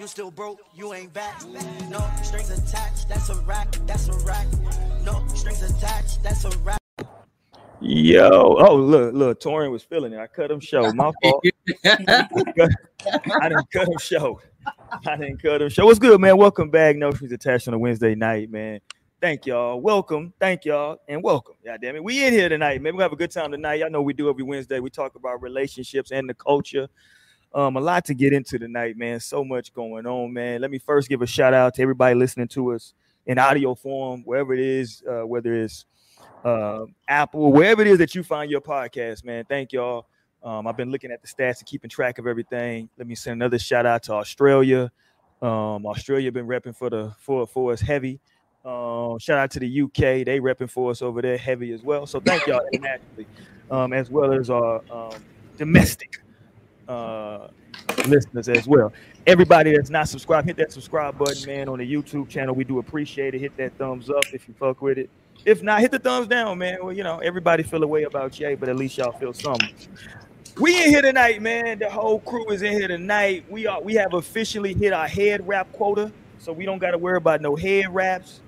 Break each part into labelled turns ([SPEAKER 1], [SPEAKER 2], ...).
[SPEAKER 1] You still broke, you ain't back. No strings attached, that's a rack, that's a rack. No strings attached, that's a rack.
[SPEAKER 2] Yo, oh look, look, Torian was feeling it. I cut him show. My fault. I didn't cut him show. I didn't cut him show. What's good, man? Welcome back. No strings attached on a Wednesday night, man. Thank y'all. Welcome. Thank y'all. And welcome. Yeah, damn it. We in here tonight, Maybe We have a good time tonight. Y'all know we do every Wednesday. We talk about relationships and the culture. Um, a lot to get into tonight, man. So much going on, man. Let me first give a shout out to everybody listening to us in audio form, wherever it is, uh, whether it's uh, Apple, wherever it is that you find your podcast, man. Thank y'all. Um, I've been looking at the stats and keeping track of everything. Let me send another shout out to Australia. Um, Australia been repping for the for for us heavy. Um, shout out to the UK, they repping for us over there heavy as well. So thank y'all internationally, um, as well as our um, domestic uh, listeners as well. Everybody that's not subscribed, hit that subscribe button, man, on the YouTube channel. We do appreciate it. Hit that thumbs up if you fuck with it. If not, hit the thumbs down, man. Well, you know, everybody feel a way about Jay, but at least y'all feel something. We in here tonight, man. The whole crew is in here tonight. We are we have officially hit our head wrap quota, so we don't got to worry about no head wraps.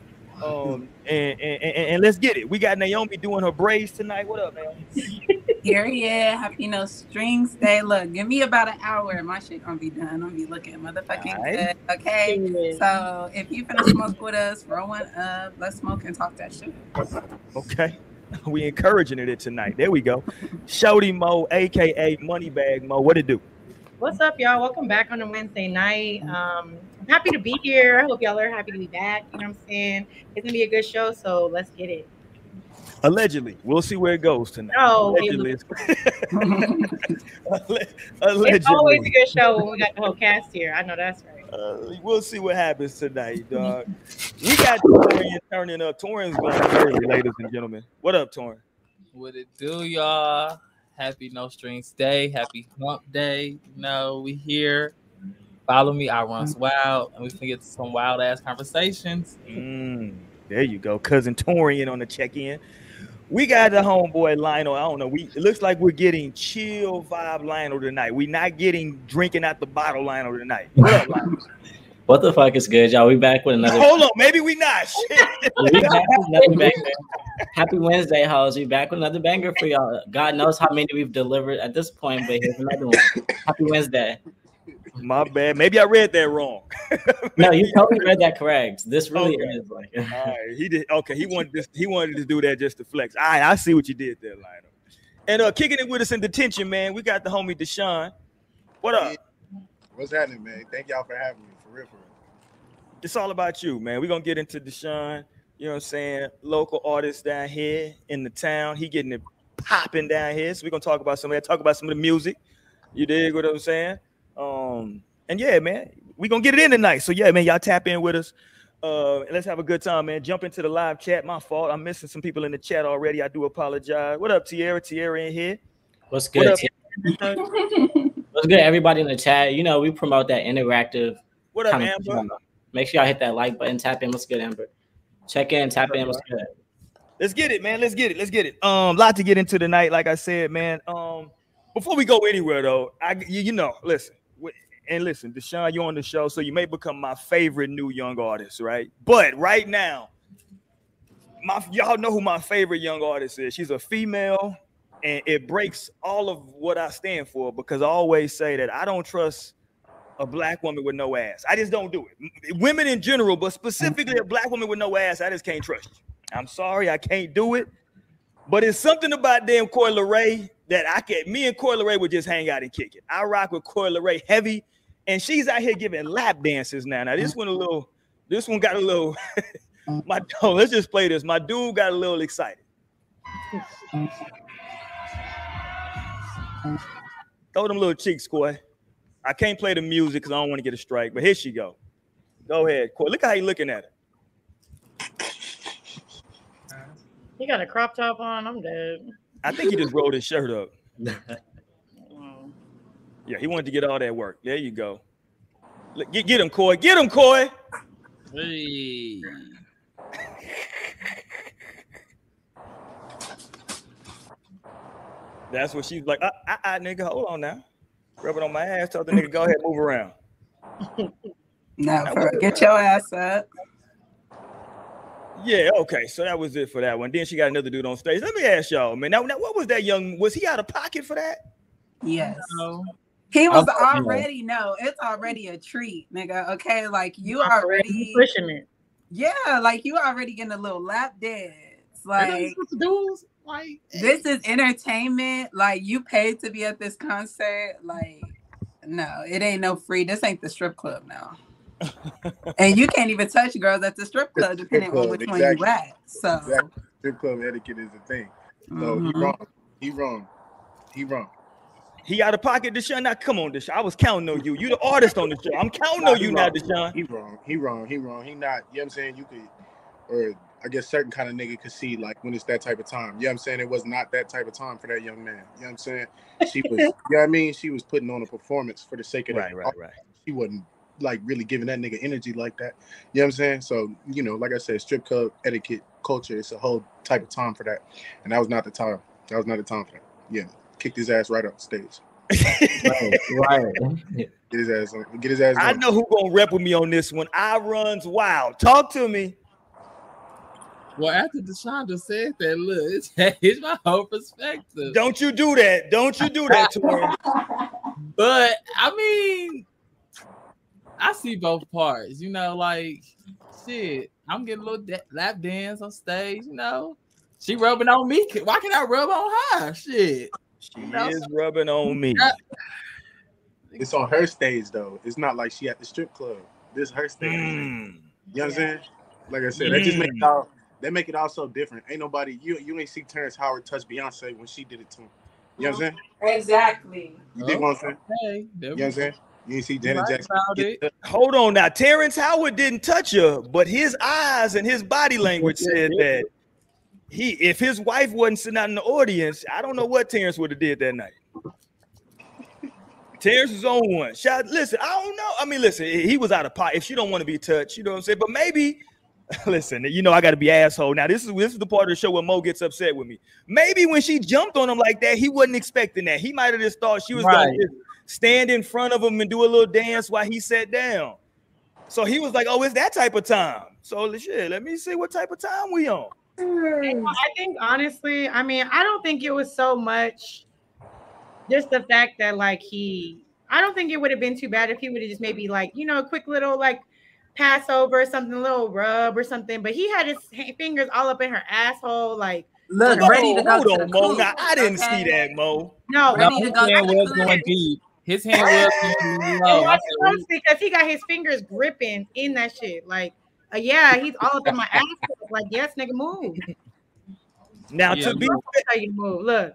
[SPEAKER 2] Um, and, and, and, and let's get it. We got Naomi doing her braids tonight. What up, Naomi?
[SPEAKER 3] Here, yeah, happy no strings day. Look, give me about an hour and my shit gonna be done. I'm gonna be looking motherfucking
[SPEAKER 2] Alright.
[SPEAKER 3] good. Okay. So if you finna smoke with us, roll one up, let's smoke and talk that shit.
[SPEAKER 2] Okay. We encouraging it tonight. There we go. Shody Mo, aka Moneybag Mo. What it do?
[SPEAKER 4] What's up, y'all? Welcome back on a Wednesday night. Um, I'm happy to be here. I hope y'all are happy to be back. You know what I'm saying? It's gonna be a good show, so let's get it.
[SPEAKER 2] Allegedly. We'll see where it goes tonight.
[SPEAKER 4] No,
[SPEAKER 2] Allegedly. Alle-
[SPEAKER 4] It's always a
[SPEAKER 2] Allegedly.
[SPEAKER 4] good show when we got the whole cast here. I know that's right.
[SPEAKER 2] Uh, we'll see what happens tonight, dog. We got Torian turning up. Torian's going early, ladies and gentlemen. What up, Torian?
[SPEAKER 5] What it do, y'all? Happy No Strings Day. Happy Hump Day. You know, we here. Follow me, I runs wild, and we can get some wild ass conversations.
[SPEAKER 2] Mm, there you go, cousin Torian on the check-in. We got the homeboy Lionel. I don't know. We it looks like we're getting chill vibe Lionel tonight. We're not getting drinking out the bottle Lionel tonight. What up, Lionel?
[SPEAKER 6] What the fuck is good, y'all? We back with another.
[SPEAKER 2] Hold on, maybe we not. Shit.
[SPEAKER 6] we back with another banger. Happy Wednesday, hoes. We back with another banger for y'all. God knows how many we've delivered at this point, but here's another one. Happy Wednesday.
[SPEAKER 2] My bad. Maybe I read that wrong.
[SPEAKER 6] No, you totally read that correct. This really
[SPEAKER 2] Okay.
[SPEAKER 6] is like.
[SPEAKER 2] All right, he did. Okay, he wanted this. He wanted to do that just to flex. All right, I see what you did there, Lionel. And uh, kicking it with us in detention, man. We got the homie Deshaun. What up?
[SPEAKER 7] What's happening, man? Thank y'all for having me. For real, for real.
[SPEAKER 2] It's all about you, man. We're gonna get into Deshaun. You know what I'm saying? Local artist down here in the town. He getting it popping down here. So we're gonna talk about some of that, talk about some of the music. You dig what I'm saying? Um, and yeah, man, we gonna get it in tonight. So yeah, man, y'all tap in with us. Uh, and let's have a good time, man. Jump into the live chat. My fault. I'm missing some people in the chat already. I do apologize. What up, Tierra? Tierra in here.
[SPEAKER 6] What's
[SPEAKER 2] What
[SPEAKER 6] good?
[SPEAKER 2] up?
[SPEAKER 6] What's good, everybody in the chat? You know, we promote that interactive
[SPEAKER 2] What up. Amber?
[SPEAKER 6] Make sure y'all hit that like button, tap in. What's good, Amber? Check in, tap in. What's good?
[SPEAKER 2] Let's get it, man. Let's get it. Let's get it. Um, lot to get into tonight. Like I said, man. Um, before we go anywhere though, I you, you know, listen, and listen, Deshaun, you're on the show, so you may become my favorite new young artist, right? But right now, my y'all know who my favorite young artist is. She's a female, and it breaks all of what I stand for because I always say that I don't trust a black woman with no ass. I just don't do it. Women in general, but specifically a black woman with no ass, I just can't trust you. I'm sorry, I can't do it. But it's something about damn Coi Leray that I can. Me and Coi Leray would just hang out and kick it. I rock with Coi Leray heavy, and she's out here giving lap dances now. Now this one a little. This one got a little. my oh, let's just play this. My dude got a little excited. Throw them little cheeks, Coi. I can't play the music because I don't want to get a strike. But here she go. Go ahead, Coi. Look how you looking at it.
[SPEAKER 4] He got a crop top on. I'm dead.
[SPEAKER 2] I think he just rolled his shirt up. Yeah, he wanted to get all that work. There you go. Get, get him, Coi. Get him, Coi.
[SPEAKER 5] Hey.
[SPEAKER 2] That's what she's like. Ah, ah, ah, nigga, hold on now. Rub it on my ass. Tell the nigga, go ahead, move around.
[SPEAKER 3] No, for, get your ass up.
[SPEAKER 2] Yeah, okay. So that was it for that one. Then she got another dude on stage. Let me ask y'all, man. Now, now what was that young? Was he out of pocket for that?
[SPEAKER 3] Yes.
[SPEAKER 5] No.
[SPEAKER 3] He was
[SPEAKER 6] Okay.
[SPEAKER 3] already no, it's already a treat, nigga. Okay, like you
[SPEAKER 4] Already
[SPEAKER 3] already,
[SPEAKER 4] pushing it.
[SPEAKER 3] yeah, like you already getting a little lap dance. Like
[SPEAKER 5] dudes like
[SPEAKER 3] this is entertainment. Like you paid to be at this concert. Like no, it ain't no free. This ain't the strip club now. and you can't even touch girls at the strip club,
[SPEAKER 7] It's the
[SPEAKER 3] depending
[SPEAKER 7] strip
[SPEAKER 3] on
[SPEAKER 7] club,
[SPEAKER 3] which one you
[SPEAKER 7] exactly.
[SPEAKER 3] at. So
[SPEAKER 7] Exactly. Strip club etiquette is a thing. So he
[SPEAKER 3] mhm.
[SPEAKER 7] wrong. He wrong. He wrong.
[SPEAKER 2] He out of pocket, Deshaun. Now come on, Deshaun. I was counting on you. You the artist on the show. I'm counting on
[SPEAKER 7] he
[SPEAKER 2] you now,
[SPEAKER 7] wrong.
[SPEAKER 2] Deshaun.
[SPEAKER 7] He wrong. He wrong. He wrong. He not. You know what I'm saying? You could, or I guess certain kind of nigga could see like when it's that type of time. You know what I'm saying? It was not that type of time for that young man. You know what I'm saying? She was, you know what I mean? She was putting on a performance for the sake of
[SPEAKER 2] Right,
[SPEAKER 7] that.
[SPEAKER 2] right, right.
[SPEAKER 7] She wasn't like really giving that nigga energy like that. You know what I'm saying? So, you know, like I said, strip club etiquette, culture, it's a whole type of time for that. And that was not the time. That was not the time for that. Yeah. Kicked his ass right off the stage.
[SPEAKER 6] Right, right.
[SPEAKER 7] Get his ass on. Get his ass
[SPEAKER 2] I know who gonna rep with me on this one. I runs wild. Talk to me.
[SPEAKER 5] well after Deshaun said that, look, it's changed my whole perspective.
[SPEAKER 2] Don't you do that. Don't you do that, Tori.
[SPEAKER 5] But I mean, I see both parts. You know, like shit. I'm getting a little da- lap dance on stage. You know, she rubbing on me. Why can't I rub on her? Shit.
[SPEAKER 2] She is rubbing on me.
[SPEAKER 7] It's on her stage though. It's not like she at the strip club. This her stage.
[SPEAKER 2] Mm.
[SPEAKER 7] You know what I'm saying? Like I said, that just make it all they make it all so different. Ain't nobody you you ain't see Terrence Howard touch Beyonce when she did it to him. You know what I'm saying?
[SPEAKER 3] exactly.
[SPEAKER 7] You dig what I'm saying?
[SPEAKER 5] Hey,
[SPEAKER 7] You
[SPEAKER 5] we
[SPEAKER 7] know what I'm saying? You ain't see Janet
[SPEAKER 5] Right
[SPEAKER 7] Jackson.
[SPEAKER 5] about
[SPEAKER 7] get
[SPEAKER 5] it.
[SPEAKER 7] touched.
[SPEAKER 2] Hold on now. Terrence Howard didn't touch her, but his eyes and his body language said that he, if his wife wasn't sitting out in the audience, I don't know what Terrence would have did that night. Terrence was on one. Shout, listen, I don't know. I mean, listen, he was out of pot. If she don't want to be touched, you know what I'm saying. But maybe, listen, you know, I got to be asshole. Now, this is this is the part of the show where Mo gets upset with me. Maybe when she jumped on him like that, he wasn't expecting that. He might have just thought she was
[SPEAKER 5] Right.
[SPEAKER 2] gonna stand in front of him and do a little dance while he sat down. So he was like, "Oh, it's that type of time." So shit, let me see what type of time we on. Mm.
[SPEAKER 4] I think honestly, I mean, I don't think it was so much just the fact that like he I don't think it would have been too bad if he would have just maybe like, you know, a quick little like pass over something, a little rub or something. But he had his fingers all up in her asshole, like
[SPEAKER 3] Look,
[SPEAKER 2] Whoa,
[SPEAKER 3] ready to go
[SPEAKER 2] hold
[SPEAKER 3] to
[SPEAKER 2] on, Mo. Now I didn't
[SPEAKER 3] okay?
[SPEAKER 2] see that, Mo.
[SPEAKER 4] no,
[SPEAKER 5] No,
[SPEAKER 3] Ready to
[SPEAKER 5] his
[SPEAKER 3] go
[SPEAKER 5] hand was going
[SPEAKER 3] clinic.
[SPEAKER 5] deep. His hand was going low.
[SPEAKER 4] It
[SPEAKER 5] I
[SPEAKER 4] was
[SPEAKER 5] said,
[SPEAKER 4] close because he got his fingers gripping in that shit. Like, uh, yeah, he's all up in my ass. Like, yes, nigga, move.
[SPEAKER 2] Now
[SPEAKER 5] Yeah,
[SPEAKER 2] to be
[SPEAKER 4] I'll you move. Look,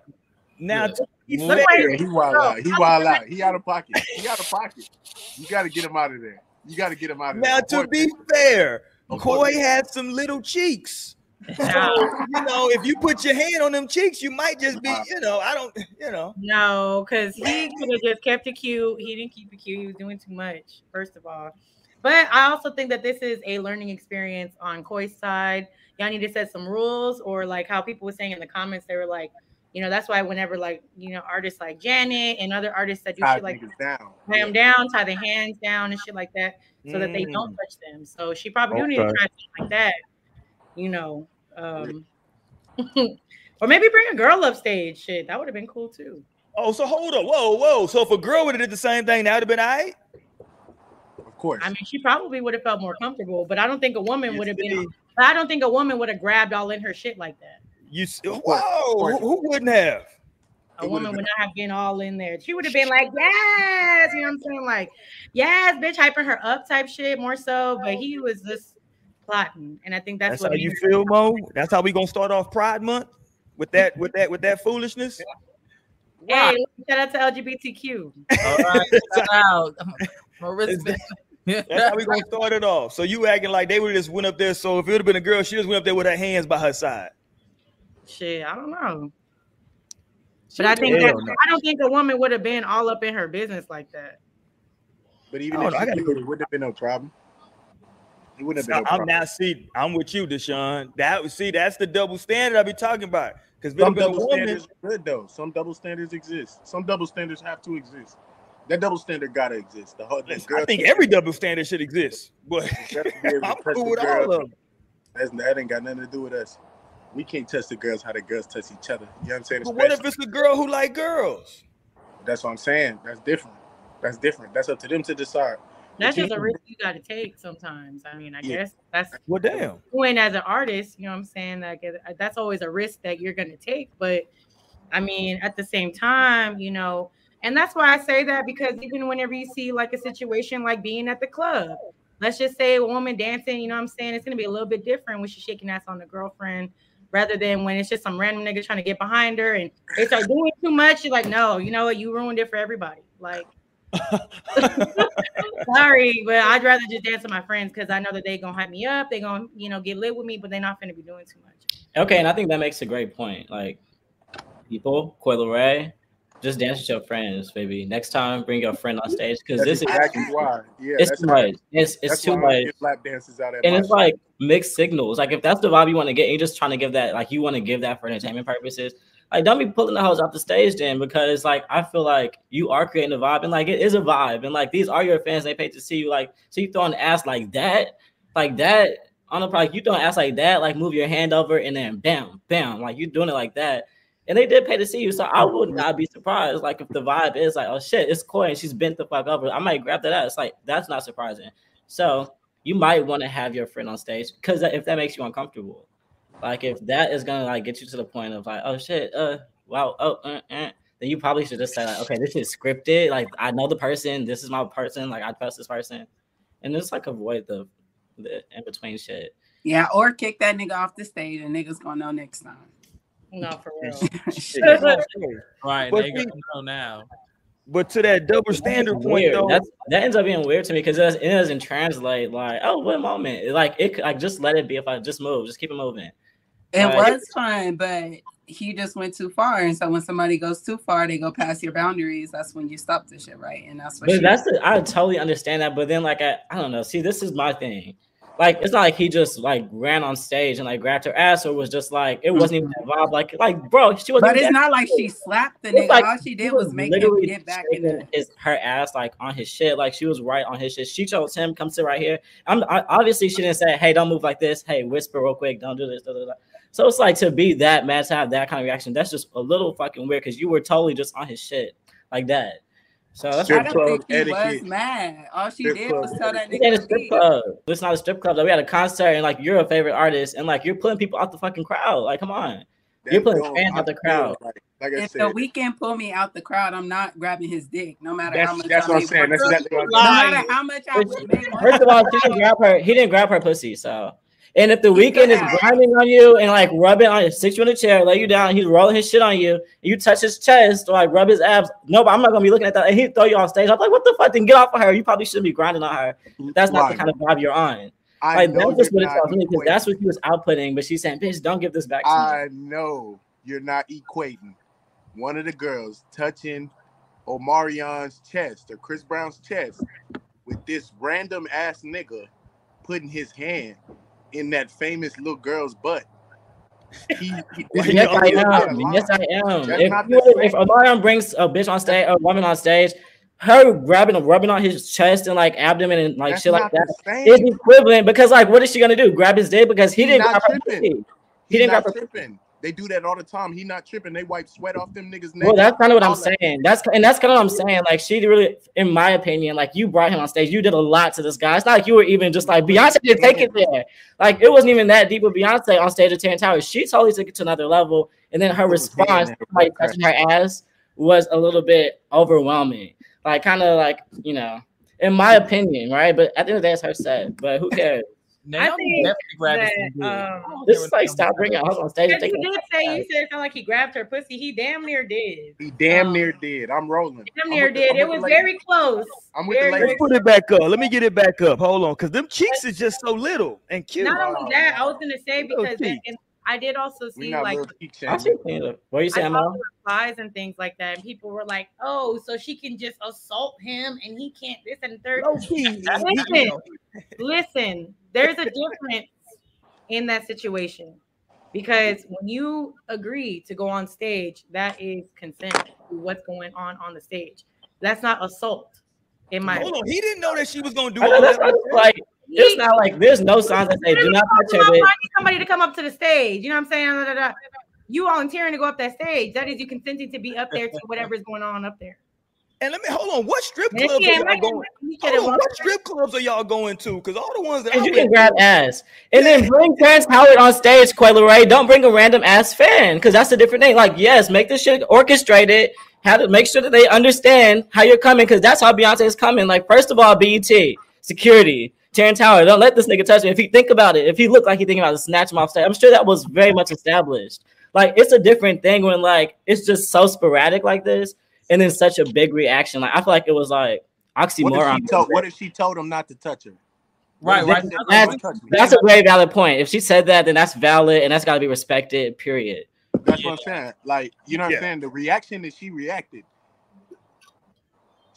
[SPEAKER 2] now
[SPEAKER 5] Yeah.
[SPEAKER 2] to be
[SPEAKER 5] Look
[SPEAKER 2] fair,
[SPEAKER 4] like-
[SPEAKER 7] Yeah, he wild out. He wild out. He out of pocket. He out of pocket. You got to get him out of there. You got to get him out of
[SPEAKER 2] now
[SPEAKER 7] there.
[SPEAKER 2] to be fair,
[SPEAKER 7] Avoid Coi
[SPEAKER 2] had some little cheeks. So you know, if you put your hand on them cheeks, you might just be, you know, I don't, you know.
[SPEAKER 4] no, because he could have just kept it cute. He didn't keep it cute. He was doing too much, first of all. But I also think that this is a learning experience on Coi's side. Y'all need to set some rules, or like how people were saying in the comments, they were like, you know, that's why whenever like you know artists like Janet and other artists that do
[SPEAKER 7] Tie
[SPEAKER 4] shit like
[SPEAKER 7] niggas down.
[SPEAKER 4] tie them down, tie their hands down and shit like that, so that they
[SPEAKER 2] Mm.
[SPEAKER 4] don't touch them. So she probably do need to try something like that, you know. Um, or maybe bring a girl up stage. Shit, that would have been cool too.
[SPEAKER 2] Oh, so hold up, whoa, whoa. So if a girl would have did the same thing, that would have been all right.
[SPEAKER 7] Of course.
[SPEAKER 4] I mean, she probably would have felt more comfortable, but I don't think a woman would have been. I don't think a woman would have grabbed all in her shit like that.
[SPEAKER 2] You s-
[SPEAKER 7] course, of
[SPEAKER 2] whoa, who, who wouldn't have?
[SPEAKER 4] A
[SPEAKER 7] It
[SPEAKER 4] woman would not have been all in there. She would have been like, yes, you know what I'm saying? Like, yes, bitch, hyping her up type shit more so. But he was just plotting, and I think that's,
[SPEAKER 2] That's,
[SPEAKER 4] what
[SPEAKER 2] how you feel, Mo. That's how we gonna start off Pride Month with that, with that, with that foolishness.
[SPEAKER 4] Hey, shout out to LGBTQ.
[SPEAKER 5] All right, shout out. Marissa.
[SPEAKER 2] That's how we gonna start it off. So you acting like they would have just went up there. So if it would have been a girl, she just went up there with her hands by her side.
[SPEAKER 4] Shit, I don't know. But I think that,
[SPEAKER 2] no.
[SPEAKER 4] I don't think a woman would have been all up in her business like that.
[SPEAKER 7] but even
[SPEAKER 2] I
[SPEAKER 7] if
[SPEAKER 2] know, I
[SPEAKER 7] she
[SPEAKER 2] gotta
[SPEAKER 7] did, it wouldn't have been no problem. It wouldn't have been
[SPEAKER 2] So
[SPEAKER 7] no
[SPEAKER 2] I'm
[SPEAKER 7] problem.
[SPEAKER 2] now see, I'm with you, Deshaun. That see, that's the double standard I be talking about. Because
[SPEAKER 7] Some double standards are good though. Some double standards exist. Some double standards have to exist. That double standard gotta exist. The whole the
[SPEAKER 2] Listen,
[SPEAKER 7] girl
[SPEAKER 2] I think
[SPEAKER 7] touch-
[SPEAKER 2] every double standard should exist, but
[SPEAKER 7] You gotta be able to
[SPEAKER 2] I'm cool with
[SPEAKER 7] girl.
[SPEAKER 2] all of them.
[SPEAKER 7] That's, that ain't got nothing to do with us. We can't touch the girls how the girls touch each other. You know what I'm saying?
[SPEAKER 2] But what if it's a girl who like girls?
[SPEAKER 7] That's what I'm saying. That's different. That's different. That's up to them to decide.
[SPEAKER 4] That's
[SPEAKER 7] But you-
[SPEAKER 4] just a risk you got to take sometimes. I mean, I
[SPEAKER 7] Yeah.
[SPEAKER 4] guess that's
[SPEAKER 2] Well, damn.
[SPEAKER 4] When as an artist. You know what I'm saying? Like uh, that's always a risk that you're going to take. But I mean, at the same time, you know, and that's why I say that because even whenever you see like a situation like being at the club, let's just say a woman dancing, you know what I'm saying? It's going to be a little bit different when she's shaking ass on the girlfriend rather than when it's just some random nigga trying to get behind her and they start doing too much. You're like, no, you know what? You ruined it for everybody. Like, sorry, but I'd rather just dance with my friends because I know that they gonna hype me up. They gonna, you know, get lit with me, but they're not gonna be doing too much.
[SPEAKER 6] Okay, and I think that makes a great point. Like people, Coi Leray, just dance with your friends, baby. Next time, bring your friend on stage because this is
[SPEAKER 7] why. Yeah,
[SPEAKER 6] it's too much. It's it's too much.
[SPEAKER 7] lap dances out
[SPEAKER 6] and it's
[SPEAKER 7] shit.
[SPEAKER 6] like mixed signals. Like if that's the vibe you want to get, you're just trying to give that, like you want to give that for entertainment purposes. Like don't be pulling the hoes off the stage then, because like I feel like you are creating a vibe, and like it is a vibe, and like these are your fans. They pay to see you. Like so you throwing ass like that, like that on the product. You throwing ass like that, like move your hand over and then bam, bam, like you doing it like that. And they did pay to see you, so I would not be surprised. Like if the vibe is like, oh shit, it's Coi and she's bent the fuck over, I might grab that ass. Like that's not surprising. So you might want to have your friend on stage because if that makes you uncomfortable, like if that is gonna like get you to the point of like, oh shit, uh, wow, oh, uh, uh, then you probably should just say like, okay, this is scripted. Like I know the person, this is my person. Like I trust this person, and just like avoid the the in between shit.
[SPEAKER 3] Yeah, or kick that nigga off the stage and niggas gonna know next time.
[SPEAKER 4] No, for real.
[SPEAKER 5] Right,
[SPEAKER 2] But
[SPEAKER 5] they gonna
[SPEAKER 2] see-
[SPEAKER 5] know now.
[SPEAKER 2] But to that double standard point,
[SPEAKER 6] Weird.
[SPEAKER 2] though,
[SPEAKER 6] That's that ends up being weird to me because it, does- it doesn't translate. Like, oh, what moment? It, like it, could- like just let it be. If I just move, just keep it moving.
[SPEAKER 3] It
[SPEAKER 6] Right.
[SPEAKER 3] was fun, but he just went too far. And so when somebody goes too far, they go past your boundaries. That's when you stop the shit, right? And that's what
[SPEAKER 6] But that's the, I totally understand that. But then, like, I, I don't know. See, this is my thing. Like, it's not like he just like ran on stage and like grabbed her ass, or was just like it wasn't even that mm-hmm. vibe. Like, like, bro, she was.
[SPEAKER 3] But it's not like she slapped the nigga.
[SPEAKER 6] like-
[SPEAKER 3] All she did was make him get back in
[SPEAKER 6] shaking
[SPEAKER 3] the
[SPEAKER 6] his her ass like on his shit. Like she was right on his shit. She chose him, come sit right here. I'm I, obviously she didn't say, hey, don't move like this. Hey, whisper real quick. Don't do this. Da, da, da. So it's like to be that mad to have that kind of reaction. That's just a little fucking weird because you were totally just on his shit like that. So that's
[SPEAKER 3] I
[SPEAKER 7] Strip
[SPEAKER 3] don't
[SPEAKER 7] club
[SPEAKER 3] think he was mad. All she
[SPEAKER 7] Strip
[SPEAKER 3] did
[SPEAKER 7] club
[SPEAKER 3] was tell that
[SPEAKER 6] We at a
[SPEAKER 3] nigga to
[SPEAKER 6] strip
[SPEAKER 3] leave.
[SPEAKER 6] club. It's not a strip club. Though. We had a concert and like you're a favorite artist and like you're pulling people out the fucking crowd. Like, come on. You're putting
[SPEAKER 7] don't-
[SPEAKER 6] fans
[SPEAKER 7] I
[SPEAKER 6] out the crowd.
[SPEAKER 7] Like, like I
[SPEAKER 3] If
[SPEAKER 7] said,
[SPEAKER 3] the Weeknd pull me out the crowd, I'm not grabbing his dick, no matter how much.
[SPEAKER 7] that's
[SPEAKER 3] I
[SPEAKER 7] what I'm saying. That's exactly what
[SPEAKER 3] No
[SPEAKER 7] I'm
[SPEAKER 3] matter how much I
[SPEAKER 6] First of all, he didn't grab her. He didn't grab her pussy. So, and if the Weeknd is grinding on you and like rubbing on you, sits you in a chair, lay you down, he's rolling his shit on you, and you touch his chest or like rub his abs. No, but I'm not gonna be looking at that. And he throw you on stage. I'm like, what the fuck? Then get off of her. You probably shouldn't be grinding on her. That's not the kind of vibe you're on.
[SPEAKER 7] I
[SPEAKER 6] Like
[SPEAKER 7] know
[SPEAKER 6] that's just what it's me because that's what he was outputting. But she's saying, bitch, don't give this back to me.
[SPEAKER 7] I know you're not equating one of the girls touching Omarion's chest or Chris Brown's chest with this random ass nigga putting his hand in that famous little girl's butt. He, he-
[SPEAKER 6] Yes, I am. Yes, I am.
[SPEAKER 7] That's
[SPEAKER 6] If,
[SPEAKER 7] not
[SPEAKER 6] you- if
[SPEAKER 7] same.
[SPEAKER 6] Omarion brings a bitch on stage, a woman on stage, her grabbing, rubbing on his chest and like abdomen and like
[SPEAKER 7] That's
[SPEAKER 6] shit like that is equivalent because like what is she gonna do? Grab his dick because he didn't grab her
[SPEAKER 7] He,
[SPEAKER 6] didn't grab her.
[SPEAKER 7] tripping. They do that all the time. He not tripping. They wipe sweat off them niggas' necks.
[SPEAKER 6] Well, that's kind of what I'm saying. That's and that's kind of what I'm saying. Like she really, in my opinion, like you brought him on stage. You did a lot to this guy. It's not like you were even just like Beyonce didn't take it there. Like it wasn't even that deep with Beyonce on stage at Terrence Howard's. She totally took it to another level. And then her response, like touching her ass, was a little bit overwhelming. Like kind of like you know, in my opinion, right? But at the end of the day, it's her set. But who cares?
[SPEAKER 5] Naomi
[SPEAKER 4] think
[SPEAKER 5] definitely grabbed
[SPEAKER 4] that, um,
[SPEAKER 6] This
[SPEAKER 5] care
[SPEAKER 6] is like stop bringing
[SPEAKER 5] grabbed.
[SPEAKER 6] us on stage and
[SPEAKER 4] Because you did say you said it sounded like he grabbed her pussy. He damn near did.
[SPEAKER 7] He damn
[SPEAKER 4] Um,
[SPEAKER 7] near did. I'm rolling.
[SPEAKER 4] Damn
[SPEAKER 7] I'm
[SPEAKER 4] near
[SPEAKER 7] with the-
[SPEAKER 4] did. It was very close.
[SPEAKER 7] I'm with the
[SPEAKER 4] very,
[SPEAKER 7] ladies.
[SPEAKER 2] let's put it back up. Let me get it back up. Hold on, because them cheeks is just so little and cute.
[SPEAKER 4] Not only that, I was gonna say because and,
[SPEAKER 2] cheeks.
[SPEAKER 4] I did also see like
[SPEAKER 7] little cheek
[SPEAKER 6] I'm What you
[SPEAKER 4] I
[SPEAKER 6] saying,
[SPEAKER 4] saw
[SPEAKER 6] Mom?
[SPEAKER 4] the replies and things like that. And people were like, "Oh, so she can just assault him and he can't this and third.
[SPEAKER 2] Low key.
[SPEAKER 4] Listen, listen. There's a difference in that situation because when you agree to go on stage, that is consent to what's going on on the stage. That's not assault. In my
[SPEAKER 2] Hold on, he didn't know that she was gonna do all
[SPEAKER 6] know,
[SPEAKER 2] that.
[SPEAKER 6] what- like it's not like there's no signs that say do not touch her.
[SPEAKER 4] I'm
[SPEAKER 6] bitch.
[SPEAKER 4] finding somebody to come up to the stage. You know what I'm saying? Da, da, da. You volunteering to go up that stage. That is you consenting to be up there to whatever's going on up there.
[SPEAKER 2] And let me hold on. What strip clubs
[SPEAKER 4] yeah,
[SPEAKER 2] are y'all going? Hold on, what strip clubs are y'all going to? Because all the ones that I
[SPEAKER 6] you can grab ass. And then bring Terrence Howard on stage, Coi Leray. Don't bring a random ass fan because that's a different thing. Like, yes, make this shit orchestrated. Have to make sure that they understand how you're coming because that's how Beyonce is coming. Like, first of all, BET, security, Terrence Howard, don't let this nigga touch me. If he think about it, if he looked like he thinking about to snatch him off stage, I'm sure that was very much established. Like, it's a different thing when like it's just so sporadic like this, and then such a big reaction. Like, I feel like it was like
[SPEAKER 7] What if,
[SPEAKER 6] oxymoron.
[SPEAKER 7] she told, what if she told him not to touch her?
[SPEAKER 5] Right, right.
[SPEAKER 7] if she said,
[SPEAKER 6] That's-
[SPEAKER 7] "Don't touch me"?
[SPEAKER 6] That's a very valid point. If she said that, then that's valid and that's got to be respected. Period.
[SPEAKER 7] That's what I'm saying. Like, you know what
[SPEAKER 2] Yeah.
[SPEAKER 7] I'm saying? The reaction that she reacted.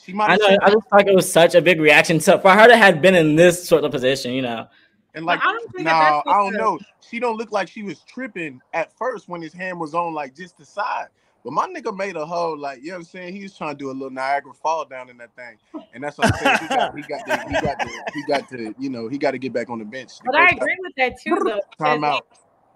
[SPEAKER 7] She might
[SPEAKER 6] I know. I just feel like it was such a big reaction. So for her to have been in this sort of position, you know,
[SPEAKER 7] and like,
[SPEAKER 4] I don't think
[SPEAKER 7] no,
[SPEAKER 4] that that's
[SPEAKER 7] I don't know. She don't look like she was tripping at first when his hand was on like just the side. But my nigga made a whole like, you know what I'm saying? He was trying to do a little Niagara fall down in that thing. And that's what I'm saying. He got, he got, to, he got, to, he got to, you know, he got to get back on the bench.
[SPEAKER 4] But I agree with that too, though.
[SPEAKER 7] Time out.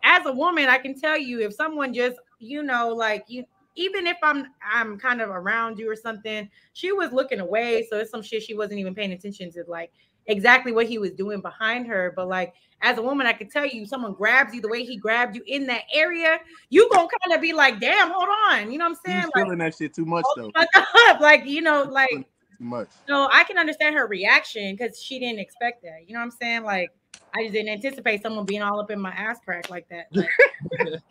[SPEAKER 4] As a woman, I can tell you if someone just, you know, like you, even if I'm, I'm kind of around you or something, she was looking away, so it's some shit she wasn't even paying attention to, like exactly what he was doing behind her. But like as a woman, I can tell you, someone grabs you the way he grabbed you in that area, you gonna kind of be like, "Damn, hold on," you know what I'm saying?
[SPEAKER 7] He's
[SPEAKER 4] Like,
[SPEAKER 7] feeling that shit too much though.
[SPEAKER 4] up, like you know, like
[SPEAKER 7] Too much.
[SPEAKER 4] so I can understand her reaction because she didn't expect that. You know what I'm saying? Like I just didn't anticipate someone being all up in my ass crack like that. Like,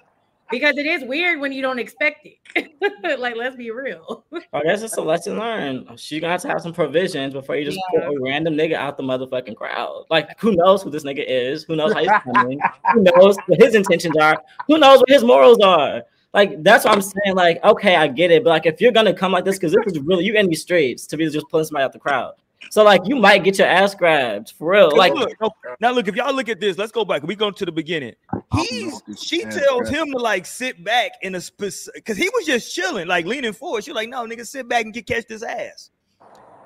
[SPEAKER 4] because it is weird when you don't expect it. like, let's be real.
[SPEAKER 6] I guess it's a lesson learned. She's gonna have to have some provisions before you just
[SPEAKER 4] Yeah.
[SPEAKER 6] put a random nigga out the motherfucking crowd. Like, who knows who this nigga is? Who knows how he's coming? who knows what his intentions are? Who knows what his morals are? Like, that's what I'm saying. Like, okay, I get it, but like, if you're gonna come like this, because this is really you in these streets to be just pulling somebody out the crowd. So like, you might get your ass grabbed for real. Like,
[SPEAKER 2] look, now look, if y'all look at this, let's go back. We go to the beginning. He's she tells him to like sit back in a specific because he was just chilling, like leaning forward. She's like, no, nigga, sit back and get catch this ass.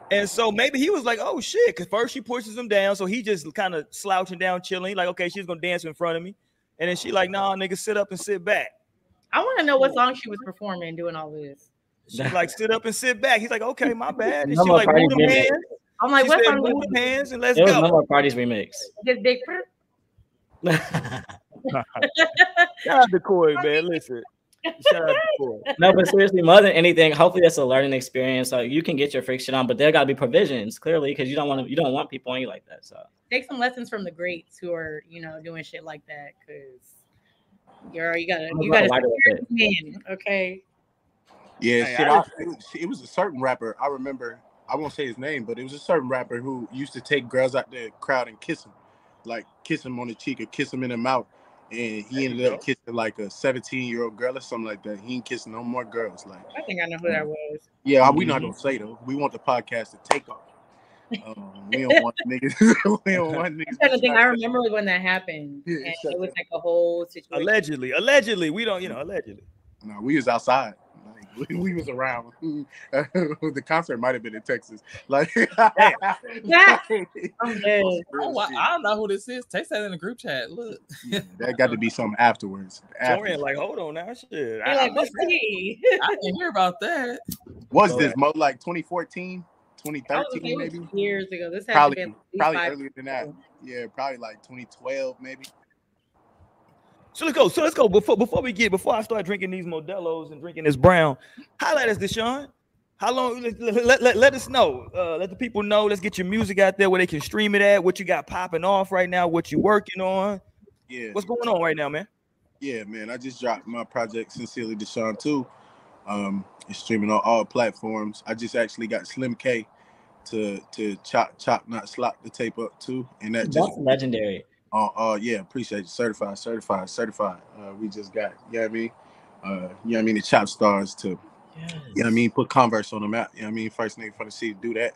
[SPEAKER 2] And so maybe he was like, oh shit, because first she pushes him down, so he just kind of slouching down, chilling. He like, okay, she's gonna dance in front of me. And then she like, nah, nigga, sit up and sit back.
[SPEAKER 4] I want to know what song she was performing doing all this.
[SPEAKER 2] She like, sit up and sit back. He's like, okay, my bad. And she like,
[SPEAKER 6] party
[SPEAKER 2] move them
[SPEAKER 6] remix.
[SPEAKER 2] Hands.
[SPEAKER 4] I'm like,
[SPEAKER 2] She
[SPEAKER 4] what
[SPEAKER 2] said,
[SPEAKER 4] song?
[SPEAKER 2] move hands and let's
[SPEAKER 6] there was
[SPEAKER 2] go.
[SPEAKER 6] no more parties remix.
[SPEAKER 4] Just Big
[SPEAKER 2] Shout out to Corey, man. Listen. Shout out to Corey.
[SPEAKER 6] No, but seriously, more than anything, hopefully that's a learning experience. So you can get your friction on, but there gotta be provisions clearly because you don't want to you don't want people on you like that. So
[SPEAKER 4] Take some lessons from the greats who are, you know, doing shit like that. Cause girl, you gotta, you gotta,
[SPEAKER 6] lighter with it.
[SPEAKER 4] man. Okay.
[SPEAKER 7] Yeah,
[SPEAKER 2] Hey,
[SPEAKER 7] shit.
[SPEAKER 2] I
[SPEAKER 7] I, it was a certain rapper. I remember. I won't say his name, but it was a certain rapper who used to take girls out the crowd and kiss them, like kiss them on the cheek or kiss them in the mouth. And he ended
[SPEAKER 2] you
[SPEAKER 7] up kissing like a 17 year old girl or something like that. He ain't kissing no more girls. Like,
[SPEAKER 4] I think I know who that was.
[SPEAKER 7] yeah, we not
[SPEAKER 2] Mhm.
[SPEAKER 7] gonna say though. We want the podcast to take off. Um, we don't want niggas. we don't want niggas.
[SPEAKER 4] I'm trying to think. I remember when that happened,
[SPEAKER 7] Yeah,
[SPEAKER 4] and it was like a whole situation.
[SPEAKER 2] Allegedly, allegedly, we don't, you know, allegedly.
[SPEAKER 7] No, we was outside. Like, we, we was around. the concert might have been in Texas. Like,
[SPEAKER 4] Yeah. I'm.
[SPEAKER 5] Oh, wow. I don't know who this is. Text that in the group chat. Look.
[SPEAKER 7] that got to be something afterwards.
[SPEAKER 2] Torian,
[SPEAKER 7] afterwards.
[SPEAKER 2] like, hold on now, shit. I, I
[SPEAKER 4] like,
[SPEAKER 2] missed
[SPEAKER 4] what's
[SPEAKER 2] that.
[SPEAKER 4] he?
[SPEAKER 5] I didn't hear about that.
[SPEAKER 7] Was
[SPEAKER 2] Go
[SPEAKER 7] this
[SPEAKER 2] ahead.
[SPEAKER 7] mo like 2014, 2013, maybe?
[SPEAKER 4] years ago. This had
[SPEAKER 7] Probably,
[SPEAKER 4] to be at least
[SPEAKER 7] probably earlier than that. Yeah, probably like 2012, maybe.
[SPEAKER 2] So let's go. So let's go. Before before we get before I start drinking these Modelo's and drinking this brown, highlight us, Deshaun. How long? Let, let, let, let us know. Uh, let the people know. Let's get your music out there where they can stream it at. What you got popping off right now? What you working on?
[SPEAKER 7] Yeah,
[SPEAKER 2] What's going on right now, man?
[SPEAKER 7] yeah, man. I just dropped my project, Sincerely Deshaun 2. Um, it's streaming on all platforms. I just actually got Slim K to to chop chop not slop the tape up too, and that just
[SPEAKER 6] that's legendary.
[SPEAKER 7] Uh, uh, yeah, appreciate you. Certified, certified, certified. Uh, we just got, you know what I mean? Uh, you know what I mean? The Chopstars to, you know what I mean? Put Converse on the map. You know what I mean? First nigga for the see do that.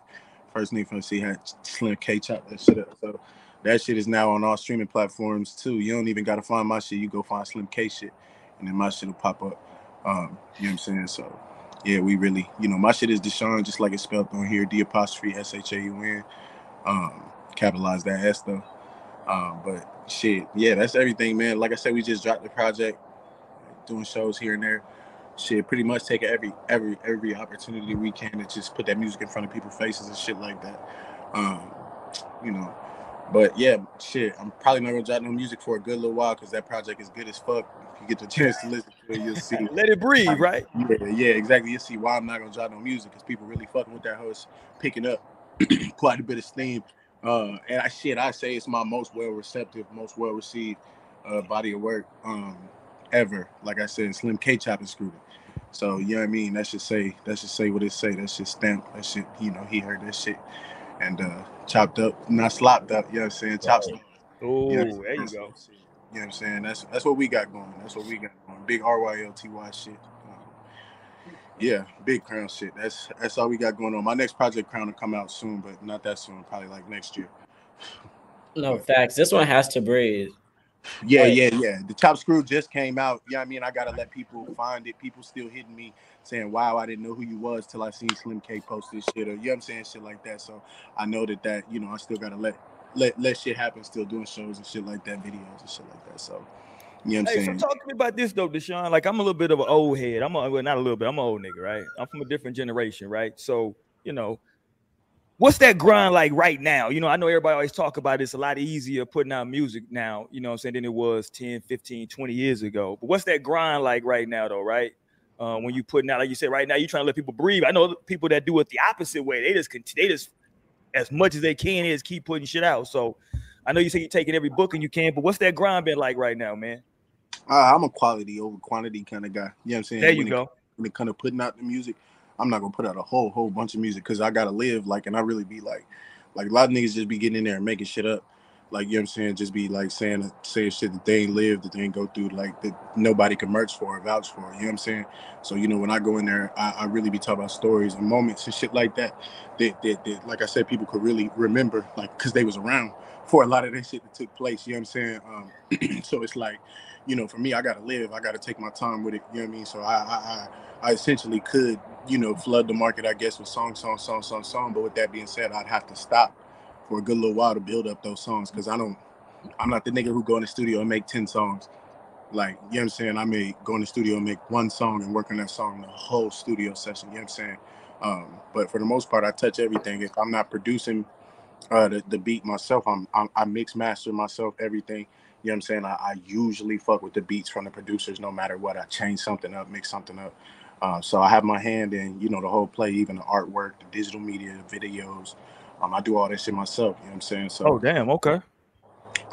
[SPEAKER 7] First nigga for the see how Slim K chop that shit up. So that shit is now on all streaming platforms too. You don't even gotta find my shit. You go find Slim K shit, and then my shit will pop up. Um, you know what I'm saying? So yeah, we really, you know, my shit is Deshaun, just like it's spelled on here, D apostrophe S H A U N. Um, capitalize that S though. Um, but shit, yeah, that's everything, man. Like I said, we just dropped the project, doing shows here and there. Shit, pretty much taking every every every opportunity we can to just put that music in front of people's faces and shit like that. Um, you know, but yeah, shit, I'm probably not gonna drop no music for a good little while because that project is good as fuck. If you get the chance to listen to it, you'll see.
[SPEAKER 2] Let it breathe, right?
[SPEAKER 7] Yeah, yeah, exactly. You'll see why I'm not gonna drop no music because people really fucking with that host, picking up quite a bit of steam. Uh, and I shit, I say it's my most well receptive, most well received uh, body of work um, ever. Like I said, Slim K chopping screwed it. So you know what I mean? That should say that should say what it say. That should stamp. That shit, you know, he heard that shit and uh chopped up, not slopped up, you know what I'm saying? Chopped up.
[SPEAKER 2] Oh,
[SPEAKER 7] You know
[SPEAKER 2] there you go.
[SPEAKER 7] You know what I'm saying? That's that's what we got going. That's what we got going. Big RYLTY shit. Yeah, big crown shit. That's that's all we got going on. My next project crown will come out soon, but not that soon. Probably like next year.
[SPEAKER 6] No facts. This one has to breathe.
[SPEAKER 7] Yeah,
[SPEAKER 6] Right.
[SPEAKER 7] yeah, yeah. The Chop Screw just came out. Yeah, I mean, I gotta let people find it. People still hitting me saying, "Wow, I didn't know who you was till I seen Slim K post this shit," or you know what I'm saying, shit like that. So I know that that you know I still gotta let let let shit happen. Still doing shows and shit like that, videos and shit like that. So you know what I'm
[SPEAKER 2] Hey, so talk to me about this though, Deshaun. Like I'm a little bit of an old head. I'm a, well, not a little bit. I'm an old nigga, right? I'm from a different generation, right? So you know, what's that grind like right now? You know, I know everybody always talk about it's a lot easier putting out music now, you know what I'm saying, than it was 10, 15, 20 years ago. But what's that grind like right now though, right? Uh, when you putting out, like you said, right now you're trying to let people breathe. I know people that do it the opposite way. They just they just as much as they can is keep putting shit out. So I know you say you're taking every book and you can, but what's that grind been like right now, man?
[SPEAKER 7] Uh, I'm a quality over quantity kind of guy. You know what I'm saying?
[SPEAKER 2] There you
[SPEAKER 7] when It,
[SPEAKER 2] go.
[SPEAKER 7] when it kind of putting out the music, I'm not gonna put out a whole whole bunch of music because I gotta live. Like, and I really be like, like a lot of niggas just be getting in there and making shit up. Like, you know what I'm saying? Just be like saying saying shit that they ain't lived, that they ain't go through, like that nobody can merch for or vouch for. You know what I'm saying? So, you know, when I go in there, I, I really be talking about stories and moments and shit like that. That, that, that like I said, people could really remember, like, because they was around for a lot of that shit that took place. You know what I'm saying? Um, so it's like, you know, for me, I gotta live. I gotta take my time with it. You know what I mean? So I, I, I, I essentially could, you know, flood the market, I guess, with song, song, song, song, song. But with that being said, I'd have to stop for a good little while to build up those songs because I don't, I'm not the nigga who go in the studio and make ten songs. Like, you know what I'm saying? I may go in the studio and make one song and work on that song the whole studio session. You know what I'm saying? Um, but for the most part, I touch everything. If I'm not producing uh, the, the beat myself, I'm, I'm I mix master myself, everything. You know what I'm saying? I, I usually fuck with the beats from the producers no matter what. I change something up, mix something up. Uh, so I have my hand in, you know, the whole play, even the artwork, the digital media, the videos. Um, I do all that shit myself. You know what I'm saying? So
[SPEAKER 2] Oh damn, okay.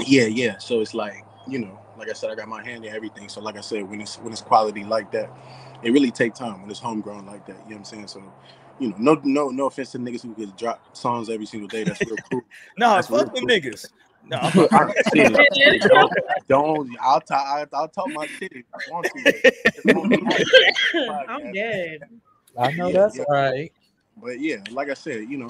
[SPEAKER 7] yeah, yeah. So it's like, you know, like I said, I got my hand in everything. So like I said, when it's when it's quality like that, it really take time when it's homegrown like that. You know what I'm saying? So, you know, no no no offense to niggas who could drop songs every single day. That's real cool.
[SPEAKER 2] No,
[SPEAKER 7] That's
[SPEAKER 2] fuck them
[SPEAKER 7] cool.
[SPEAKER 2] niggas. No,
[SPEAKER 7] I- shit, don't, don't I'll talk I'll, I'll talk my shit if you want to.
[SPEAKER 4] I'm dead.
[SPEAKER 5] I know that's
[SPEAKER 7] Yeah.
[SPEAKER 5] right.
[SPEAKER 7] But yeah, like I said, you know,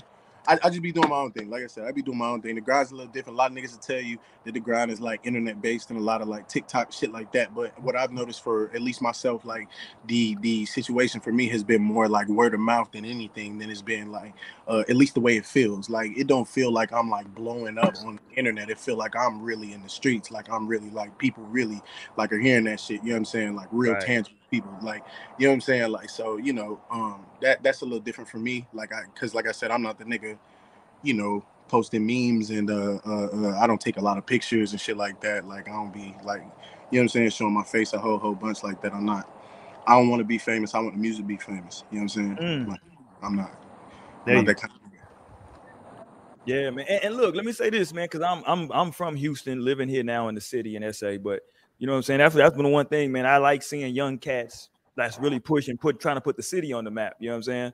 [SPEAKER 7] I, I just be doing my own thing. Like I said, I be doing my own thing. The grind's a little different. A lot of niggas will tell you that the grind is like internet based and a lot of like TikTok shit like that. But what I've noticed for at least myself, like the the situation for me has been more like word of mouth than anything. Than it's been like uh, at least the way it feels. Like it don't feel like I'm like blowing up on the internet. It feel like I'm really in the streets. Like I'm really like people really like are hearing that shit. You know what I'm saying? Like real
[SPEAKER 2] Right.
[SPEAKER 7] tangible people. Like you know what I'm saying? Like so, you know, um, that that's a little different for me. Like I, cause like I said, I'm not the nigga, you know, posting memes and uh, uh, uh I don't take a lot of pictures and shit like that. Like I don't be like, you know what I'm saying, showing my face a whole whole bunch like that. I'm not. I don't want to be famous. I want the music to be famous. You know what I'm saying?
[SPEAKER 2] Mm.
[SPEAKER 7] Like, I'm not. I'm not that kind of nigga.
[SPEAKER 2] Yeah, man. And, and look, let me say this, man, because I'm I'm I'm from Houston, living here now in the city in SA. But you know what I'm saying? That's that's been the one thing, man. I like seeing young cats that's really pushing, put trying to put the city on the map. You know what I'm saying?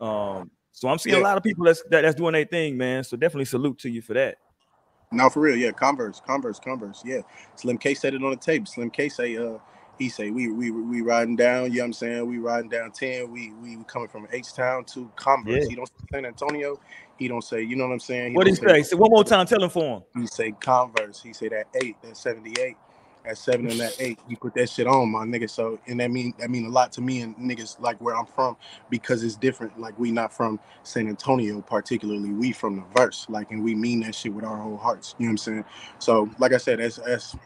[SPEAKER 2] Um, so I'm seeing a lot of people that's that, that's doing their thing, man. So definitely salute to you for that.
[SPEAKER 7] No, for real, yeah. Converse, Converse, Converse, yeah. Slim K said it on the tape. Slim K say, uh, he say we we we riding down. You know what I'm saying? We riding down ten. We we coming from H Town to Converse.
[SPEAKER 2] Yeah.
[SPEAKER 7] He don't say San Antonio. He don't say. You know what I'm saying?
[SPEAKER 2] What
[SPEAKER 7] don't
[SPEAKER 2] he say? Say one more time. Tell him for him.
[SPEAKER 7] He say Converse. He say that eight, that 78. At seven and at eight, you put that shit on my nigga. So and that mean that mean a lot to me and niggas like where I'm from because it's different. Like we not from San Antonio particularly. We from the verse. Like and we mean that shit with our whole hearts. You know what I'm saying? So like I said, that's that's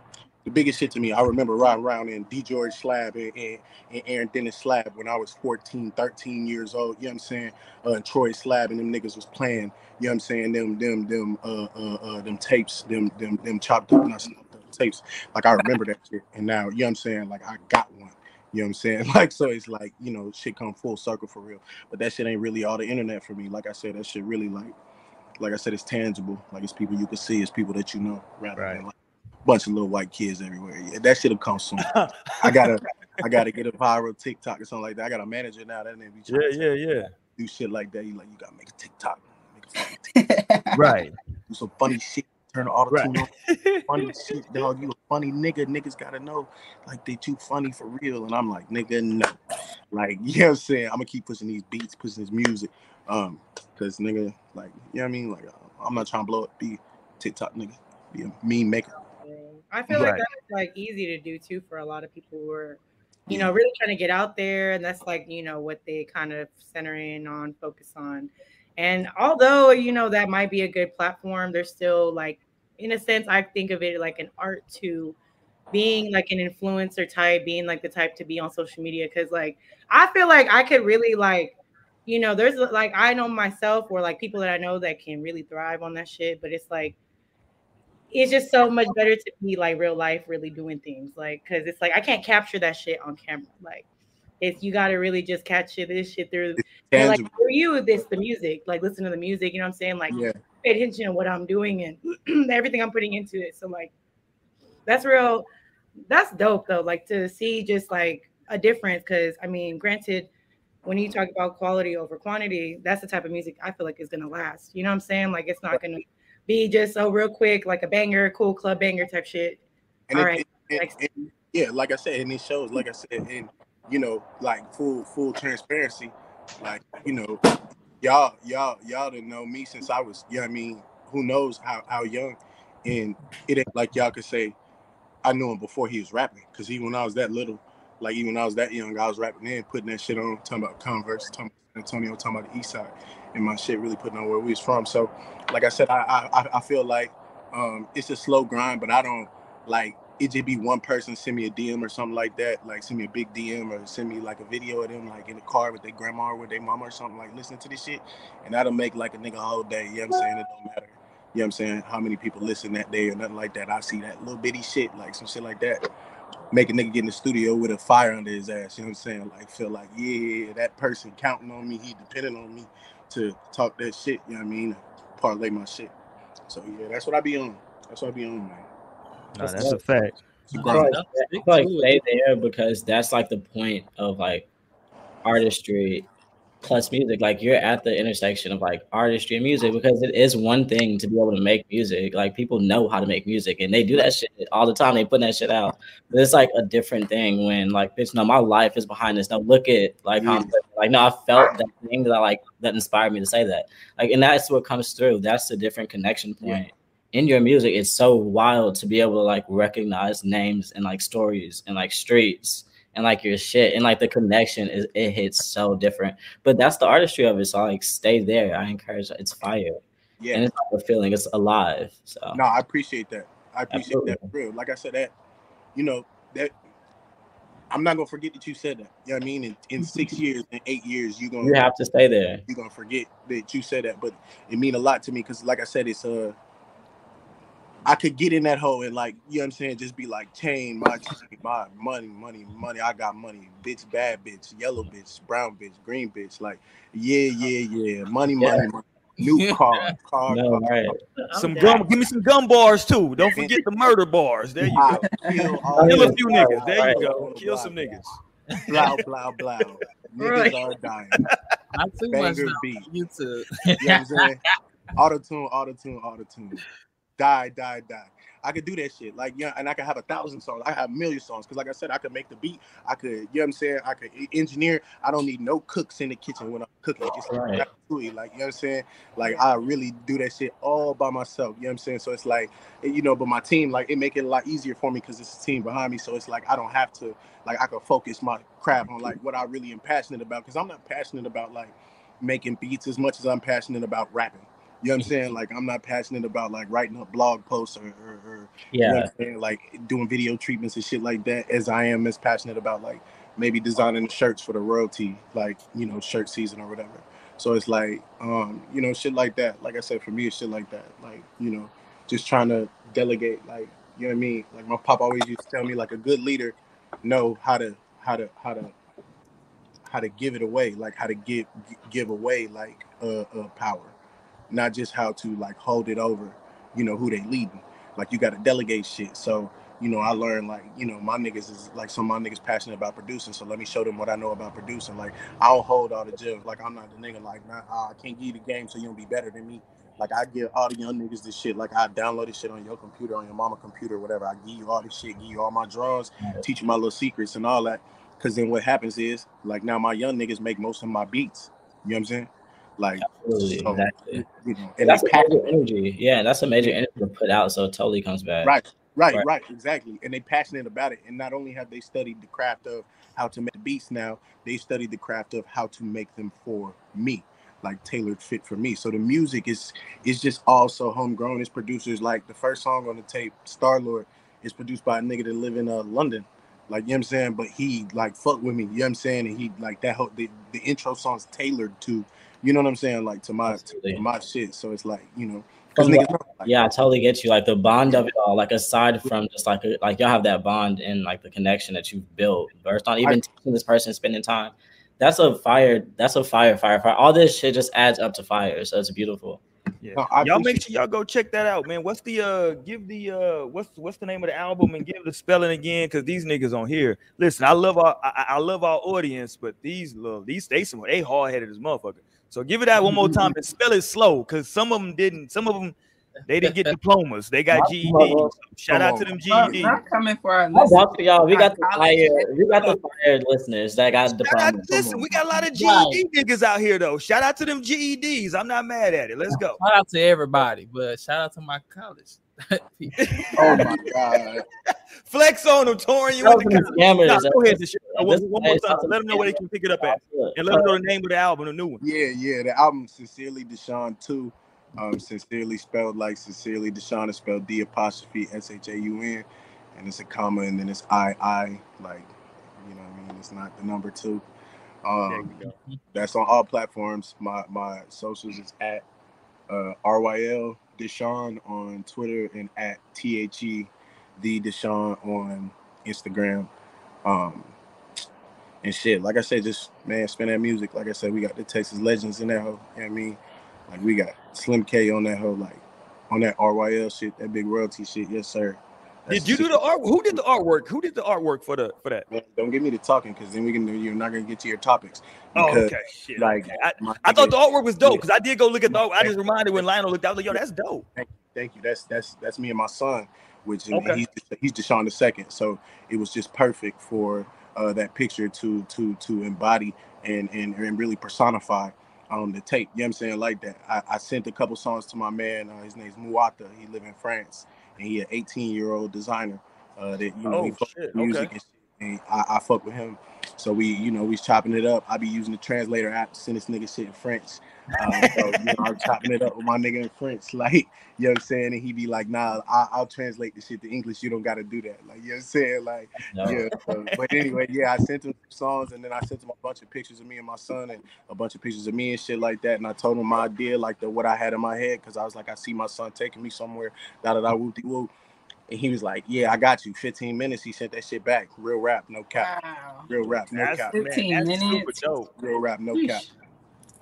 [SPEAKER 7] the biggest shit to me. I remember riding around in D. George Slab and, and, and, Aaron Dennis Slab when I was 14, 13 years old. You know what I'm saying? Uh, and Troy Slab and them niggas was playing. You know what I'm saying? Them them them uh uh, uh them tapes, them them them chopped up not tapes. Like I remember that shit. And now, you know what I'm saying? Like I got one. You know what I'm saying? Like so it's like, you know, shit come full circle for real. But that shit ain't really all the internet for me. Like I said, that shit really like like I said, it's tangible. Like it's people you can see, it's people that you know, rather right. than like bunch of little white kids everywhere. Yeah, that shit'll come soon. I gotta, I gotta get a viral TikTok or something like that. I got a manager now that nigga be
[SPEAKER 2] yeah, yeah, yeah.
[SPEAKER 7] Do shit like that. You like, you gotta make a TikTok, make
[SPEAKER 2] a TikTok. right.
[SPEAKER 7] Do some funny shit. Turn the auto tune right. funny shit, dog. You a funny nigga. Niggas gotta know, like they too funny for real. And I'm like, nigga, no. Like, you know what I'm saying? I'm gonna keep pushing these beats, pushing this music. Um, cause nigga, like, you know what I mean? Like, I'm not trying to blow up, be TikTok nigga, be a meme maker.
[SPEAKER 4] I feel right. like that's like easy to do too for a lot of people who are, you know, really trying to get out there, and that's like you know what they kind of center in on, focus on. And although you know that might be a good platform, there's still like, in a sense, I think of it like an art to being like an influencer type, being like the type to be on social media. Cause like I feel like I could really like, you know, there's like I know myself or like people that I know that can really thrive on that shit, but it's like it's just so much better to be like real life, really doing things. Like, cause it's like I can't capture that shit on camera. Like, it's you got to really just catch it, this shit through. Like for you, this the music. Like, listen to the music. You know what I'm saying? Like, yeah. pay attention to what I'm doing and everything I'm putting into it. So like, that's real. That's dope though. Like to see just like a difference. Cause I mean, granted, when you talk about quality over quantity, that's the type of music I feel like is gonna last. You know what I'm saying? Like, it's not gonna be just so real quick, like a banger, cool club banger type shit. And All it, right.
[SPEAKER 7] It, it, yeah, like I said, and it shows, like I said, and you know, like full full transparency, like you know, y'all y'all y'all didn't know me since I was, you know I mean, who knows how how young, and it ain't like y'all could say I knew him before he was rapping, because even when I was that little, like even when I was that young, I was rapping then, putting that shit on, talking about Converse, talking about Antonio, talking about the East Side, and my shit really putting on where we was from. So like I said, I I, I feel like um, it's a slow grind, but I don't like it just be one person send me a DM or something like that, like send me a big DM or send me like a video of them like in the car with their grandma or with their mama or something, like listening to this shit. And that'll make like a nigga whole day. You know what I'm saying? It don't matter. You know what I'm saying? How many people listen that day or nothing like that. I see that little bitty shit, like some shit like that. Make a nigga get in the studio with a fire under his ass. You know what I'm saying? Like feel like, yeah, that person counting on me, he depending on me to talk that shit, you know what I mean? parlay my shit. So yeah, that's what I be on. That's what I be on, man.
[SPEAKER 2] No, that's, that's a fact.
[SPEAKER 6] I feel, like, I feel like stay there because that's like the point of like artistry plus music. Like you're at the intersection of like artistry and music because it is one thing to be able to make music. Like people know how to make music and they do that shit all the time. They put that shit out. But it's like a different thing when like bitch, no, my life is behind this. Now look at like how I'm like no, I felt that thing that I like that inspired me to say that. Like and that's what comes through. That's the different connection point. In your music, it's so wild to be able to like recognize names and like stories and like streets and like your shit and like the connection is it hits so different. But that's the artistry of it. So like stay there. I encourage it's fire. Yeah. And it's like a feeling, it's alive. So
[SPEAKER 7] no, I appreciate that. I appreciate Absolutely. that real. Like I said, that you know, that I'm not gonna forget that you said that. You know what I mean? In, in six years, in eight years, you're gonna
[SPEAKER 6] you have to stay there.
[SPEAKER 7] You're gonna forget that you said that. But it mean a lot to me because like I said, it's uh I could get in that hole and like, you know what I'm saying, just be like, chain, my chain, my money, money, money. I got money, bitch, bad bitch, yellow bitch, brown bitch, green bitch. Like, yeah, yeah, yeah, money, yeah. money, money. New car, car, no,
[SPEAKER 2] car. Right. Some gum. Give me some gum bars too. Don't forget the murder bars. There you go. Kill, kill a few niggas. There right. you go. Kill some niggas.
[SPEAKER 7] Blow, blow, blow. Niggas right. are dying. Not too Banger much beat. YouTube. You know what I'm saying? Auto tune, auto tune, auto tune. Die, die, die. I could do that shit. Like, yeah, and I could have a thousand songs. I have a million songs. Cause like I said, I could make the beat. I could, you know what I'm saying? I could engineer. I don't need no cooks in the kitchen when I'm cooking. Just like,
[SPEAKER 6] Right.
[SPEAKER 7] like, you know what I'm saying? Like I really do that shit all by myself. You know what I'm saying? So it's like, eh, you know, but my team, like it make it a lot easier for me because it's a team behind me. So it's like I don't have to like I can focus my craft on like what I really am passionate about. Cause I'm not passionate about like making beats as much as I'm passionate about rapping. You know what I'm saying? Like I'm not passionate about like writing up blog posts or, or, or you know
[SPEAKER 6] Yeah.
[SPEAKER 7] what I'm? Like doing video treatments and shit like that as I am as passionate about like maybe designing shirts for the royalty, like, you know, shirt season or whatever. So it's like, um, you know, shit like that. Like I said, for me, it's shit like that. Like, you know, just trying to delegate, like, you know what I mean? Like my pop always used to tell me, like a good leader know how to how to how to how to give it away, like how to give give away like uh, uh power, not just how to like hold it over, you know, who they leading. Like you got to delegate shit. So you know, I learned like you know my niggas is like some of my niggas passionate about producing. So let me show them what I know about producing. Like I don't hold all the gems. Like I'm not the nigga like nah, I can't give you the game so you don't be better than me. Like I give all the young niggas this shit. Like I download this shit on your computer, on your mama computer, whatever. I give you all this shit, give you all my draws, teach you my little secrets and all that. Cause then what happens is like now my young niggas make most of my beats. You know what I'm saying? Like
[SPEAKER 6] Absolutely,
[SPEAKER 7] so,
[SPEAKER 6] exactly.
[SPEAKER 7] you know, and
[SPEAKER 6] That's a
[SPEAKER 7] pack
[SPEAKER 6] major energy. Yeah, that's a major energy to put out, so it totally comes back.
[SPEAKER 7] Right, right,
[SPEAKER 6] Right.
[SPEAKER 7] right, exactly. And they passionate about it. And not only have they studied the craft of how to make beats now, they studied the craft of how to make them for me, like tailored fit for me. So the music is is just also homegrown. It's producers like the first song on the tape, Star Lord, is produced by a nigga that live in uh London. Like you know what I'm saying, but he like fuck with me, you know what I'm saying? And he like that whole the, the intro song's tailored to, you know what I'm saying, like to my to my shit. So it's like, you know, because
[SPEAKER 6] From
[SPEAKER 7] niggas know, like,
[SPEAKER 6] Yeah, I totally get you. Like the bond of it all. Like aside from just like like y'all have that bond and like the connection that you've built. First on even teaching this person, spending time. That's a fire. That's a fire, fire, fire. All this shit just adds up to fire. So it's beautiful.
[SPEAKER 2] Yeah.
[SPEAKER 7] No, I
[SPEAKER 2] y'all make sure y'all go check that out, man. What's the uh give the uh what's what's the name of the album and give the spelling again because these niggas on here. Listen, I love our I, I love our audience, but these little these they some they hard headed as motherfucker. So give it that one more time mm-hmm. and spell it slow because some of them didn't. Some of them they didn't get diplomas. They got
[SPEAKER 6] My
[SPEAKER 2] GEDs. shout out to them GED.
[SPEAKER 3] I'm
[SPEAKER 2] GEDs.
[SPEAKER 3] not coming for our
[SPEAKER 6] Shout
[SPEAKER 3] listeners.
[SPEAKER 6] out to y'all. We got the
[SPEAKER 3] College
[SPEAKER 6] fire. We got the fire listeners that got
[SPEAKER 2] Shout
[SPEAKER 6] diplomas.
[SPEAKER 2] listen, we got a lot of
[SPEAKER 5] Right.
[SPEAKER 2] GED niggas out here though. Shout out to them GEDs. I'm not mad at it. Let's go.
[SPEAKER 5] Shout out to everybody, but shout out to my college. People.
[SPEAKER 7] Oh my god.
[SPEAKER 2] Flex on them, Torian. You
[SPEAKER 6] Shout
[SPEAKER 2] went
[SPEAKER 6] out
[SPEAKER 2] to
[SPEAKER 6] to
[SPEAKER 2] college.
[SPEAKER 6] the scammers.
[SPEAKER 2] Nah, go ahead. One, one more time.
[SPEAKER 6] shout out to
[SPEAKER 2] Let them know where they can pick it up at. And let them know the name of the album, the new one.
[SPEAKER 7] Yeah, yeah. The album Sincerely Deshawn" 2. Um, sincerely spelled like sincerely Deshawn is spelled D apostrophe S H A U N. And it's a comma and then it's I I like you know what I mean? It's not the number two. Um that's on all platforms. My my socials is at uh RYL Deshaun on Twitter and at T H E the Deshaun on Instagram. Um and shit. Like I said, just man, spin that music. Like I said, we got the Texas Legends in that hoe. You know I mean? Like we got Slim K on that hoe, like on that RYL shit, that big royalty shit. Yes, sir. That's
[SPEAKER 2] Did you do the art? Who did the artwork? Who did the artwork for the for that?
[SPEAKER 7] Don't get me to talking because then we can you're not gonna get to your topics.
[SPEAKER 2] Oh, okay. Shit.
[SPEAKER 7] Like
[SPEAKER 2] okay. I, I thought the artwork was dope because I did go look at the art. I just reminded when Lionel looked, I was like, yo, that's dope.
[SPEAKER 7] Thank you. That's that's that's me and my son, which
[SPEAKER 2] Okay.
[SPEAKER 7] he's he's Deshaun the second. So it was just perfect for uh, that picture to to to embody and and, and really personify um the tape. You know what I'm saying? Like that. I, I sent a couple songs to my man. Uh, his name's Muata. He live in France and he an 18 year old designer uh, that you know he
[SPEAKER 2] Oh,
[SPEAKER 7] fuck
[SPEAKER 2] shit,
[SPEAKER 7] with music
[SPEAKER 2] okay.
[SPEAKER 7] and shit. And I, I fuck with him. So we, you know, we chopping it up. I be using the translator app to send this nigga shit in French. Uh, so, you know, I'm chopping it up with my nigga in French. Like, you know what I'm saying? And he be like, nah, I, I'll translate the shit to English. You don't got to do that. Like, you know what I'm saying? Like,
[SPEAKER 6] No.
[SPEAKER 7] yeah. So, but anyway, yeah, I sent him songs and then I sent him a bunch of pictures of me and my son and a bunch of pictures of me and shit like that. And I told him my idea, like the what I had in my head, because I was like, I see my son taking me somewhere, da da da woo woo. And he was like, Yeah, I got you. 15 minutes. He sent that shit back. Real rap, no cap.
[SPEAKER 3] Wow.
[SPEAKER 7] Real rap, no
[SPEAKER 2] That's,
[SPEAKER 7] cap.
[SPEAKER 2] man,
[SPEAKER 3] 15
[SPEAKER 2] that's super
[SPEAKER 3] minutes.
[SPEAKER 2] dope.
[SPEAKER 7] Real rap, no cap.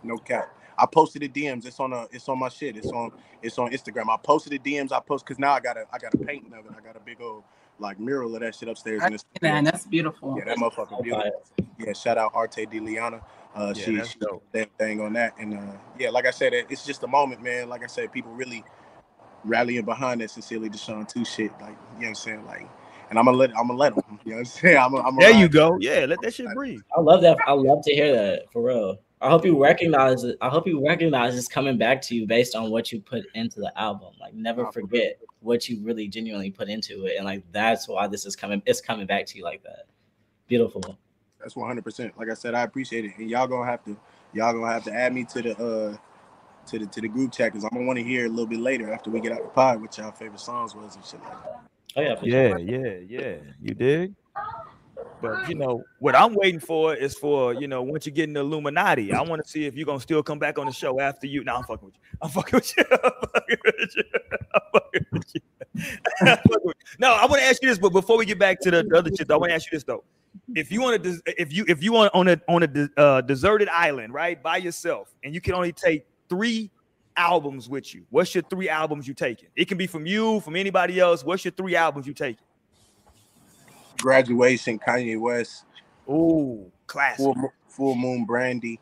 [SPEAKER 7] No cap. I posted the DMs. It's on a. It's on my shit. It's on. It's on Instagram. I posted the DMs. I post because now I got a. I got a painting of it. I got a big old like mural of that shit upstairs in this.
[SPEAKER 3] Man, that's beautiful.
[SPEAKER 7] Yeah, that motherfucker beautiful. Yeah, shout out Arte De Liana. Uh,
[SPEAKER 2] Yeah,
[SPEAKER 7] she,
[SPEAKER 2] that's
[SPEAKER 7] she
[SPEAKER 2] dope.
[SPEAKER 7] that thing on that, and uh, yeah, like I said, it's just a moment, man. Like I said, people really, rallying behind that Sincerely Deshaun two shit. Like, you know what I'm saying? Like, and I'm gonna let I'm gonna let them. You know what I'm saying? I'm, I'm
[SPEAKER 2] there you go. Yeah, let that shit breathe.
[SPEAKER 6] I love that. I love to hear that for real. I hope you recognize it. I hope you recognize it's coming back to you based on what you put into the album. Like never forget what you really genuinely put into it. And like that's why this is coming, it's coming back to you like that. Beautiful.
[SPEAKER 7] That's 100 percent Like I said, I appreciate it. And y'all gonna have to y'all gonna have to add me to the uh to the to the group chat because I'm gonna want to hear a little bit later after we get out the pod what y'all favorite songs was and shit like that.
[SPEAKER 6] Oh yeah,
[SPEAKER 2] yeah, sure. yeah, yeah. You dig? But you know what I'm waiting for is for you know once you get in the Illuminati, I want to see if you're gonna still come back on the show after you. Now I'm fucking with you. I'm fucking with you. I'm fucking with you. I'm fucking with you. No, I want to ask you this, but before we get back to the, the other shit, I want to ask you this though. If you want to, if you if you want on a on a uh, deserted island, right, by yourself, and you can only take three albums with you. What's your three albums you taking? It can be from you, from anybody else. What's your three albums you taking?
[SPEAKER 7] Graduation, Kanye West.
[SPEAKER 2] Ooh, classic.
[SPEAKER 7] Full, Full Moon Brandy.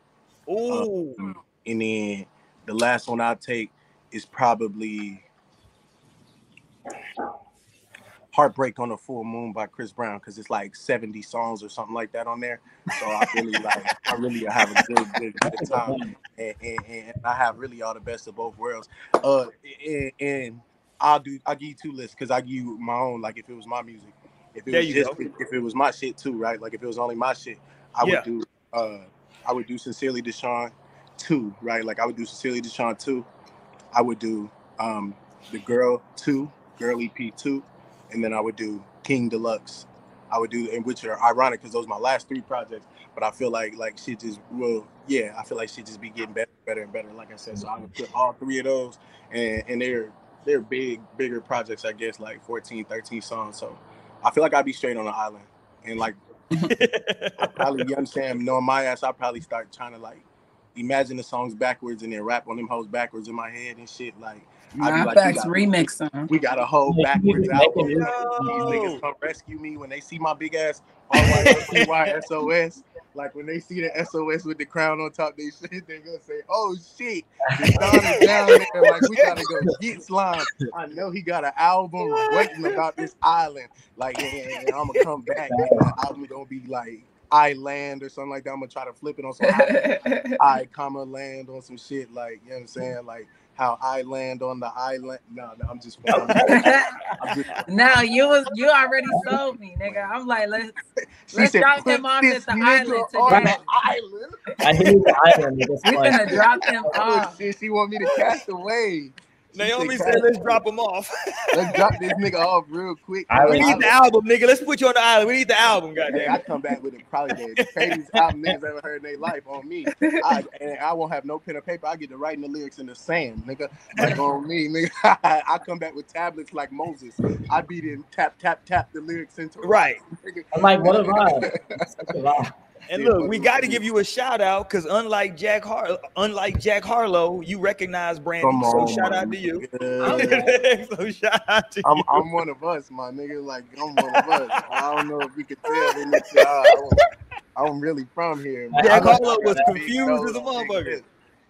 [SPEAKER 2] Ooh.
[SPEAKER 7] Um, and then the last one I'll take is probably Heartbreak on the Full Moon by Chris Brown because it's like 70 songs or something like that on there. So I really like I really have a good good, good time. And, and, and, I have really all the best of both worlds. Uh and, and I'll do I'll give you two lists because I give you my own, like if it was my music. If it
[SPEAKER 2] there
[SPEAKER 7] was just
[SPEAKER 2] go.
[SPEAKER 7] if it was my shit too, right? Like if it was only my shit, I
[SPEAKER 2] Yeah.
[SPEAKER 7] would do uh I would do Sincerely Deshaun two, right? Like I would do Sincerely Deshaun two. I would do um the girl two, girl EP two, and then I would do King Deluxe. I would do and which are ironic because those are my last three projects. But I feel like like shit just will yeah, I feel like shit just be getting better, better and better. Like I said, so I would put all three of those and and they're they're big, bigger projects, I guess, like 14, 13 songs. So I feel like I'd be straight on the island. And like I probably, you understand, knowing my ass, I probably start trying to like imagine the songs backwards and then rap on them hoes backwards in my head and shit. Like, I'd be like,
[SPEAKER 3] facts
[SPEAKER 7] got-
[SPEAKER 3] remix them.
[SPEAKER 7] we got a whole backwards
[SPEAKER 6] you
[SPEAKER 7] album. These niggas come rescue me when they see my big ass RYSY SOS. Like when they see the SOS with the crown on top, they shit, they gonna say, "Oh shit, the Don is down there." Like we gotta go get slime. I know he got an album waiting about this island. Like, and I'm gonna come back. And the album gonna be like Island or something like that. I'm gonna try to flip it on some I, I comma land on some shit. Like, you know what I'm saying? Like how I land on the island. No, no, I'm just. I'm I'm just
[SPEAKER 3] now you was you already sold me, nigga. I'm like, let's
[SPEAKER 7] She
[SPEAKER 3] Let's
[SPEAKER 7] said,
[SPEAKER 3] drop them off at the island
[SPEAKER 7] on
[SPEAKER 3] today."
[SPEAKER 7] the island.
[SPEAKER 6] I hear the island
[SPEAKER 3] we
[SPEAKER 6] point.
[SPEAKER 3] gonna drop them
[SPEAKER 7] Oh
[SPEAKER 3] off.
[SPEAKER 7] shit, she want me to cast away. She
[SPEAKER 2] Naomi
[SPEAKER 7] said,
[SPEAKER 2] said, "Let's drop him off."
[SPEAKER 7] Let's drop this nigga off real quick.
[SPEAKER 6] I
[SPEAKER 2] we
[SPEAKER 6] would-
[SPEAKER 2] need the album, nigga. Let's put you on the island. We need the album,
[SPEAKER 7] Hey,
[SPEAKER 2] goddamn.
[SPEAKER 7] I come back with it probably the craziest album niggas ever heard in their life on me. I, and I won't have no pen or paper. I get to writing the lyrics in the sand, nigga. Like on me, nigga. I come back with tablets like Moses. I beat in tap tap tap the lyrics into it.
[SPEAKER 2] Right.
[SPEAKER 7] nigga.
[SPEAKER 6] I'm like, what a vibe. Such a vibe.
[SPEAKER 2] And look, we got to give you a shout out because unlike Jack Har, unlike Jack Harlow, you recognize Brandy.
[SPEAKER 7] Come
[SPEAKER 2] so
[SPEAKER 7] on,
[SPEAKER 2] shout
[SPEAKER 7] my
[SPEAKER 2] out to you. so shout out to
[SPEAKER 7] I'm,
[SPEAKER 2] you.
[SPEAKER 7] I'm one of us, my nigga. Like I'm one of us. I don't know if you could tell. They look, uh, I'm, I'm really from here. man.
[SPEAKER 2] Jack
[SPEAKER 7] I got-
[SPEAKER 2] Harlow
[SPEAKER 7] I got
[SPEAKER 2] was confused as a motherfucker.
[SPEAKER 7] lips.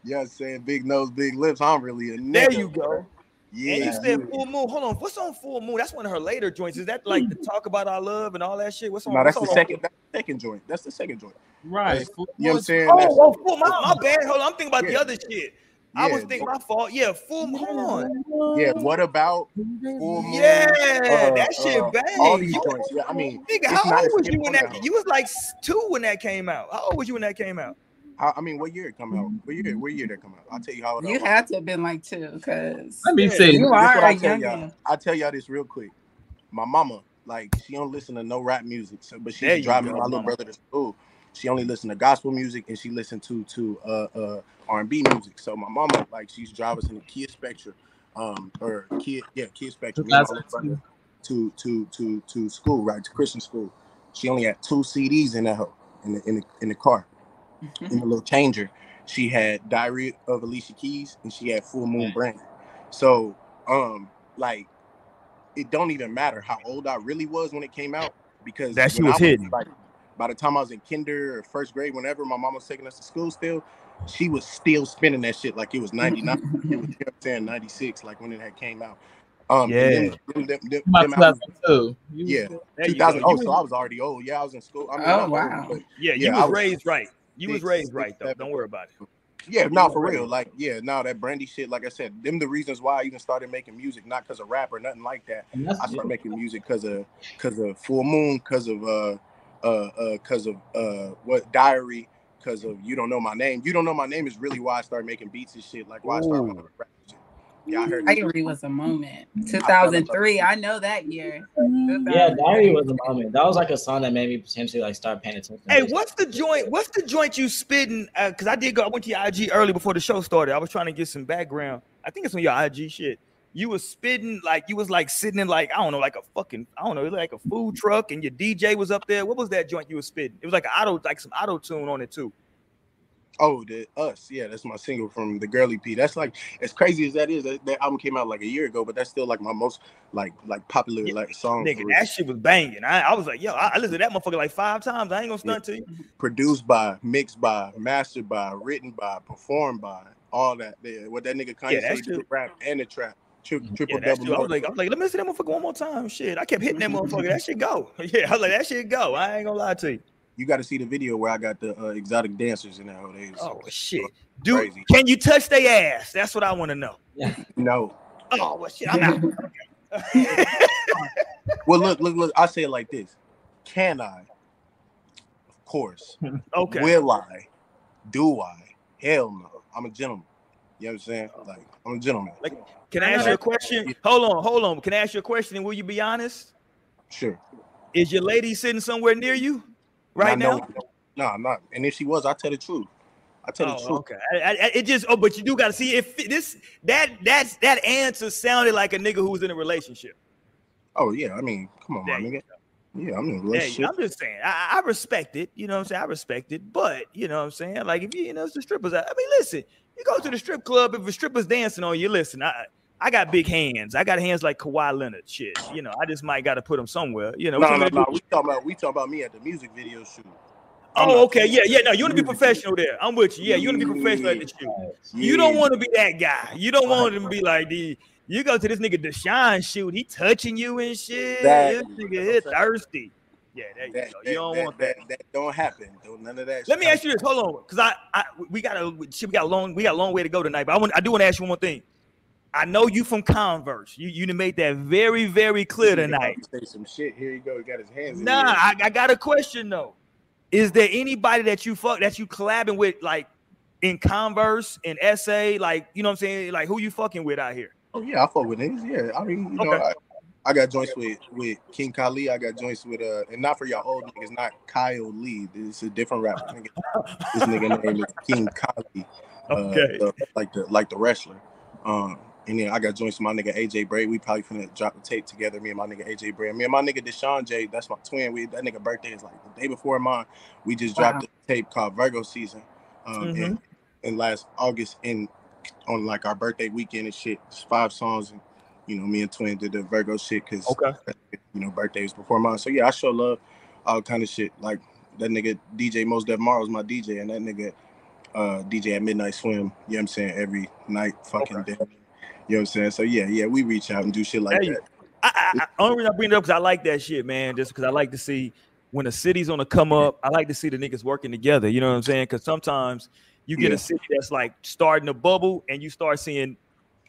[SPEAKER 7] You know what I'm saying? Big nose, big lips. I'm really a nigga.
[SPEAKER 2] There you go.
[SPEAKER 7] Yeah.
[SPEAKER 2] and you said Full Moon. Hold on, what's on Full Moon? That's one of her later joints. Is that like the talk about our love and all that shit? What's on?
[SPEAKER 7] no, that's the
[SPEAKER 2] on-
[SPEAKER 7] second. That's the second joint. That's the second joint.
[SPEAKER 5] Right.
[SPEAKER 7] You know what I'm saying?
[SPEAKER 2] Oh,
[SPEAKER 7] That's-
[SPEAKER 2] oh, Full, my, my bad. Hold on, I'm thinking about the other shit. I was thinking my fault. Yeah, Full Moon. Hold on.
[SPEAKER 7] Yeah. What about Full Moon?
[SPEAKER 2] Yeah,
[SPEAKER 7] Uh,
[SPEAKER 2] that shit
[SPEAKER 7] uh,
[SPEAKER 2] bang.
[SPEAKER 7] All these
[SPEAKER 2] You-
[SPEAKER 7] joints. Yeah. I mean,
[SPEAKER 2] Nigga, how old was you when that?
[SPEAKER 7] that
[SPEAKER 2] You was like two when that came out. How old was you when that came out?
[SPEAKER 7] I, I mean, what year it come out? What year? What year that come out? I'll tell you how old I
[SPEAKER 3] You
[SPEAKER 7] was.
[SPEAKER 3] had to have been like two, because
[SPEAKER 5] Let me
[SPEAKER 2] Yeah,
[SPEAKER 5] see.
[SPEAKER 3] you
[SPEAKER 7] This
[SPEAKER 3] are
[SPEAKER 7] what
[SPEAKER 3] a
[SPEAKER 7] I tell
[SPEAKER 3] youngin.
[SPEAKER 7] y'all. I tell y'all this real quick. My mama, like, she don't listen to no rap music, so but
[SPEAKER 2] There
[SPEAKER 7] she's driving
[SPEAKER 2] go,
[SPEAKER 7] my little brother to school. She only listen to gospel music and she listen to to uh uh R and B music. So my mama, like, she's driving us in the Kia Spectra, um, or Kia, yeah, Kia Spectra. Me and my little brother to to to to school, right to Christian school. She only had two CDs in that hoe, in the in the in the car, in the little changer. She had Diary of Alicia Keys and she had Full Moon Brand. So um like it don't even matter how old I really was when it came out because
[SPEAKER 2] That shit
[SPEAKER 7] when
[SPEAKER 2] was
[SPEAKER 7] I
[SPEAKER 2] hidden.
[SPEAKER 7] like by the time I was in kinder or first grade, whenever my mom was taking us to school still, she was still spinning that shit like it was 99. it was, you know what I'm saying 96, like when it had came out. Um,
[SPEAKER 2] Yeah.
[SPEAKER 7] and them- them- them- them-
[SPEAKER 5] My
[SPEAKER 7] them albums-
[SPEAKER 5] 2002.
[SPEAKER 7] Yeah,
[SPEAKER 2] There
[SPEAKER 7] 2000. Oh, so I was already old. Yeah, I was in school. I mean,
[SPEAKER 3] Oh,
[SPEAKER 7] not old,
[SPEAKER 3] wow.
[SPEAKER 7] but
[SPEAKER 2] yeah, you
[SPEAKER 7] yeah,
[SPEAKER 2] was
[SPEAKER 7] I was
[SPEAKER 2] raised right. You was raised
[SPEAKER 7] six,
[SPEAKER 2] right though.
[SPEAKER 7] seven.
[SPEAKER 2] Don't worry about it.
[SPEAKER 7] Yeah, no, for real. Like, yeah, no, that Brandy shit, like I said, them the reasons why I even started making music, not because of rap or nothing like that. I started making music because of because of Full Moon, because of uh uh uh because of uh what Diary, because of You Don't Know My Name. You Don't Know My Name is really why I started making beats and shit. Like why I started
[SPEAKER 2] Ooh.
[SPEAKER 7] making rap and shit. Yeah, I heard
[SPEAKER 3] Diary was a moment. 2003. I know that year.
[SPEAKER 6] yeah, Diary was a moment. That was like a song that made me potentially like start paying attention.
[SPEAKER 2] Hey, what's the joint? What's the joint you spitting? Uh, because I did go. I went to your IG early before the show started. I was trying to get some background. I think it's on your IG shit. You was spitting like you was like sitting in like I don't know, like a fucking I don't know, like a food truck, and your DJ was up there. What was that joint you was spitting? It was like an auto, like some auto tune on it too.
[SPEAKER 7] Oh, the us, yeah, that's my single from the Girly P. That's like as crazy as that is. That, that album came out like a year ago, but that's still like my most like like popular
[SPEAKER 2] Yeah,
[SPEAKER 7] like song.
[SPEAKER 2] Nigga, that shit was banging. I, I was like, yo, I, I listened to that motherfucker like five times. I ain't gonna stunt to you.
[SPEAKER 7] produced by, mixed by, mastered by, written by, performed by, all that. Yeah, what that nigga Kanye
[SPEAKER 2] Yeah,
[SPEAKER 7] yeah,
[SPEAKER 2] that's
[SPEAKER 7] rap and the trap, tri-
[SPEAKER 2] mm-hmm.
[SPEAKER 7] triple
[SPEAKER 2] that's
[SPEAKER 7] double.
[SPEAKER 2] I was like, I was like, let me see that motherfucker one more time. Shit, I kept hitting that motherfucker. That shit go. Yeah, I was like, that shit go. I ain't gonna lie to you.
[SPEAKER 7] You got to see the video where I got the uh, exotic dancers in that whole days.
[SPEAKER 2] Oh shit, dude,
[SPEAKER 7] Crazy.
[SPEAKER 2] can you touch their ass? That's what I want to know.
[SPEAKER 7] No.
[SPEAKER 2] Oh well, shit, I'm out.
[SPEAKER 7] Well, look, look, look. I say it like this: Can I? Of course.
[SPEAKER 2] okay.
[SPEAKER 7] Will I? Do I? Hell no. I'm a gentleman. You know what I'm saying? Like I'm a gentleman.
[SPEAKER 2] Like, Can I ask you a question? Hold on, hold on. Can I ask you a question? And will you be honest?
[SPEAKER 7] Sure.
[SPEAKER 2] Is your lady sitting somewhere near you right now?
[SPEAKER 7] No, I'm not. And if she was, I tell the truth. I tell the
[SPEAKER 2] Oh,
[SPEAKER 7] truth.
[SPEAKER 2] okay. I, I, it just oh, but you do got to see if this that that's that answer sounded like a nigga who was in a relationship.
[SPEAKER 7] Oh yeah. I mean, come on, my nigga. Yeah, I'm in a relationship.
[SPEAKER 2] I'm just saying, I, I respect it. You know what I'm saying? I respect it, but you know what I'm saying? Like if you, you know, it's the strippers. I, I mean, listen, you go to the strip club, if a stripper's dancing on you, listen, I I got big hands. I got hands like Kawhi Leonard. Shit, you know, I just might got to put them somewhere. You know,
[SPEAKER 7] No, no, no. We talking about we talking about me at the music video shoot. Oh, I'm
[SPEAKER 2] Oh, okay, yeah, yeah. No, you want to be professional there. I'm with you. Yeah, you want to be professional at the shoot. You don't want to be that guy. You don't want him to be like the. You go to this nigga Deshaun shoot. He touching you and shit.
[SPEAKER 7] Exactly.
[SPEAKER 2] This nigga hit thirsty. Yeah, there you
[SPEAKER 7] that,
[SPEAKER 2] go.
[SPEAKER 7] that,
[SPEAKER 2] You don't
[SPEAKER 7] that,
[SPEAKER 2] want that.
[SPEAKER 7] that, that don't happen. Don't none of that.
[SPEAKER 2] Let me ask you this. Hold on, because I, I we got a shit, we got a long we got a long way to go tonight. But I want I do want to ask you one more thing. I know you from Converse. You you made that very very clear tonight.
[SPEAKER 7] Say some shit. Here you go. He got his hands. in
[SPEAKER 2] Nah. I, I got a question though. Is there anybody that you fuck that you collabing with like in Converse and SA? Like you know what I'm saying? Like who you fucking with out here?
[SPEAKER 7] Oh yeah, I fuck with niggas. Yeah, I mean, you know,
[SPEAKER 2] Okay.
[SPEAKER 7] I, I got joints with with King Kali. I got joints with uh, and not for y'all old niggas, not Kyle Lee. It's a different rapper. Nigga. This nigga name is King Kali. Uh,
[SPEAKER 2] Okay.
[SPEAKER 7] the- like the like the wrestler. Um, and then I got joints with my nigga AJ Bray. We probably finna drop the tape together. Me and my nigga AJ Bray. Me and my nigga Deshaun J. That's my twin. We that nigga birthday is like the day before mine. We just dropped
[SPEAKER 3] Wow.
[SPEAKER 7] a tape called Virgo Season. Um,
[SPEAKER 2] Mhm.
[SPEAKER 7] in, in last August in on like our birthday weekend and shit. It's five songs and you know me and Twin did the Virgo shit because
[SPEAKER 2] Okay.
[SPEAKER 7] you know birthday was before mine. So yeah, I show love all kind of shit. Like that nigga DJ Most Def Morrow's my DJ and that nigga uh DJ at Midnight Swim. You know what I'm saying? Every night fucking
[SPEAKER 2] Okay.
[SPEAKER 7] day. You know what I'm saying? So yeah, yeah, we reach out and do shit like
[SPEAKER 2] you
[SPEAKER 7] that.
[SPEAKER 2] I, I, I only reason I bring it up because I like that shit, man. Just because I like to see when a city's on the come up. I like to see the niggas working together. You know what I'm saying? Because sometimes you get
[SPEAKER 7] Yeah.
[SPEAKER 2] a city that's like starting to bubble, and you start seeing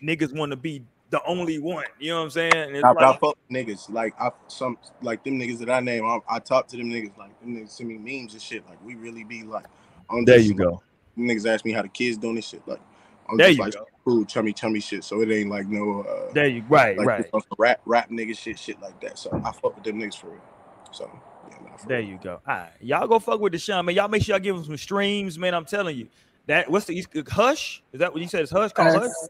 [SPEAKER 2] niggas want to be the only one. You know what I'm saying? And it's
[SPEAKER 7] I, I fuck niggas like I some like them niggas that I name. I, I talk to them niggas like them niggas send me memes and shit. Like we really be like on
[SPEAKER 2] there you go.
[SPEAKER 7] Niggas ask me how the kids doing this shit. Like I'm
[SPEAKER 2] There
[SPEAKER 7] just
[SPEAKER 2] you
[SPEAKER 7] like
[SPEAKER 2] go.
[SPEAKER 7] Cool chummy chummy shit. So it ain't like no uh
[SPEAKER 2] There you right,
[SPEAKER 7] like
[SPEAKER 2] right.
[SPEAKER 7] some rap rap nigga shit shit like that. So I fuck with them niggas for real. So yeah, nah,
[SPEAKER 2] There
[SPEAKER 7] real.
[SPEAKER 2] you go. All right, y'all go fuck with Deshaun, man. Y'all make sure y'all give him some streams, man. I'm telling you. That what's the Hush? Is that what you said? It's Hush called Hush?
[SPEAKER 3] Us.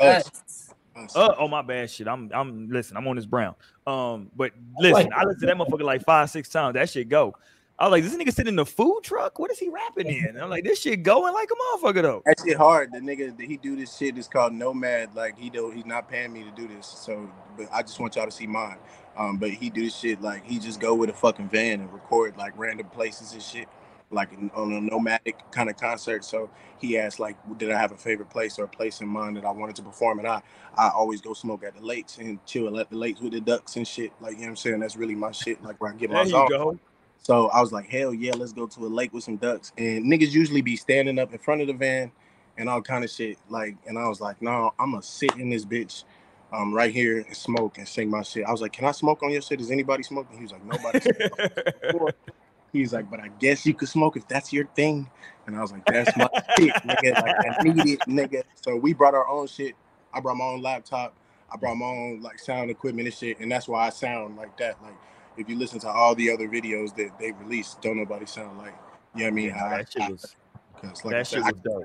[SPEAKER 7] Us,
[SPEAKER 3] Us.
[SPEAKER 7] us.
[SPEAKER 2] Uh, oh my bad shit. I'm I'm listen, I'm on this brown. Um, but listen, I listened to that motherfucker like five, six times. That shit go. I was like, this nigga sitting in the food truck. What is he rapping in? I'm like, this shit going like a motherfucker though.
[SPEAKER 7] That shit hard. The nigga that he do this shit is called Nomad. Like he do he's not paying me to do this. So but I just want y'all to see mine. Um, but he do this shit like he just go with a fucking van and record like random places and shit. like on a nomadic kind of concert. So he asked like, did I have a favorite place or a place in mind that I wanted to perform? And I I always go smoke at the lakes and chill at the lakes with the ducks and shit. Like you know what I'm saying? That's really my shit. Like where I get my There
[SPEAKER 2] you
[SPEAKER 7] zone.
[SPEAKER 2] go.
[SPEAKER 7] So I was like, hell yeah, let's go to a lake with some ducks. And niggas usually be standing up in front of the van and all kind of shit. Like, and I was like, no, I'm gonna sit in this bitch um right here and smoke and sing my shit. I was like, can I smoke on your shit? Is anybody smoking? He was like, nobody. He's like, but I guess you could smoke if that's your thing. And I was like, that's my shit, nigga. Like, I need it, nigga. So we brought our own shit. I brought my own laptop. I brought my own like sound equipment and shit. And that's why I sound like that. Like, if you listen to all the other videos that they released, don't nobody sound like, you know what I mean? How I-
[SPEAKER 2] that shit was
[SPEAKER 7] Cause like I
[SPEAKER 2] that
[SPEAKER 7] said,
[SPEAKER 2] shit
[SPEAKER 7] I,
[SPEAKER 2] was dope.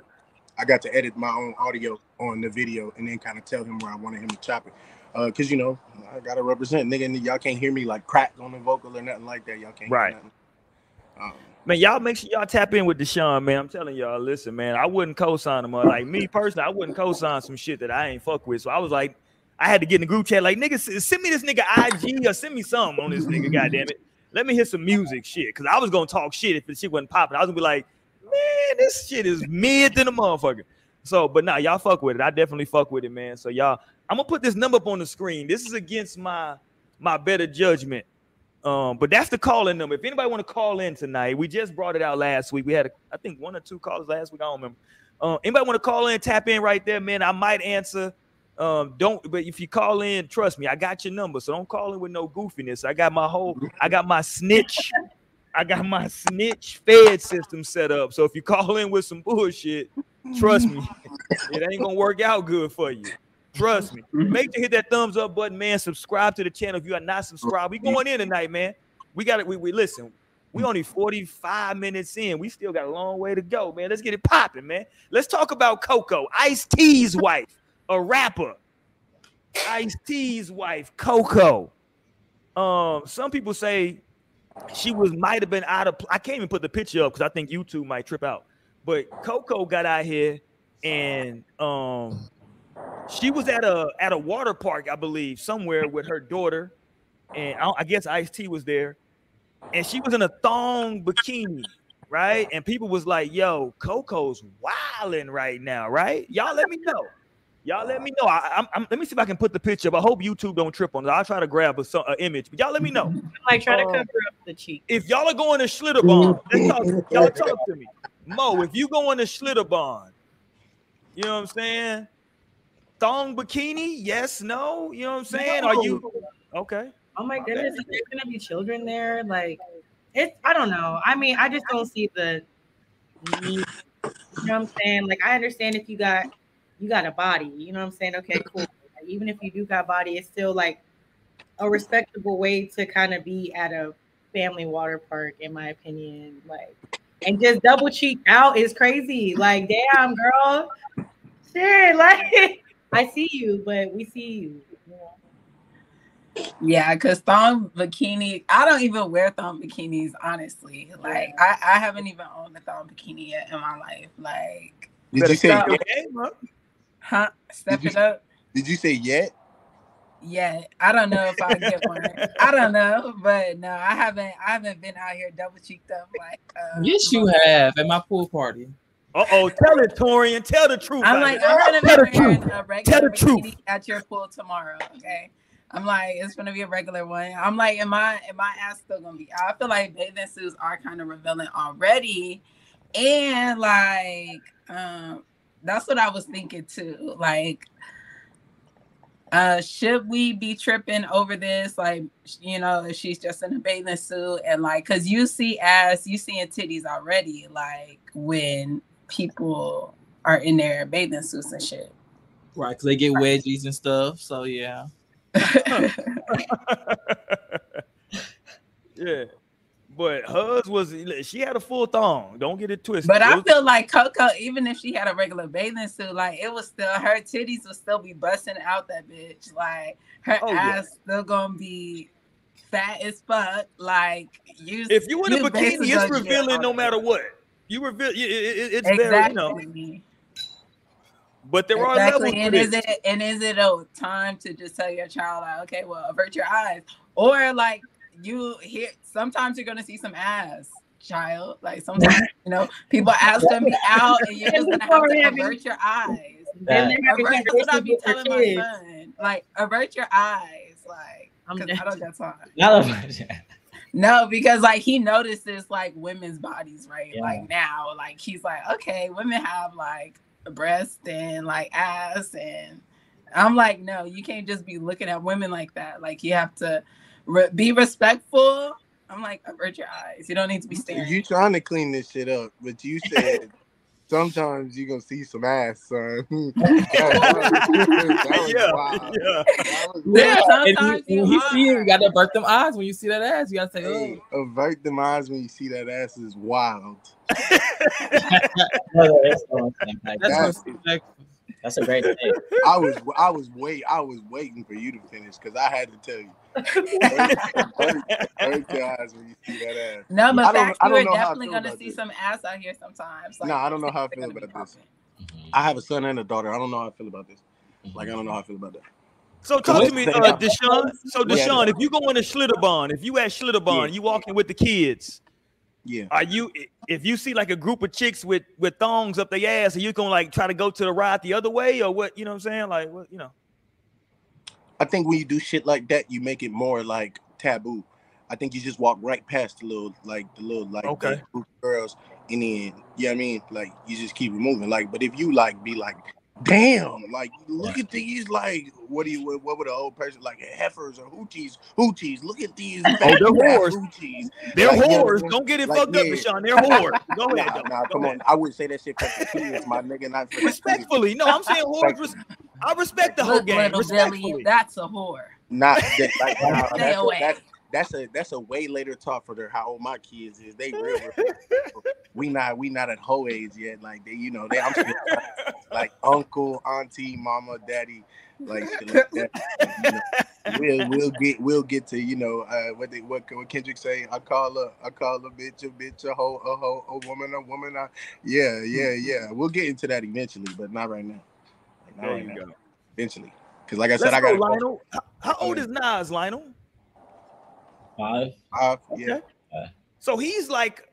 [SPEAKER 7] I got to edit my own audio on the video and then kind of tell him where I wanted him to chop it. Uh, cause you know, I gotta represent nigga, and y'all can't hear me like crack on the vocal or nothing like that. Y'all can't
[SPEAKER 2] Right.
[SPEAKER 7] Um,
[SPEAKER 2] Man, y'all make sure y'all tap in with Deshaun, man. I'm telling y'all, listen, man, I wouldn't co-sign him. uh, Like me personally, I wouldn't co-sign some shit that I ain't fuck with. So I was like, I had to get in the group chat, like, nigga, send me this nigga IG or send me something on this nigga, goddamn it. Let me hear some music shit. Cause I was gonna talk shit if the shit wasn't popping. I was gonna be like, man, this shit is mid than a motherfucker. So, but nah, y'all fuck with it. I definitely fuck with it, man. So y'all, I'm gonna put this number up on the screen. This is against my my better judgment. Um, but that's the calling number. If anybody want to call in tonight, we just brought it out last week. We had, a, I think, one or two calls last week. I don't remember. Uh, anybody want to call in, tap in right there, man? I might answer. Um, don't, but if you call in, trust me, I got your number. So don't call in with no goofiness. I got my whole, I got my snitch, I got my snitch fed system set up. So if you call in with some bullshit, trust me, it ain't gonna work out good for you. Trust me. Make sure you hit that thumbs up button, man. Subscribe to the channel if you are not subscribed. We going in tonight, man. We got it. We, we listen. We only 45 minutes in. We still got a long way to go, man. Let's get it popping, man. Let's talk about Coco, Ice T's wife, a rapper. Ice T's wife, Coco. Um, some people say she was might have been out of. I can't even put the picture up because I think YouTube might trip out. But Coco got out here and um she was at a at a water park, I believe, somewhere with her daughter, and I, I guess Ice T was there, and she was in a thong bikini, right? And people was like, "Yo, Coco's wilding right now, right? Y'all let me know." Y'all let me know. I, I'm, I'm- let me see if I can put the picture up. I hope YouTube don't trip on it. I'll try to grab a, a image, but y'all let me know
[SPEAKER 4] Like try to
[SPEAKER 2] Um,
[SPEAKER 4] cover up the cheek.
[SPEAKER 2] if y'all are going to Schlitterbahn. Let's talk. Y'all talk to me, Mo. If you going to Schlitterbahn, you know what I'm saying? Thong bikini? Yes, no. You know what I'm saying? Are you okay?
[SPEAKER 4] Oh my goodness, is there gonna be children there? Like, it's I don't know. I mean, I just don't see the need. You know what I'm saying? Like, I understand if you got you got a body. You know what I'm saying? Okay, cool. Like, even if you do got body, it's still like a respectable way to kind of be at a family water park, in my opinion. Like, and just double cheek out is crazy. Like, damn, girl, shit. Like, I see you, but we see you. you know?
[SPEAKER 3] Yeah, because thong bikini, I don't even wear thong bikinis, honestly. Like, I, I haven't even owned a thong bikini yet in my life. Like,
[SPEAKER 7] did you say
[SPEAKER 3] stop.
[SPEAKER 7] yet?
[SPEAKER 3] Huh? Step
[SPEAKER 7] Did
[SPEAKER 3] it up.
[SPEAKER 7] Did you say yet?
[SPEAKER 3] Yeah, I don't know if I get one. I don't know, but no, I haven't. I haven't been out here double cheeked up like. Uh,
[SPEAKER 5] Yes, you have at my pool party.
[SPEAKER 2] Uh oh, tell it, Torian. Tell the truth.
[SPEAKER 3] I'm like. I'm gonna be
[SPEAKER 2] Tell the
[SPEAKER 3] wearing
[SPEAKER 2] truth.
[SPEAKER 3] a regular
[SPEAKER 2] Tell the truth.
[SPEAKER 3] bikini at your pool tomorrow. Okay. I'm like, it's gonna be a regular one. I'm like, am I am my ass still gonna be? I feel like bathing suits are kind of revealing already. And like, um, that's what I was thinking too. Like, uh, should we be tripping over this? Like, you know, if she's just in a bathing suit and like, cause you see ass, you seeing titties already, like when people are in their bathing suits and shit.
[SPEAKER 5] Right, because they get wedgies and stuff. So yeah.
[SPEAKER 2] yeah, but hers was she had a full thong. Don't get it twisted.
[SPEAKER 3] But I
[SPEAKER 2] was-
[SPEAKER 3] feel like Coco, even if she had a regular bathing suit, like it was still her titties would still be busting out that bitch. Like her
[SPEAKER 2] Oh, yeah.
[SPEAKER 3] ass still gonna be fat as fuck. Like you,
[SPEAKER 2] if you in a bikini, it's revealing no matter what. You reveal. It, it, it's very,
[SPEAKER 3] Exactly.
[SPEAKER 2] you know. But there are
[SPEAKER 3] exactly.
[SPEAKER 2] levels
[SPEAKER 3] And is it and is it a time to just tell your child like, okay, well, avert your eyes, or like you hear sometimes you're gonna see some ass, child. Like sometimes, you know, people ask them be out, and you're just gonna have to avert your eyes.
[SPEAKER 4] Then
[SPEAKER 6] That-
[SPEAKER 4] they're
[SPEAKER 3] Avert, that's what I be telling my son. Like, avert your eyes, like,
[SPEAKER 4] I'm
[SPEAKER 3] because
[SPEAKER 4] dead.
[SPEAKER 3] I don't got time.
[SPEAKER 6] Not
[SPEAKER 3] No, because like he notices like women's bodies, right?
[SPEAKER 6] Yeah.
[SPEAKER 3] Like now, like he's like, okay, women have like a breast and like ass, and I'm like, no, you can't just be looking at women like that. Like you have to re- be respectful. I'm like, avert your eyes. You don't need to be staring.
[SPEAKER 7] You trying to clean this shit up, but you said sometimes you gonna see some ass, son. that was
[SPEAKER 2] yeah, yeah.
[SPEAKER 7] That was
[SPEAKER 3] Yeah,
[SPEAKER 7] wild.
[SPEAKER 5] And
[SPEAKER 3] sometimes
[SPEAKER 5] you,
[SPEAKER 3] you
[SPEAKER 5] see it, you gotta avert them eyes. When you see that ass, you gotta say,
[SPEAKER 7] Hey,
[SPEAKER 5] oh.
[SPEAKER 7] avert them eyes when you see that ass is wild.
[SPEAKER 6] No, that's the one thing, like,
[SPEAKER 5] That's
[SPEAKER 7] That's-
[SPEAKER 5] respectful.
[SPEAKER 6] That's a great thing.
[SPEAKER 7] I was I was wait I was waiting for you to finish because I had to tell you. Avert, avert your when you see that ass.
[SPEAKER 3] no, but
[SPEAKER 7] I don't-
[SPEAKER 3] facts,
[SPEAKER 7] I
[SPEAKER 3] you
[SPEAKER 7] don't
[SPEAKER 3] are
[SPEAKER 7] know how I
[SPEAKER 3] definitely gonna see
[SPEAKER 7] this.
[SPEAKER 3] some ass out here sometimes.
[SPEAKER 7] Nah, I don't know how I feel about this.
[SPEAKER 3] popping.
[SPEAKER 7] I have a son and a daughter. I don't know how I feel about this. Like I don't know how I feel about that.
[SPEAKER 2] So talk to me, uh, Deshaun. So
[SPEAKER 7] Yeah.
[SPEAKER 2] Deshaun, if you go into Schlitterbahn, if you at Schlitterbahn,
[SPEAKER 7] Yeah.
[SPEAKER 2] you walking with the kids,
[SPEAKER 7] Yeah.
[SPEAKER 2] are you? If you see like a group of chicks with with thongs up their ass, are you gonna like try to go to the ride the other way, or what? You know what I'm saying? Like what? You know?
[SPEAKER 7] I think when you do shit like that, you make it more like taboo. I think you just walk right past the little like the little like
[SPEAKER 2] Okay.
[SPEAKER 7] group of girls and then you know what I mean? Like you just keep it moving. Like, but if you like be like, damn, like look at these like what do you what, what would an old person like heifers or hoochies, hoochies, look at these
[SPEAKER 2] Oh, they're whores.
[SPEAKER 7] hoochies.
[SPEAKER 2] They're
[SPEAKER 7] Like,
[SPEAKER 2] whores.
[SPEAKER 7] yeah.
[SPEAKER 2] Don't get it
[SPEAKER 7] Like,
[SPEAKER 2] fucked up,
[SPEAKER 7] yeah.
[SPEAKER 2] Deshaun. They're whores. Go ahead.
[SPEAKER 7] Nah,
[SPEAKER 2] though.
[SPEAKER 7] nah,
[SPEAKER 2] Go
[SPEAKER 7] come
[SPEAKER 2] ahead.
[SPEAKER 7] on. I wouldn't say that shit for the kids, my nigga, not for.
[SPEAKER 2] Respectfully, no, I'm saying whores. Res- I respect the whole
[SPEAKER 3] Look,
[SPEAKER 2] game.
[SPEAKER 3] little Billy, that's a whore.
[SPEAKER 7] Not that, like, nah,
[SPEAKER 3] Stay
[SPEAKER 7] that's, a,
[SPEAKER 3] away.
[SPEAKER 7] that's, that's a that's a way later talk for their how old my kids is. They real. real- we not we not at hoe age yet. Like they, you know, they I'm still like uncle, auntie, mama, daddy, like like that. You know, we'll we'll get we'll get to you know uh, what they what what Kendrick say. I call a I call a bitch a bitch a hoe a hoe a woman a woman. A, yeah yeah yeah. We'll get into that eventually, but not right now. Like, not
[SPEAKER 2] There
[SPEAKER 7] right
[SPEAKER 2] you
[SPEAKER 7] now.
[SPEAKER 2] go.
[SPEAKER 7] Eventually, because like I said,
[SPEAKER 2] Let's
[SPEAKER 7] I
[SPEAKER 2] go,
[SPEAKER 7] got
[SPEAKER 2] Lionel. How, how old is Nas, Lionel?
[SPEAKER 6] Five.
[SPEAKER 7] Uh, yeah.
[SPEAKER 2] Okay. So he's like,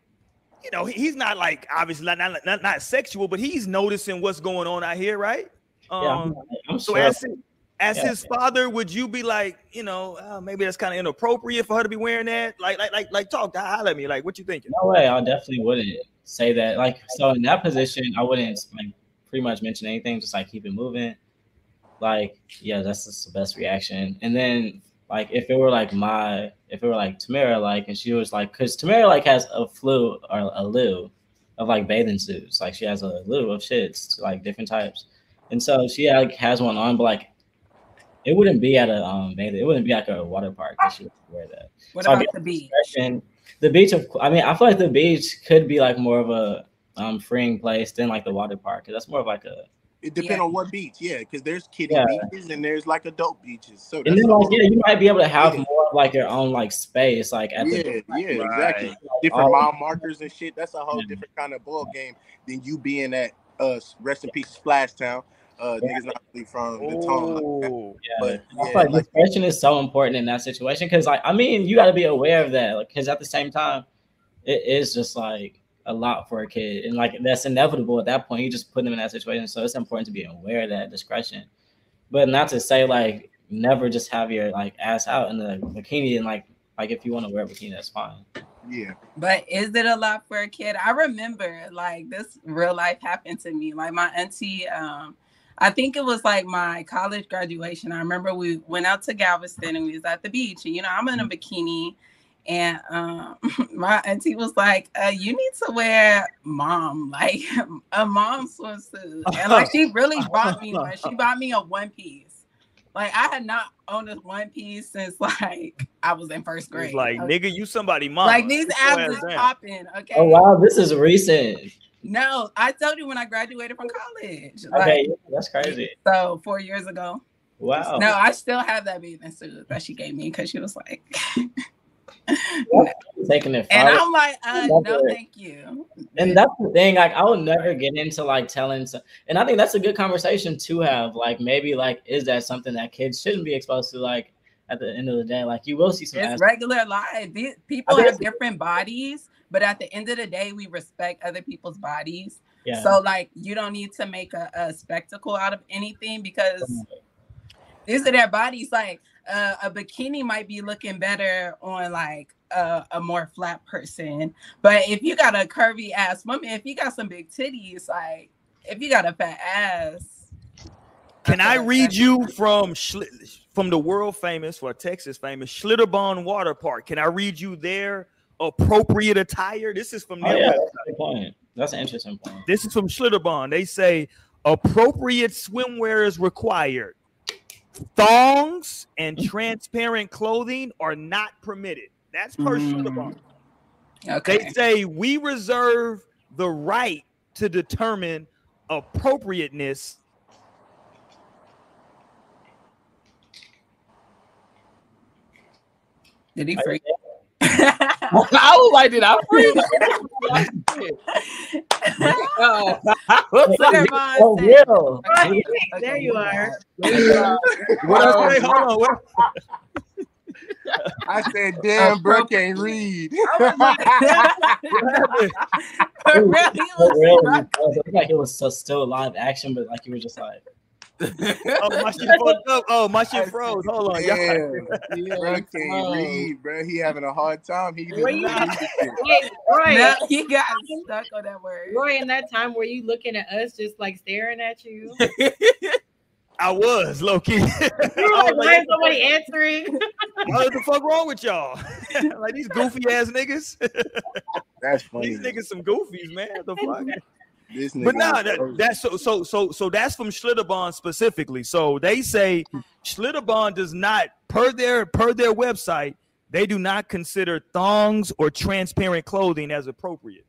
[SPEAKER 2] you know, he's not like obviously not not, not, not sexual, but he's noticing what's going on out here, right?
[SPEAKER 6] Yeah, I'm,
[SPEAKER 2] Um,
[SPEAKER 6] I'm
[SPEAKER 2] so
[SPEAKER 6] sure.
[SPEAKER 2] as his, as
[SPEAKER 6] Yeah.
[SPEAKER 2] his father, would you be like, you know, uh, maybe that's kind of inappropriate for her to be wearing that? Like, like, like, like, talk, to holler at me. Like, what you thinking?
[SPEAKER 6] No way. I definitely wouldn't say that. Like, so in that position, I wouldn't like pretty much mention anything. Just like keep it moving. Like, yeah, that's just the best reaction. And then, like, if it were like my, if it were like Tamara, like, and she was like, because Tamara like has a flu or a loo of like bathing suits. Like, she has a loo of shits, like different types. And so she like has one on, but like, it wouldn't be at a um bathing. It wouldn't be like a water park that she would wear that.
[SPEAKER 3] What
[SPEAKER 6] So
[SPEAKER 3] about the beach?
[SPEAKER 6] The beach of I mean, I feel like the beach could be like more of a um freeing place than like the water park. 'cause that's more of like a
[SPEAKER 7] It depends
[SPEAKER 3] Yeah.
[SPEAKER 7] on what beach, yeah, because there's kiddie
[SPEAKER 6] Yeah.
[SPEAKER 7] beaches and there's like adult beaches. So
[SPEAKER 6] and then like yeah, you might be able to have
[SPEAKER 7] Yeah.
[SPEAKER 6] more of like your own like space like at
[SPEAKER 7] yeah,
[SPEAKER 6] the
[SPEAKER 7] yeah,
[SPEAKER 2] Right.
[SPEAKER 7] exactly. Different
[SPEAKER 6] all-
[SPEAKER 7] mile markers and shit. That's a whole
[SPEAKER 6] Yeah.
[SPEAKER 7] different kind of ball game than you being at uh rest in peace Splash Town. Uh niggas not really from the town like.
[SPEAKER 2] Oh,
[SPEAKER 6] yeah.
[SPEAKER 7] But
[SPEAKER 6] I feel
[SPEAKER 7] yeah,
[SPEAKER 6] like
[SPEAKER 7] like
[SPEAKER 6] discretion is so important in that situation because like I mean you got to be aware of that like because at the same time it is just like a lot for a kid and like that's inevitable at that point you just put them in that situation so it's important to be aware of that discretion but not to say like never just have your like ass out in the bikini and like like if you want to wear a bikini that's fine
[SPEAKER 7] yeah.
[SPEAKER 3] But is it a lot for a kid? I remember like this real life happened to me. Like my auntie, um, I think it was like my college graduation. I remember we went out to Galveston and we was at the beach. And you know, I'm in a bikini. And um, my auntie was like, uh, "You need to wear mom like a mom swimsuit." And like she really bought me one. She bought me a one piece. Like I had not owned a one piece since like I was in first grade.
[SPEAKER 2] It's like,
[SPEAKER 3] Okay?
[SPEAKER 2] nigga, you somebody mom.
[SPEAKER 3] Like these abs are popping. Okay.
[SPEAKER 6] oh wow this is recent
[SPEAKER 3] No, I told you when I graduated from college. Like,
[SPEAKER 6] okay that's crazy
[SPEAKER 3] So four years ago.
[SPEAKER 6] wow
[SPEAKER 3] No, I still have that bathing suit that she gave me because she was like,
[SPEAKER 6] taking it
[SPEAKER 3] and. I'm like, uh,
[SPEAKER 6] Love
[SPEAKER 3] no,
[SPEAKER 6] it.
[SPEAKER 3] thank you.
[SPEAKER 6] And that's the thing, like I will never get into like telling some, and I think that's a good conversation to have. Like maybe like is that something that kids shouldn't be exposed to? Like at the end of the day. Like you will see some.
[SPEAKER 3] It's
[SPEAKER 6] ass-
[SPEAKER 3] regular life. These people have different bodies, but at the end of the day, we respect other people's bodies.
[SPEAKER 6] yeah.
[SPEAKER 3] So like you don't need to make a, a spectacle out of anything because these are their bodies. Like uh, a bikini might be looking better on like a, a more flat person, but if you got a curvy ass woman, if you got some big titties, like if you got a fat ass.
[SPEAKER 2] Can I
[SPEAKER 3] feel
[SPEAKER 2] read you from Schli- from the world famous or Texas famous Schlitterbahn Water Park? Can I read you their appropriate attire? This is from
[SPEAKER 6] Oh,
[SPEAKER 2] their
[SPEAKER 6] yeah,
[SPEAKER 2] website.
[SPEAKER 6] that's point. That's an interesting point.
[SPEAKER 2] This is from Schlitterbahn. They say appropriate swimwear is required. Thongs and transparent clothing are not permitted. That's per
[SPEAKER 3] Mm. Okay.
[SPEAKER 2] They say we reserve the right to determine appropriateness.
[SPEAKER 3] Did he freak?
[SPEAKER 5] I was like, did I freak? oh,
[SPEAKER 3] Schlitterbahn
[SPEAKER 6] Oh,
[SPEAKER 3] said-
[SPEAKER 6] Will.
[SPEAKER 4] There you are.
[SPEAKER 2] What I
[SPEAKER 7] Oh.
[SPEAKER 2] Hold on. What,
[SPEAKER 7] I said, damn, bro can't read.
[SPEAKER 2] Oh, what happened?
[SPEAKER 3] really?
[SPEAKER 6] Really? It looked like it was so, still live action, but like you were just like,
[SPEAKER 2] Oh, my shit fucked up. Oh, my shit froze. Hold on. y'all.
[SPEAKER 5] Yeah,
[SPEAKER 7] bro can't
[SPEAKER 5] oh.
[SPEAKER 7] read, bro. He having a hard time. He didn't
[SPEAKER 4] Were
[SPEAKER 7] read
[SPEAKER 4] you-
[SPEAKER 7] the.
[SPEAKER 4] Hey, Roy,
[SPEAKER 3] No, he got stuck on that word.
[SPEAKER 4] Roy, in that time, were you looking at us just like staring at you?
[SPEAKER 2] I was low key.
[SPEAKER 4] You were like,
[SPEAKER 2] was
[SPEAKER 4] why
[SPEAKER 2] like,
[SPEAKER 4] is nobody answering?
[SPEAKER 2] what the fuck wrong with y'all? like these goofy ass niggas.
[SPEAKER 7] That's funny.
[SPEAKER 2] these niggas some goofies, man. What the fuck?
[SPEAKER 7] This nigga
[SPEAKER 2] But nah, that, that's so so so so that's from Schlitterbahn specifically. So they say Schlitterbahn does not, per their per their website, they do not consider thongs or transparent clothing as appropriate.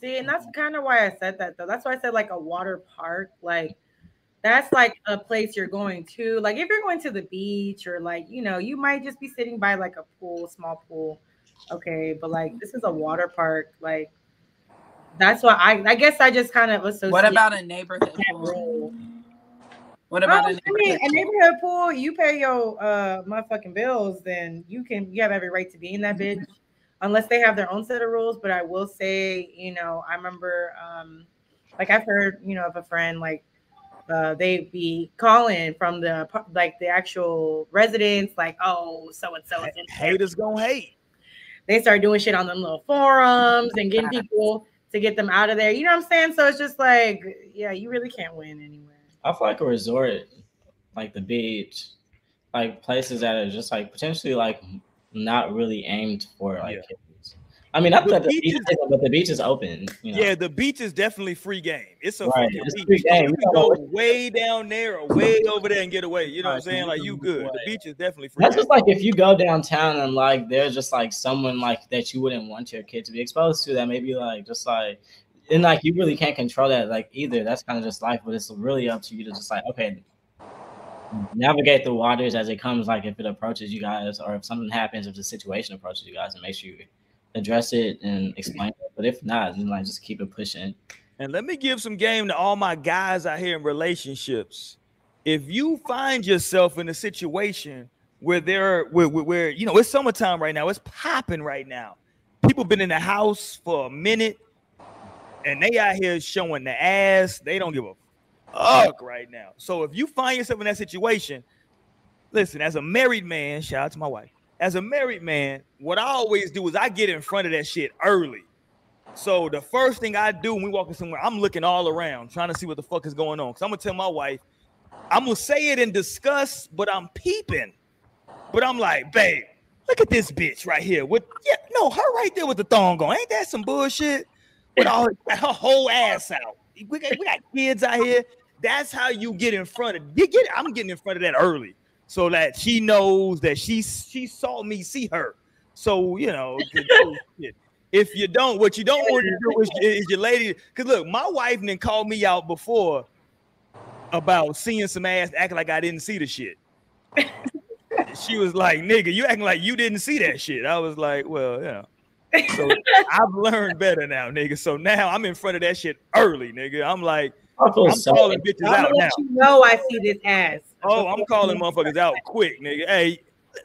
[SPEAKER 4] See, and that's kind of why I said that though. That's why I said like a water park, like that's like a place you're going to. Like if you're going to the beach or like you know, you might just be sitting by like a pool, small pool. Okay, but like this is a water park, like that's why I I guess I just kind of associate.
[SPEAKER 3] What about a neighborhood pool? What
[SPEAKER 4] Oh,
[SPEAKER 3] about
[SPEAKER 4] I
[SPEAKER 3] a
[SPEAKER 4] mean, a neighborhood pool, you pay your uh motherfucking bills, then you can you have every right to be in that bitch, unless they have their own set of rules. But I will say, you know, I remember um like I've heard, you know, of a friend like uh they be calling from the like the actual residents, like, oh, so and so is in.
[SPEAKER 2] Haters gonna hate.
[SPEAKER 4] They start doing shit on them little forums and getting people to get them out of there. You know what I'm saying? So it's just like, yeah, you really can't win anywhere.
[SPEAKER 6] I feel like a resort, like the beach, like places that are just like potentially like not really aimed for like
[SPEAKER 2] Yeah.
[SPEAKER 6] Kids. I mean, not
[SPEAKER 2] The
[SPEAKER 6] the
[SPEAKER 2] beach
[SPEAKER 6] beach,
[SPEAKER 2] is-
[SPEAKER 6] but the beach is open. You know?
[SPEAKER 2] Yeah, the beach is definitely free game. It's a
[SPEAKER 6] Right,
[SPEAKER 2] fucking
[SPEAKER 6] it's
[SPEAKER 2] beach.
[SPEAKER 6] free game.
[SPEAKER 2] You
[SPEAKER 6] You
[SPEAKER 2] can go way down there or way over there and get away. You know what I'm saying? Like you
[SPEAKER 5] you
[SPEAKER 2] good.
[SPEAKER 5] can
[SPEAKER 2] The beach is definitely free.
[SPEAKER 6] That's
[SPEAKER 2] game.
[SPEAKER 6] just like if you go downtown and like there's just like someone like that you wouldn't want your kid to be exposed to that maybe like just like and like you really can't control that like either. That's kind of just life, but it's really up to you to just like okay, navigate the waters as it comes. Like if it approaches you guys, or if something happens, if the situation approaches you guys, and make sure you address it and explain it. But if not, then like just keep it pushing.
[SPEAKER 2] And let me give some game to all my guys out here in relationships. If you find yourself in a situation where there, where, where, where you know it's summertime right now, it's popping right now. People been in the house for a minute, and they out here showing the ass. They don't give a fuck right now. So if you find yourself in that situation, listen. As a married man, shout out to my wife. As a married man, what I always do is I get in front of that shit early. So the first thing I do when we walking somewhere, I'm looking all around, trying to see what the fuck is going on. Cause I'm gonna tell my wife, I'm gonna say it in disgust, but I'm peeping. But I'm like, babe, look at this bitch right here. With yeah, no, her right there with the thong on. Ain't that some bullshit? With all her whole ass out. We got, we got kids out here. That's how you get in front of you get. I'm getting in front of that early, so that she knows that she she saw me see her. So you know, if you don't, what you don't want to do is, is your lady. Because look, my wife didn't call me out before about seeing some ass acting like I didn't see the shit. she was like, "Nigga, you acting like you didn't see that shit." I was like, "Well, yeah." So I've learned better now, nigga. So now I'm in front of that shit early, nigga. I'm like,
[SPEAKER 6] I feel
[SPEAKER 2] I'm
[SPEAKER 6] so
[SPEAKER 2] calling bitches
[SPEAKER 4] I'm
[SPEAKER 2] out
[SPEAKER 4] gonna
[SPEAKER 2] now.
[SPEAKER 4] you know I see this ass.
[SPEAKER 2] Oh, I'm calling motherfuckers out quick, nigga. Hey,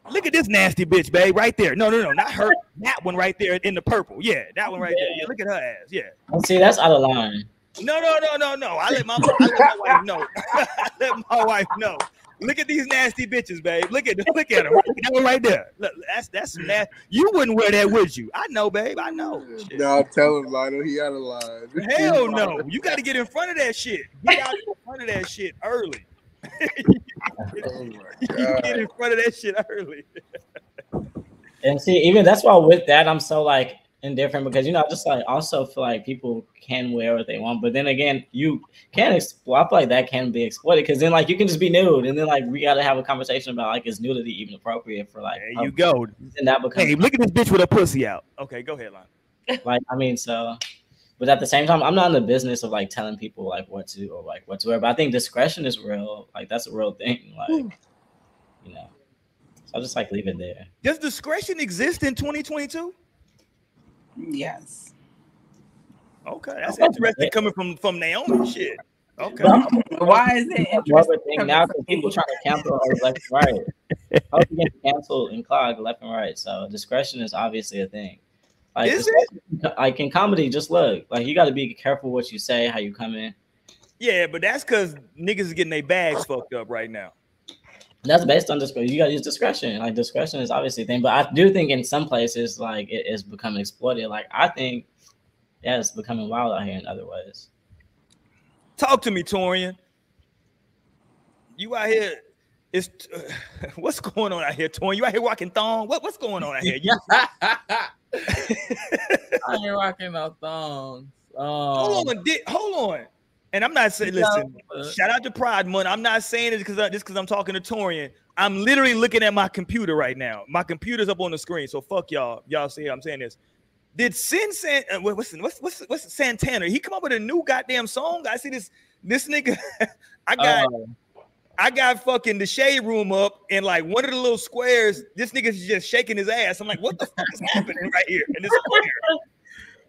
[SPEAKER 2] look at this nasty bitch, babe, right there. No, no, no, not her. That one right there in the purple. Yeah, that one right there. Yeah, look at her ass. Yeah.
[SPEAKER 6] Oh, see, that's out of line.
[SPEAKER 2] No, no, no, no, no. I let my, I let my wife know. I let my wife know. Look at these nasty bitches, babe. Look at look at them. That one right there. Look, that's that's nasty. You wouldn't wear that, would you? I know, babe. I know. Shit.
[SPEAKER 7] No, tell him, Lionel. He out of line.
[SPEAKER 2] Hell no. You got to get in front of that shit. Get out in front of that shit early.
[SPEAKER 7] Oh
[SPEAKER 2] you get in front of that shit early.
[SPEAKER 6] And see, even that's why with that, I'm so like indifferent because you know, I just like also feel like people can wear what they want, but then again, you can exploit. I feel like that can be exploited because then like you can just be nude, and then like we got to have a conversation about like is nudity even appropriate for like
[SPEAKER 2] There you go.
[SPEAKER 6] and that becomes
[SPEAKER 2] Hey, look at this bitch with a pussy out. Okay, go ahead, line.
[SPEAKER 6] like I mean, so but at the same time, I'm not in the business of like telling people like what to or like what to wear. But I think discretion is real. Like that's a real thing. Like you know, so I'll just like leave it there.
[SPEAKER 2] Does discretion exist in 2022?
[SPEAKER 3] Yes.
[SPEAKER 2] Okay, that's interesting coming from from Naomi. Shit. Okay.
[SPEAKER 3] Why is it
[SPEAKER 6] It's more of a
[SPEAKER 3] interesting?
[SPEAKER 6] thing now because people trying to cancel us left and right. Hoes are getting canceled and clogged left and right. So discretion is obviously a thing. Like,
[SPEAKER 2] Is
[SPEAKER 6] it? Like in comedy, just look. Like you got to be careful what you say, how you come in.
[SPEAKER 2] Yeah, but that's because niggas is getting their bags fucked up right now.
[SPEAKER 6] That's based on discretion. You got to use discretion. Like discretion is obviously a thing, but I do think in some places like it is becoming exploited. Like I think, yeah, it's becoming wild out here in other ways.
[SPEAKER 2] Talk to me, Torian. You out here? It's what's going on out here, Torian? You out here walking thong? What what's going on out here? You,
[SPEAKER 5] I ain't rocking no thongs. Um,
[SPEAKER 2] hold on, di- hold on. And I'm not saying, listen. Shout out to Pride Month. I'm not saying it because just because I'm talking to Torian. I'm literally looking at my computer right now. My computer's up on the screen. So fuck y'all. Y'all see I'm saying this. Did Sin San uh, what's what's what's what's Santana? He come up with a new goddamn song. I see this this nigga. I got
[SPEAKER 5] uh,
[SPEAKER 2] I got fucking the shade room up and like one of the little squares. This nigga's just shaking his ass. I'm like, what the fuck is happening right here in this square?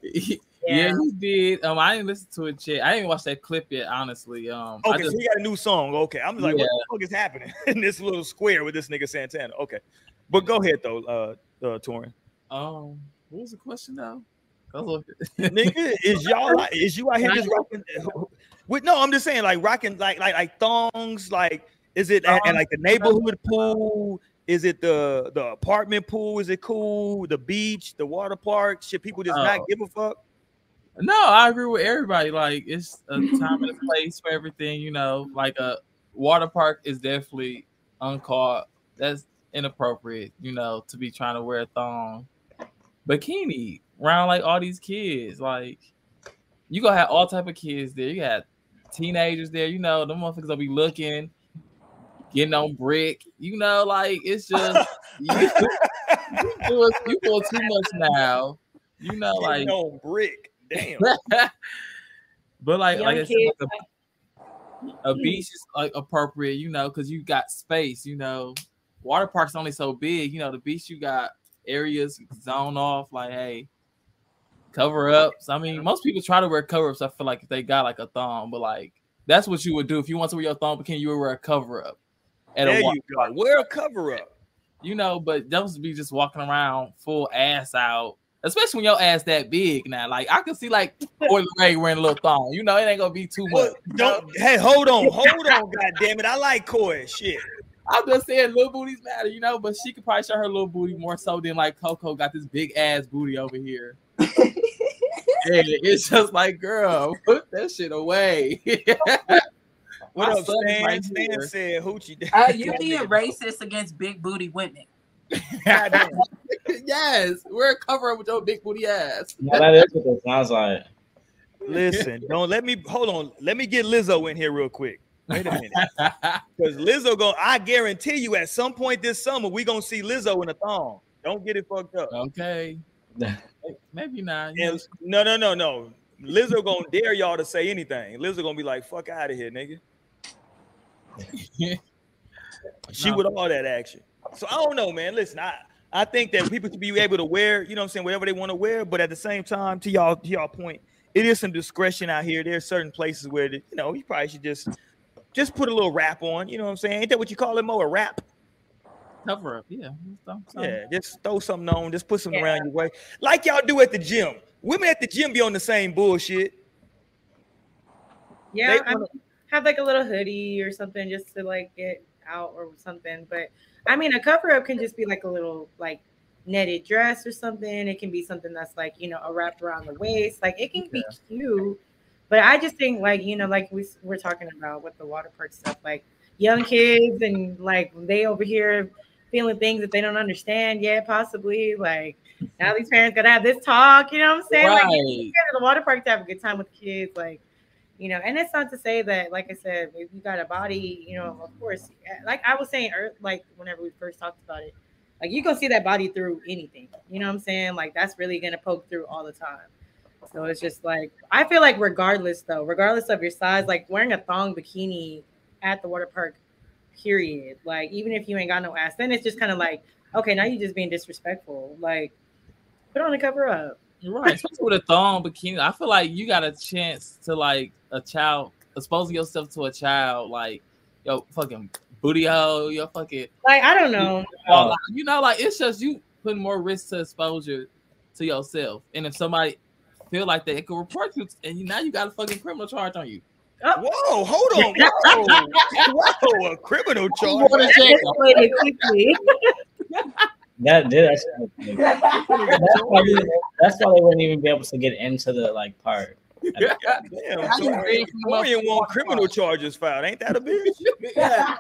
[SPEAKER 5] yeah, he did. Um, I didn't listen to it yet. I didn't watch that clip yet, honestly. Um, I
[SPEAKER 2] Okay,
[SPEAKER 5] just,
[SPEAKER 2] so he got a new song. Okay, I'm like, what the fuck is happening in this little square with this nigga Santana? Okay, but go ahead though, uh, uh Torian.
[SPEAKER 5] um, what was the question now?
[SPEAKER 2] Nigga, is y'all is you out here just rocking? With no, I'm just saying like rocking like like like thongs. Like, is it at, at, like the neighborhood pool? Is it the the apartment pool? Is it cool? The beach, the water park? Should people just not
[SPEAKER 5] Oh.
[SPEAKER 2] give a fuck?
[SPEAKER 5] No, I agree with everybody. Like it's a time and a place for everything, you know. Like a water park is definitely uncaught. That's inappropriate, you know, to be trying to wear a thong. Bikini around like all these kids. Like you gonna have all type of kids there. You got teenagers there, you know, the motherfuckers will be looking, getting on brick, you know, like it's just you, you, doing, you doing too much now. You know, like
[SPEAKER 2] on brick. Damn.
[SPEAKER 5] but like,
[SPEAKER 4] Young
[SPEAKER 5] like I said, like a, a beach is like appropriate, you know, because you got space, you know. Water park's only so big, you know. The beach you got areas you zone off, like hey, cover ups. I mean, most people try to wear cover ups. I feel like if they got like a thong, but like that's what you would do if you want to wear your thong bikini, you would wear a cover up at
[SPEAKER 2] There
[SPEAKER 5] a water
[SPEAKER 2] you go. Wear a cover up.
[SPEAKER 5] you know, but those be just walking around full ass out, especially when your ass that big now. Like I can see like Coi Leray wearing a little thong. You know, it ain't gonna be too much.
[SPEAKER 2] Don't. Hey, hold on, hold on. God damn it, I like Coi. Shit.
[SPEAKER 5] I'm just saying little booties matter, you know, but she could probably show her little booty more so than like Coco got this big ass booty over here. and it's just like, girl, put that shit away.
[SPEAKER 2] What
[SPEAKER 5] My
[SPEAKER 2] up,
[SPEAKER 5] son is
[SPEAKER 2] Stan?
[SPEAKER 5] right
[SPEAKER 2] Stan
[SPEAKER 5] here.
[SPEAKER 2] said hoochie.
[SPEAKER 3] Uh, you being racist against big booty women.
[SPEAKER 5] Yes, we're covering with your big booty ass.
[SPEAKER 6] No, that is what it sounds like.
[SPEAKER 2] Listen, don't let me hold on. Let me get Lizzo in here real quick. Wait a minute. Because Lizzo go, I guarantee you at some point this summer, we gonna see Lizzo in a thong. Don't get it fucked up.
[SPEAKER 5] okay. Maybe not.
[SPEAKER 2] And no, no, no, no. Lizzo gonna dare y'all to say anything. Lizzo gonna be like, fuck out of here, nigga. She
[SPEAKER 5] No.
[SPEAKER 2] with all that action. So I don't know, man. Listen, I I think that people should be able to wear, you know what I'm saying, whatever they want to wear, but at the same time, to y'all, to y'all point, it is some discretion out here. There are certain places where the, you know you probably should just just put a little rap on, you know what I'm saying? Ain't that what you call it, Mo? A rap?
[SPEAKER 5] Cover up, yeah. Some- some-
[SPEAKER 2] Yeah, just throw something on, just put something
[SPEAKER 4] Yeah.
[SPEAKER 2] around your waist, like y'all do at the gym. Women at the gym be on the same bullshit.
[SPEAKER 4] Yeah, I
[SPEAKER 2] wanna-
[SPEAKER 4] mean, have like a little hoodie or something just to like get out or something. But I mean, a cover up can just be like a little like netted dress or something. It can be something that's like you know a wrap around the waist. Like it can be cute. But I just think like you know like we we're talking about with the water park stuff, like young kids and like they over here feeling things that they don't understand yet, possibly like. Now these parents gotta have this talk, you know what I'm saying? Like you
[SPEAKER 5] Right.
[SPEAKER 4] go to the water park to have a good time with the kids, like you know, and it's not to say that, like I said, if you got a body, you know, of course, eh, like I was saying, like whenever we first talked about it, like you gonna see that body through anything, you know what I'm saying? Like that's really gonna poke through all the time. So it's just like I feel like regardless though, regardless of your size, like wearing a thong bikini at the water park, period. Like even if you ain't got no ass, then it's just kind of like, okay, now you're just being disrespectful. Like put on a cover up.
[SPEAKER 5] You're right. Especially with a thong bikini. I feel like you got a chance to like a child exposing yourself to a child, like yo fucking booty hole, your fucking
[SPEAKER 4] Like I don't know.
[SPEAKER 5] you know, like it's just you putting more risk to exposure to yourself. And if somebody feel like that, it could report you, and now you got a fucking criminal charge on you. Oh.
[SPEAKER 2] Whoa, hold on, whoa, whoa, a criminal charge.
[SPEAKER 5] Going to jail.
[SPEAKER 4] Escalated quickly.
[SPEAKER 6] That did. That's, that's, why they, that's why they wouldn't even be able to get into the like part.
[SPEAKER 2] Damn,
[SPEAKER 5] How you
[SPEAKER 2] Torian,
[SPEAKER 5] read from the
[SPEAKER 2] Torian
[SPEAKER 5] motherfucking
[SPEAKER 2] want criminal charges filed. Ain't that a bitch?
[SPEAKER 5] Yeah.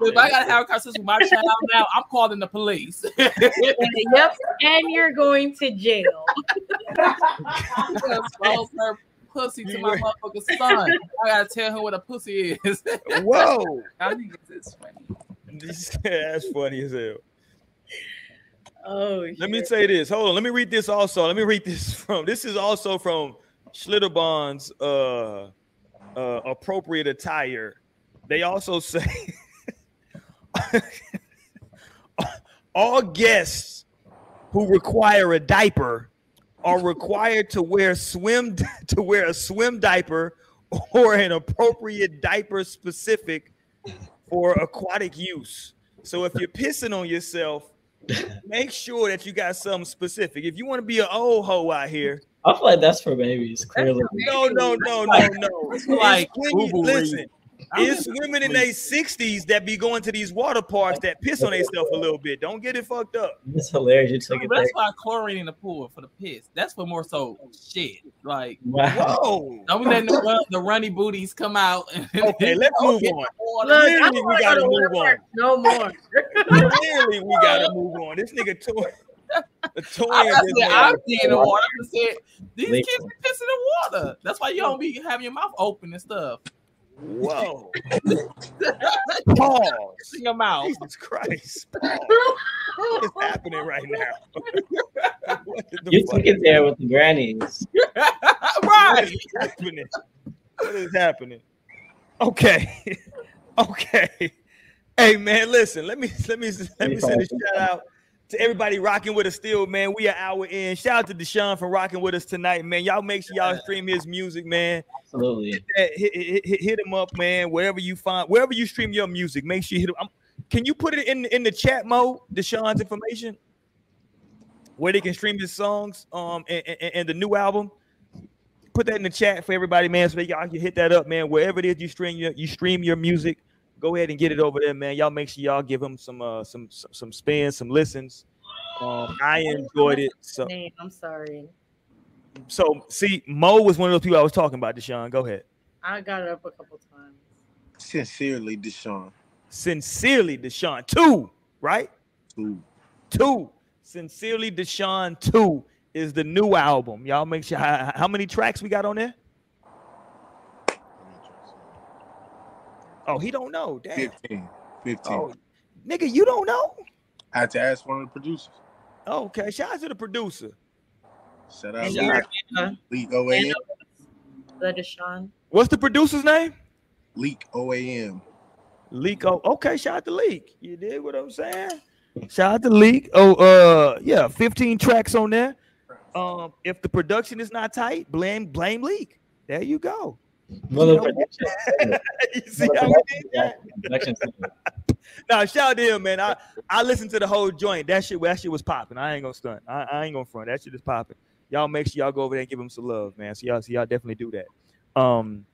[SPEAKER 5] If I gotta have a conversation with my child now, I'm calling the police.
[SPEAKER 4] yep, and you're going to jail.
[SPEAKER 5] Expose her pussy to my motherfucking son. I gotta tell him what a pussy is.
[SPEAKER 2] Whoa,
[SPEAKER 3] I think this is funny.
[SPEAKER 2] This- that's funny as hell.
[SPEAKER 4] Oh,
[SPEAKER 2] Let me say this. Hold on. Let me read this also. Let me read this from. This is also from Schlitterbahn uh, uh, appropriate attire. They also say all guests who require a diaper are required to wear swim to wear a swim diaper or an appropriate diaper specific for aquatic use. So if you're pissing on yourself, make sure that you got something specific. If you want to be an old hoe out here,
[SPEAKER 6] I feel like that's for babies. Clearly,
[SPEAKER 2] no, no, no, no, no.
[SPEAKER 5] Like
[SPEAKER 2] It's women-
[SPEAKER 5] boo-boo
[SPEAKER 2] listen, it's women in their 60s that be going to these water parks that piss on themselves a little bit. Don't get it fucked up.
[SPEAKER 6] it's hilarious. You took it there.
[SPEAKER 5] That's why chlorine in the pool for the piss. That's for more so shit. Like
[SPEAKER 6] Wow.
[SPEAKER 2] Whoa.
[SPEAKER 5] don't be letting the, run, the runny booties come out.
[SPEAKER 2] Okay, let's move on.
[SPEAKER 5] the water.
[SPEAKER 4] Look, I
[SPEAKER 2] Clearly, we gotta
[SPEAKER 4] to
[SPEAKER 2] move on.
[SPEAKER 4] No more.
[SPEAKER 2] Clearly, we gotta move on. This nigga toy, the toy.
[SPEAKER 5] I, I said, I'm
[SPEAKER 2] is
[SPEAKER 5] in the water. I said, these
[SPEAKER 6] Leak.
[SPEAKER 5] kids be pissing in the water. That's why you don't be having your mouth open and stuff.
[SPEAKER 2] Whoa.
[SPEAKER 5] Pissing
[SPEAKER 2] Pause.
[SPEAKER 5] your mouth.
[SPEAKER 2] Jesus Christ. Pause. What is happening right now?
[SPEAKER 6] You
[SPEAKER 2] fuck
[SPEAKER 6] took it there with the grannies.
[SPEAKER 2] What
[SPEAKER 5] right.
[SPEAKER 2] is happening? What is happening? Okay. okay. Hey man, listen. Let me let me let me send a shout out to everybody rocking with us still, man. We are hour in. Shout out to Deshaun for rocking with us tonight, man. Y'all make sure y'all stream his music, man.
[SPEAKER 6] Absolutely.
[SPEAKER 2] Hit, hit, hit, hit him up, man. Wherever you find, wherever you stream your music, make sure you hit him. I'm- can you put it in in the chat mode, Deshaun's information, where they can stream his songs, um, and, and, and the new album? Put that in the chat for everybody, man, so that y'all can hit that up, man. Wherever it is you stream your you stream your music, go ahead and get it over there, man. Y'all make sure y'all give him some uh some some, some spins, some listens. Um, I enjoyed it. So
[SPEAKER 4] Name, I'm sorry.
[SPEAKER 2] so see, Mo was one of those people I was talking about. Deshaun, go ahead.
[SPEAKER 4] I got it up a couple times.
[SPEAKER 7] Sincerely, Deshaun.
[SPEAKER 2] Sincerely, Deshaun. Two, right?
[SPEAKER 7] Ooh.
[SPEAKER 2] Two. Sincerely, Deshaun. Two is the new album. Y'all make sure. How, how many tracks we got on there? Oh, he don't know. Damn.
[SPEAKER 7] 15. 15.
[SPEAKER 2] Oh, nigga, you don't know?
[SPEAKER 7] I had to ask one of the producers.
[SPEAKER 2] Okay, shout out to the producer.
[SPEAKER 7] Shout out
[SPEAKER 4] And
[SPEAKER 7] Leak,
[SPEAKER 4] you're uh,
[SPEAKER 7] Leak OAM.
[SPEAKER 4] the Deshaun.
[SPEAKER 2] What's the producer's name?
[SPEAKER 7] Leak OAM.
[SPEAKER 2] Leak. Oh, okay. Shout out to Leak. You did what I'm saying. Shout out to Leak. Oh, uh, yeah, 15 tracks on there. Um, if the production is not tight, blame blame Leak. There you go.
[SPEAKER 6] Mother
[SPEAKER 2] You see how we did that? Nah, shout out to him, man. I, I listened to the whole joint. That shit, that shit was popping. I ain't gonna stunt. I, I ain't gonna front. That shit is popping. Y'all make sure y'all go over there and give him some love, man. So y'all, so y'all definitely do that. Um,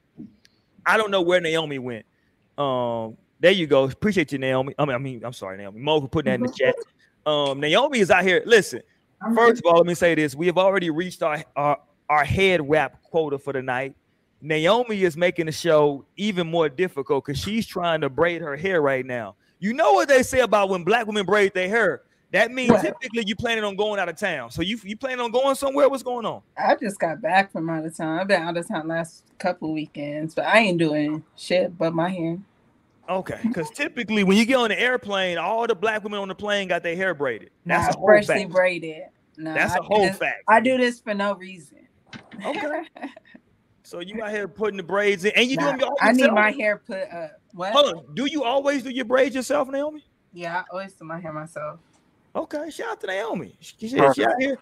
[SPEAKER 2] I don't know where Naomi went. Um, there you go. Appreciate you, Naomi. I mean, I mean, I'm sorry, Naomi. Mo for putting that in the chat. Um, Naomi is out here. Listen, first of all, let me say this: we have already reached our our, our head wrap quota for the night. Naomi is making the show even more difficult because she's trying to braid her hair right now. You know what they say about when black women braid their hair? That means typically you're planning on going out of town. So you you planning on going somewhere? What's going on?
[SPEAKER 3] I just got back from out of town. I've been out of town last couple weekends, but I ain't doing shit but my hair.
[SPEAKER 2] Okay, because typically when you get on the airplane, all the black women on the plane got their hair braided. That's
[SPEAKER 3] Nah,
[SPEAKER 2] a whole
[SPEAKER 3] freshly
[SPEAKER 2] fact.
[SPEAKER 3] braided. Nah,
[SPEAKER 2] That's
[SPEAKER 3] I
[SPEAKER 2] a whole
[SPEAKER 3] this-
[SPEAKER 2] fact.
[SPEAKER 3] I do this for no reason.
[SPEAKER 2] Okay. So you out here putting the braids in, and you
[SPEAKER 3] Nah,
[SPEAKER 2] doing your
[SPEAKER 3] I need my hair put up. What?
[SPEAKER 2] Hold on. Do you always do your braids yourself, Naomi?
[SPEAKER 3] Yeah, I always do my hair myself.
[SPEAKER 2] Okay, shout out to Naomi. She, she, she out here.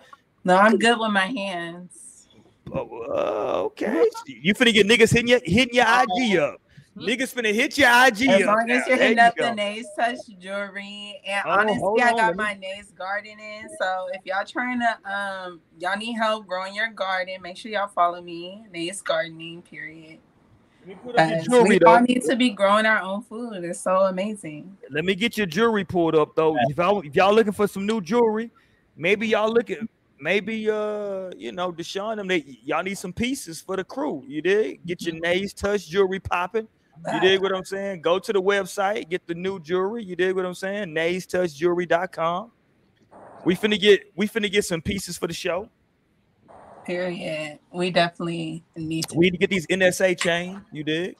[SPEAKER 3] No, I'm good with my hands.
[SPEAKER 2] Oh, uh, okay. You finna get niggas hitting your hitting your IG up. Niggas finna hit your IG
[SPEAKER 3] As long as you're
[SPEAKER 2] There
[SPEAKER 3] hitting
[SPEAKER 2] you
[SPEAKER 3] up
[SPEAKER 2] go.
[SPEAKER 3] the nails touch jewelry. And
[SPEAKER 2] Oh, hold
[SPEAKER 3] honestly, I got
[SPEAKER 2] let me-
[SPEAKER 3] my nails gardening. So if y'all trying to um y'all need help growing your garden, make sure y'all follow me. Nays gardening, period.
[SPEAKER 2] Let me put up your
[SPEAKER 3] Because
[SPEAKER 2] jewelry
[SPEAKER 3] we
[SPEAKER 2] though.
[SPEAKER 3] all need to be growing our own food. It's so amazing.
[SPEAKER 2] Let me get your jewelry pulled up though. If y'all, if y'all looking for some new jewelry, maybe y'all looking maybe uh you know Deshaun them they y'all need some pieces for the crew. You did get your nays touch jewelry popping. You dig what I'm saying? Go to the website, get the new jewelry. You dig what I'm saying? NaysTouchJewelry.com. We finna get we finna get some pieces for the show.
[SPEAKER 3] Period. We definitely need to.
[SPEAKER 2] We need to get these NSA chain. You dig?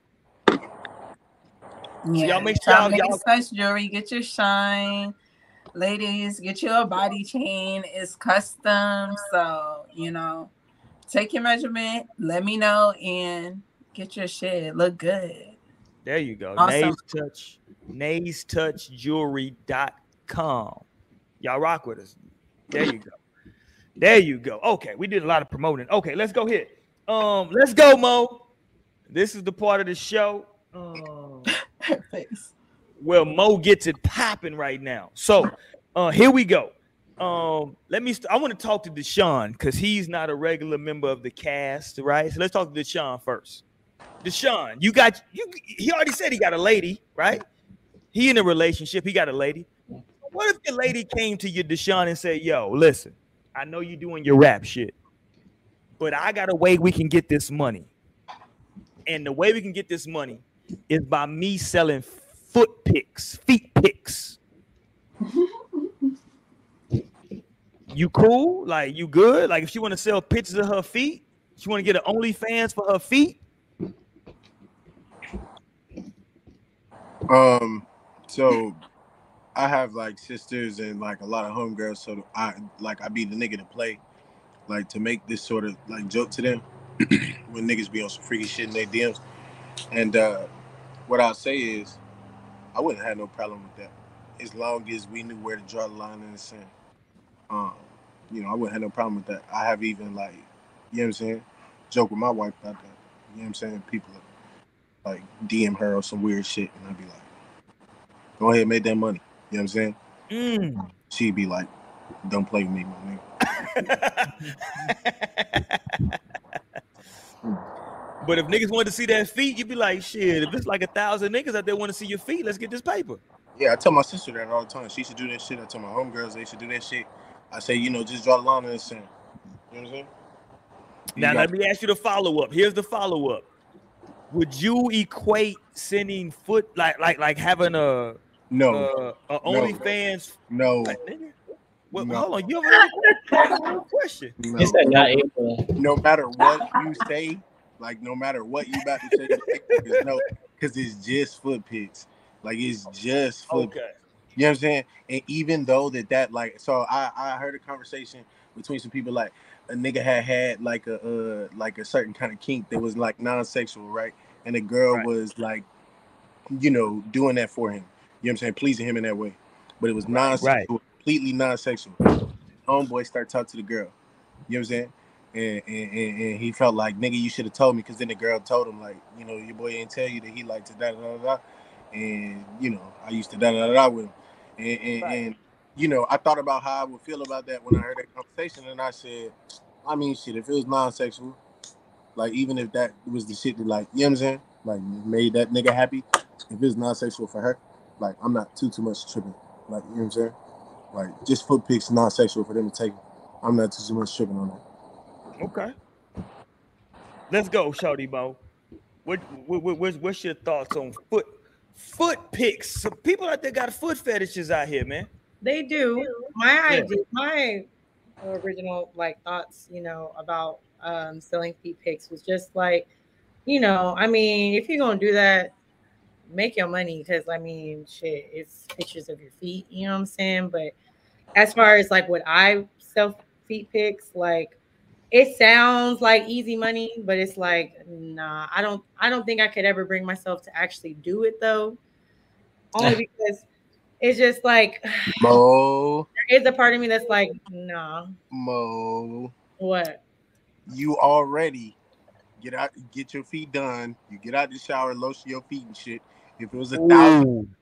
[SPEAKER 3] Yeah.
[SPEAKER 2] y'all make sure
[SPEAKER 3] Y'all
[SPEAKER 2] y'all-
[SPEAKER 3] touch jewelry. Get your shine. Ladies, get you a body chain. It's custom. So, you know, take your measurement, let me know, and get your shit. Look good.
[SPEAKER 2] There you go.
[SPEAKER 3] Awesome.
[SPEAKER 2] Nays Touch, NaysTouchJewelry.com. Y'all rock with us. There you go. There you go. Okay, we did a lot of promoting. Okay, let's go here. Um, let's go, Mo. This is the part of the show. Um,
[SPEAKER 3] Thanks.
[SPEAKER 2] well, Mo gets it popping right now. So, uh, here we go. Um, let me. St- I want to talk to Deshaun because he's not a regular member of the cast, right? So let's talk to Deshaun first. Deshaun, you got you. He already said he got a lady, right? He in a relationship. He got a lady. What if your lady came to you, Deshaun, and said, "Yo, listen, I know you doing your rap shit, but I got a way we can get this money, and the way we can get this money is by me selling foot pics, feet pics." you cool? Like you good? Like if she want to sell pictures of her feet, she want to get an OnlyFans for her feet.
[SPEAKER 7] Um, so I have like sisters and like a lot of homegirls, so I like I be the nigga to play, like to make this sort of like joke to them when niggas be on some freaky shit in their DMs. And uh what I'll say is I wouldn't have no problem with that. As long as we knew where to draw the line in the sand. Um, you know, I wouldn't have no problem with that. I have even like, you know what I'm saying, joke with my wife about that. You know what I'm saying? People like DM her or some weird shit, and I'd be like, "Go ahead, make that money." You know what I'm saying?
[SPEAKER 2] Mm.
[SPEAKER 7] She'd be like, "Don't play with me, my nigga."
[SPEAKER 2] but if niggas wanted to see that feet, you'd be like, shit. If it's like a thousand niggas out there want to see your feet, let's get this paper.
[SPEAKER 7] Yeah, I tell my sister that all the time. She should do that shit. I tell my homegirls they should do that shit. I say, you know, just draw the line in the sand. You know what I'm saying?
[SPEAKER 2] Now let me ask you the follow up. Here's the follow up. Would you equate sending foot like like like having a
[SPEAKER 7] no,
[SPEAKER 2] uh, a OnlyFans?
[SPEAKER 7] no,
[SPEAKER 2] Like, nigga, well,
[SPEAKER 7] No.
[SPEAKER 2] hold on, you have a question.
[SPEAKER 7] no.
[SPEAKER 6] He said not able.
[SPEAKER 7] no matter what you say, like no matter what you about to say, because no, because it's just foot pics. Like it's just foot.
[SPEAKER 2] Okay.
[SPEAKER 7] You know what I'm saying? And even though that that like, so I I heard a conversation between some people like a nigga had had like a uh like a certain kind of kink that was like non-sexual, right? And the girl
[SPEAKER 2] Right.
[SPEAKER 7] was like, you know, doing that for him. You know what I'm saying? Pleasing him in that way, but it was non-sexual, completely non-sexual. Homeboy start talking to the girl. You know what I'm saying? And, and, and, and he felt like nigga, you should have told me because then the girl told him like, you know, your boy didn't tell you that he liked to da da da da, and you know, I used to da da da da with him, and, and,
[SPEAKER 2] Right.
[SPEAKER 7] and you know, I thought about how I would feel about that when I heard that conversation, and I said, I mean, shit, if it was non-sexual, like even if that was the shit that like, you know what I'm saying, like made that nigga happy, if it's non-sexual for her, like I'm not too too much tripping, like you know what I'm saying, like just foot pics non-sexual for them to take, I'm not too too much tripping on that.
[SPEAKER 2] Okay. Let's go, Shorty Bo. What, what, what what's, what's your thoughts on foot foot pics? Some people out there got foot fetishes out here, man.
[SPEAKER 4] They do. My
[SPEAKER 2] Yeah.
[SPEAKER 4] idea, my original like thoughts, you know, about um selling feet pics was just like, you know, I mean, if you're gonna do that, make your money because I mean, shit, it's pictures of your feet, you know what I'm saying? But as far as like what I sell feet pics, like it sounds like easy money, but it's like, nah, I don't I don't think I could ever bring myself to actually do it though. Only because it's just like
[SPEAKER 7] Mo,
[SPEAKER 4] there is a part of me that's like, nah,
[SPEAKER 7] Mo,
[SPEAKER 4] what?
[SPEAKER 7] you already get out, get your feet done. You get out the shower, lotion your feet and shit. If it was a thousand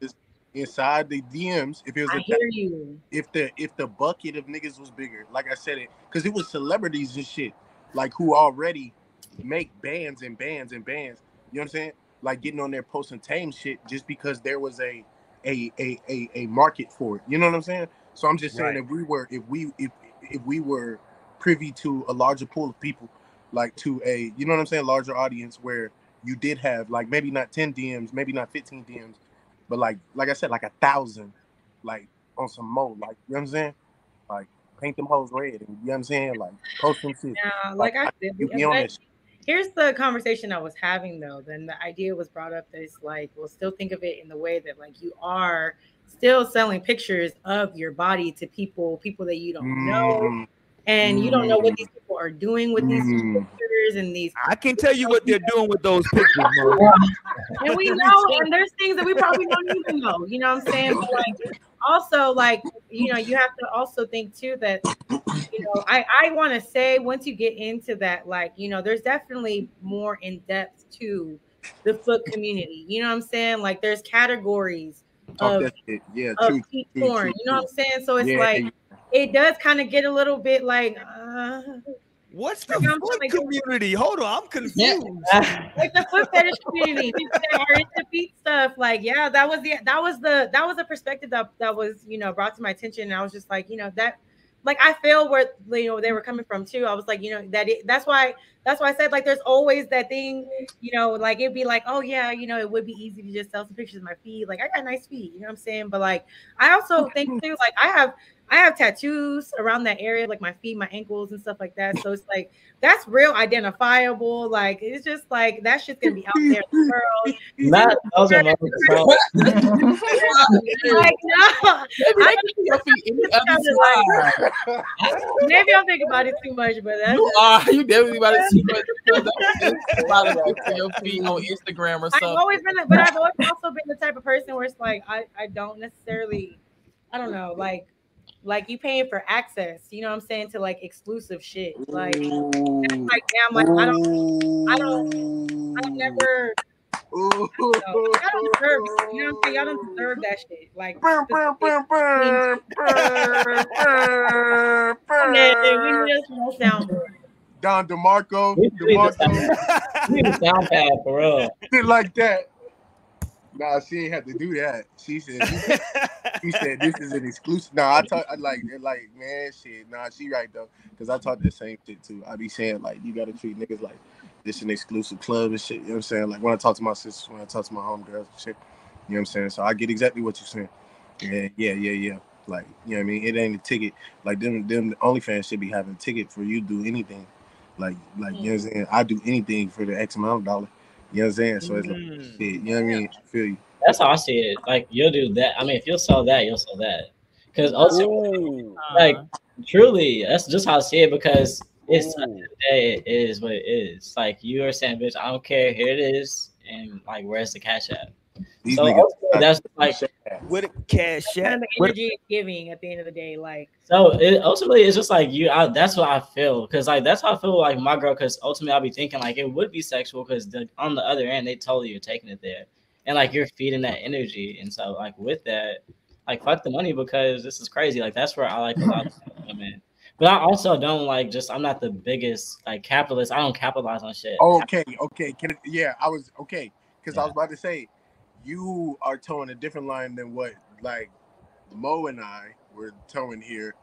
[SPEAKER 7] inside the DMs, if it was
[SPEAKER 4] I
[SPEAKER 7] a
[SPEAKER 4] hear you.
[SPEAKER 7] if the if the bucket of niggas was bigger, like I said it, because it was celebrities and shit, like who already make bands and bands and bands. You know what I'm saying? Like getting on there posting tame shit just because there was a a a a, a market for it. You know what I'm saying? So I'm just saying
[SPEAKER 2] Right.
[SPEAKER 7] if we were if we if if we were privy to a larger pool of people, like to a you know what I'm saying, larger audience where you did have like maybe not 10 DMs, maybe not 15 DMs, but like like I said, like a thousand, like on some mo, like you know what I'm saying? Like paint them hoes red and you know what I'm saying? Like post them shit.
[SPEAKER 4] Now, like I said,
[SPEAKER 7] you be on
[SPEAKER 4] but
[SPEAKER 7] that shit.
[SPEAKER 4] Here's the conversation I was having though. Then the idea was brought up that it's like, well, still think of it in the way that like you are still selling pictures of your body to people, people that you don't know,
[SPEAKER 7] Mm,
[SPEAKER 4] and you don't know what
[SPEAKER 7] Mm.
[SPEAKER 4] these people are doing with these
[SPEAKER 7] Mm.
[SPEAKER 4] pictures and these
[SPEAKER 2] I can tell you what they're doing with those pictures,
[SPEAKER 4] and we know, and there's things that we probably don't even know. You know what I'm saying? But like, also, like, you know, you have to also think too that, you know, I I want to say once you get into that, like, you know, there's definitely more in depth to the foot community. You know what I'm saying? Like, there's categories of
[SPEAKER 7] that shit. Yeah,
[SPEAKER 4] of
[SPEAKER 7] true. true,
[SPEAKER 4] porn.
[SPEAKER 7] true,
[SPEAKER 4] You know what I'm saying? So it's
[SPEAKER 7] Yeah,
[SPEAKER 4] like it does kind of get a little bit like. Uh,
[SPEAKER 2] What's the
[SPEAKER 4] You know what I'm
[SPEAKER 2] foot
[SPEAKER 4] saying?
[SPEAKER 2] community? Hold on, I'm confused.
[SPEAKER 4] like the foot fetish community, people that are into feet stuff. Like, yeah, that was the that was the that was a perspective that that was you know brought to my attention, and I was just like, you know, that like I feel where you know they were coming from too. I was like, you know, that it, that's why that's why I said like there's always that thing, you know, like it'd be like, oh yeah, you know, it would be easy to just sell some pictures of my feet. Like I got nice feet, you know what I'm saying? But like I also think too, like I have I have tattoos around that area, like my feet, my ankles, and stuff like that. So it's like that's real identifiable. Like it's just like that shit's gonna be out there in the world.
[SPEAKER 6] Not those are my problems.
[SPEAKER 4] like no, I
[SPEAKER 5] Your feet in the other
[SPEAKER 4] Kinda
[SPEAKER 5] side.
[SPEAKER 4] maybe I'm thinking about it too much, but that's
[SPEAKER 5] You are. You definitely about to see about to your feet on Instagram or
[SPEAKER 4] I've always been, but I've always also been the type of person where it's like I, I don't necessarily, I don't know, like, like you paying for access, you know what I'm saying, to like exclusive shit. Like, that's like damn, like I don't, I don't, I never,
[SPEAKER 7] Ooh.
[SPEAKER 4] you know, I don't deserve, you know what I'm saying, y'all don't deserve that shit. Like, we
[SPEAKER 7] burn.
[SPEAKER 4] need us no soundboard.
[SPEAKER 7] Don DeMarco,
[SPEAKER 6] We need
[SPEAKER 7] DeMarco,
[SPEAKER 6] You need a sound pad for real.
[SPEAKER 7] shit like that. Nah, she ain't have to do that. She said, she said this is an exclusive. Nah, I talk, I like, like, man, shit. Nah, she right though, because I talk the same shit too. I be saying like, you gotta treat niggas like this an exclusive club and shit. You know what I'm saying? Like when I talk to my sisters, when I talk to my homegirls and shit. You know what I'm saying? So I get exactly what you're saying. Yeah, yeah, yeah, yeah. Like, you know what I mean? It ain't a ticket. Like them, them OnlyFans should be having a ticket for you to do anything. Like, like you know what I'm saying? I do anything for the X amount of dollar. You know what I'm saying? So it's like,
[SPEAKER 2] Mm.
[SPEAKER 7] shit. You know what I mean? I feel you.
[SPEAKER 6] That's how I see it. Like you'll do that. I mean, if you'll sell that, you'll sell that. Because ultimately,
[SPEAKER 2] Ooh.
[SPEAKER 6] like truly, that's just how I see it. Because it's at the
[SPEAKER 2] Ooh.
[SPEAKER 6] end of the day, it is what it is. Like you are saying, bitch, I don't care. Here it is, and like, where's the cash at?
[SPEAKER 7] These
[SPEAKER 6] So
[SPEAKER 7] niggas,
[SPEAKER 6] ultimately, that's like
[SPEAKER 2] With a cash
[SPEAKER 4] kind
[SPEAKER 2] app.
[SPEAKER 4] of the energy it's giving at the end of the day. Like,
[SPEAKER 6] So it, ultimately, it's just like you. I, that's what I feel because like that's how I feel like my girl. Because ultimately, I'll be thinking like it would be sexual because on the other end, they totally are taking it there, and like you're feeding that energy. And so like with that, like fuck the money because this is crazy. Like that's where I like a lot of women. But I also don't like just. I'm not the biggest like capitalist. I don't capitalize on shit.
[SPEAKER 7] Okay, okay. Can it, yeah, I was okay because I was about to say you are towing a different line than what like Mo and I were towing here.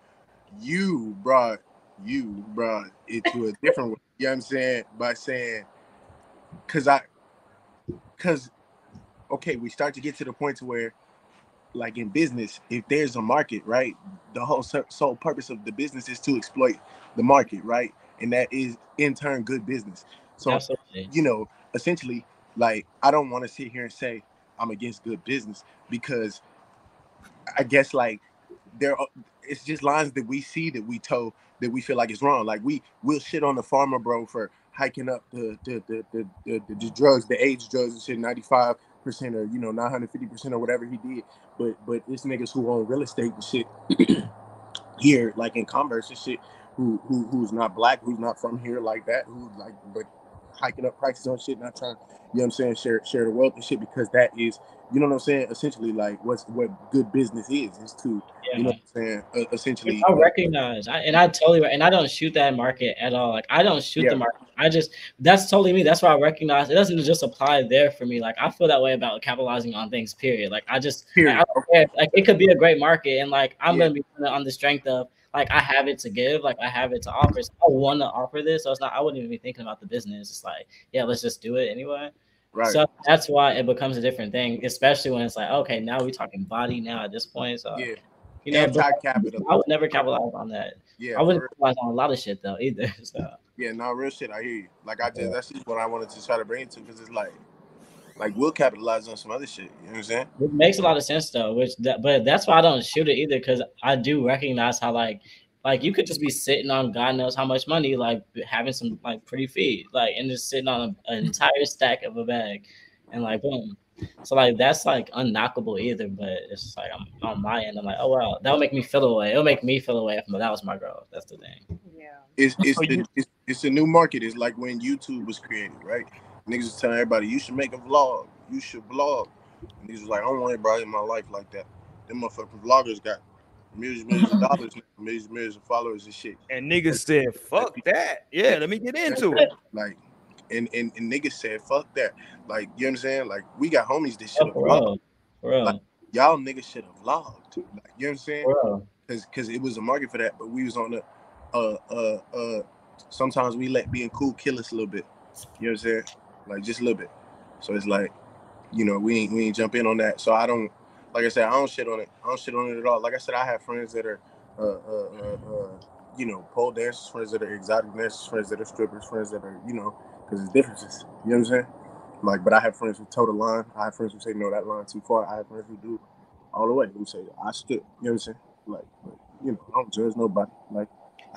[SPEAKER 7] You brought you brought it to a different way. You know what I'm saying? By saying cause I cause okay, we start to get to the point to where like in business, if there's a market, right? The whole sole purpose of the business is to exploit the market, right? And that is in turn good business. So
[SPEAKER 6] Absolutely.
[SPEAKER 7] you know, essentially, like I don't want to sit here and say I'm against good business because I guess like there are it's just lines that we see that we toe that we feel like is wrong. Like we will shit on the Pharma Bro for hiking up the the the the, the, the, the drugs, the AIDS drugs and shit, 95 percent or you know 950 percent or whatever he did. But but it's niggas who own real estate and shit here, like in Converse and shit, who who who's not black, who's not from here like that, who like but hiking up prices on shit, not trying, you know what I'm saying, share share the wealth and shit because that is, you know what I'm saying, essentially like what's what good business is, is to,
[SPEAKER 6] Yeah.
[SPEAKER 7] you know what I'm saying, uh, essentially.
[SPEAKER 6] I recognize, I, and I totally, and I don't shoot that market at all. Like I don't shoot
[SPEAKER 7] Yeah.
[SPEAKER 6] the market. I just that's totally me. That's why I recognize it doesn't just apply there for me. Like I feel that way about capitalizing on things. Period. Like I just,
[SPEAKER 7] Period.
[SPEAKER 6] I don't care. Like it could be a great market, and like I'm
[SPEAKER 7] Yeah.
[SPEAKER 6] gonna be on the strength of like I have it to give, like I have it to offer. So I want to offer this, so it's not. I wouldn't even be thinking about the business. It's like, yeah, let's just do it anyway.
[SPEAKER 7] Right.
[SPEAKER 6] So that's why it becomes a different thing, especially when it's like, okay, now we're talking body now at this point. So
[SPEAKER 7] yeah.
[SPEAKER 6] you know,
[SPEAKER 7] Anti-capital.
[SPEAKER 6] I would never capitalize on that.
[SPEAKER 7] Yeah.
[SPEAKER 6] I wouldn't capitalize on a lot of shit though either. So
[SPEAKER 7] Yeah, no, real shit. I hear you. Like I just
[SPEAKER 6] Yeah.
[SPEAKER 7] that's just what I wanted to try to bring it to because it's like, like we'll capitalize on some other shit. You know what I'm saying?
[SPEAKER 6] it makes a lot of sense though. Which that, but that's why I don't shoot it either because I do recognize how like like you could just be sitting on God knows how much money, like having some like pretty feet, like and just sitting on a, an entire stack of a bag, and like boom. So like that's like unknockable either, but it's just like I'm on my end. I'm like, oh wow, that'll make me feel away. It'll make me feel away if that was my girl. That's the thing.
[SPEAKER 4] yeah.
[SPEAKER 7] It's it's,
[SPEAKER 2] Oh,
[SPEAKER 7] the, it's it's a new market. It's like when YouTube was created, right? Niggas was telling everybody you should make a vlog, you should vlog. And niggas was like, I don't want anybody in my life like that. Them motherfucking vloggers got millions, millions of dollars, now, millions, millions of followers and shit.
[SPEAKER 2] And niggas said, fuck that. Yeah, let me get into it.
[SPEAKER 7] Like, and, and and niggas said, fuck that. Like, you know what I'm saying? Like, we got homies that should have
[SPEAKER 6] for
[SPEAKER 7] vlogged.
[SPEAKER 6] real, for real,
[SPEAKER 7] Like, Y'all niggas should have vlogged. Like, you know what I'm saying? because because it was a market for that. But we was on the uh uh uh. Sometimes we let being cool kill us a little bit. You know what I'm saying? Like just a little bit. So it's like, you know, we ain't we ain't jump in on that. So I don't like I said, I don't shit on it. I don't shit on it at all. Like I said, I have friends that are uh uh uh, uh you know pole dancers, friends that are exotic dancers, friends that are strippers, friends that are you know because it's differences. You know what I'm saying? Like, but I have friends who toe the line. I have friends who say no, that line too far. I have friends who do all the way. Who say I stood. You know what I'm saying? Like, but, you know, I don't judge nobody. Like,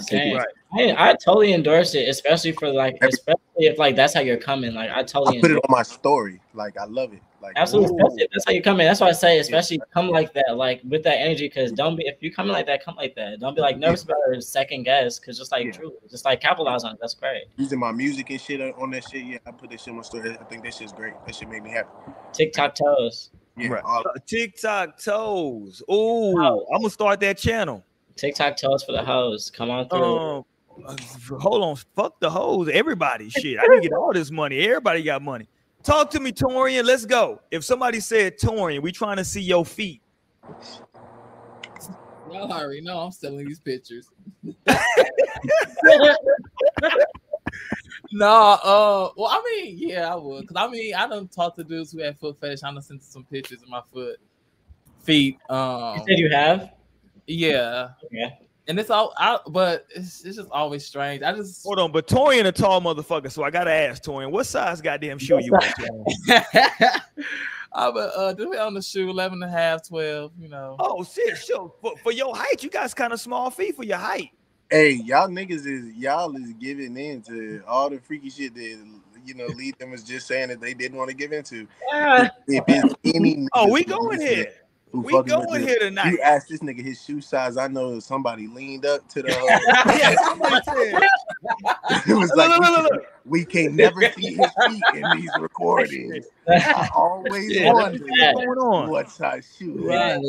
[SPEAKER 6] Same.
[SPEAKER 2] Right.
[SPEAKER 6] I, I totally endorse it, especially for like, especially if like that's how you're coming. Like I totally
[SPEAKER 7] I put it on my story. Like, I love it. Like,
[SPEAKER 6] Absolutely, if that's how you come in. That's why I say, especially come like that, like with that energy. Because don't be if you come in like that, come like that. Don't be like nervous about it second guess. Because just like
[SPEAKER 7] Yeah.
[SPEAKER 6] true, just like capitalize on it. That's great.
[SPEAKER 7] using my music and shit on- on that shit. Yeah, I put that shit on my story. I think that shit's great. That shit made me happy.
[SPEAKER 6] TikTok toes,
[SPEAKER 7] Yeah,
[SPEAKER 2] Right. Uh, TikTok toes. Ooh, I'm gonna start that channel.
[SPEAKER 6] TikTok toes for the hoes. Come on through.
[SPEAKER 2] Um, uh, hold on, fuck the hoes. Everybody, shit. I need to get all this money. Everybody got money. Talk to me, Torian. Let's go. If somebody said Torian, we trying to see your feet.
[SPEAKER 5] Y'all already know I'm selling these pictures. No, uh, well, I mean, yeah, I would, cause I mean, I don't talk to dudes who have foot fetish. I done sent some pictures of my foot, feet. Um,
[SPEAKER 6] you said you have.
[SPEAKER 5] Yeah,
[SPEAKER 6] Yeah.
[SPEAKER 5] and it's all, I, but it's, it's just always strange. I just,
[SPEAKER 2] Hold on, but Torian a tall motherfucker, so I gotta ask Torian, what size goddamn shoe you wear? Torian?
[SPEAKER 5] I but uh, depending on the shoe, 11 and a half, 12, you know.
[SPEAKER 2] Oh shit, sure. For, for your height, you guys kind of small feet for your height.
[SPEAKER 7] Hey, y'all niggas is y'all is giving in to all the freaky shit that you know lead them was just saying that they didn't want to give into.
[SPEAKER 4] Yeah.
[SPEAKER 7] If it's any
[SPEAKER 2] Oh, we going
[SPEAKER 7] listening-
[SPEAKER 2] here.
[SPEAKER 7] Who
[SPEAKER 2] We
[SPEAKER 7] fucking
[SPEAKER 2] going
[SPEAKER 7] with
[SPEAKER 2] here tonight.
[SPEAKER 7] You asked this nigga his shoe size. I know somebody leaned up to the.
[SPEAKER 2] yeah, somebody said.
[SPEAKER 7] it was like
[SPEAKER 2] look,
[SPEAKER 7] we,
[SPEAKER 2] look, look,
[SPEAKER 7] can, we can never see his feet in these recordings. I always
[SPEAKER 2] Yeah,
[SPEAKER 7] wonder
[SPEAKER 2] what's going on.
[SPEAKER 7] what size shoe.
[SPEAKER 5] Right.
[SPEAKER 7] had.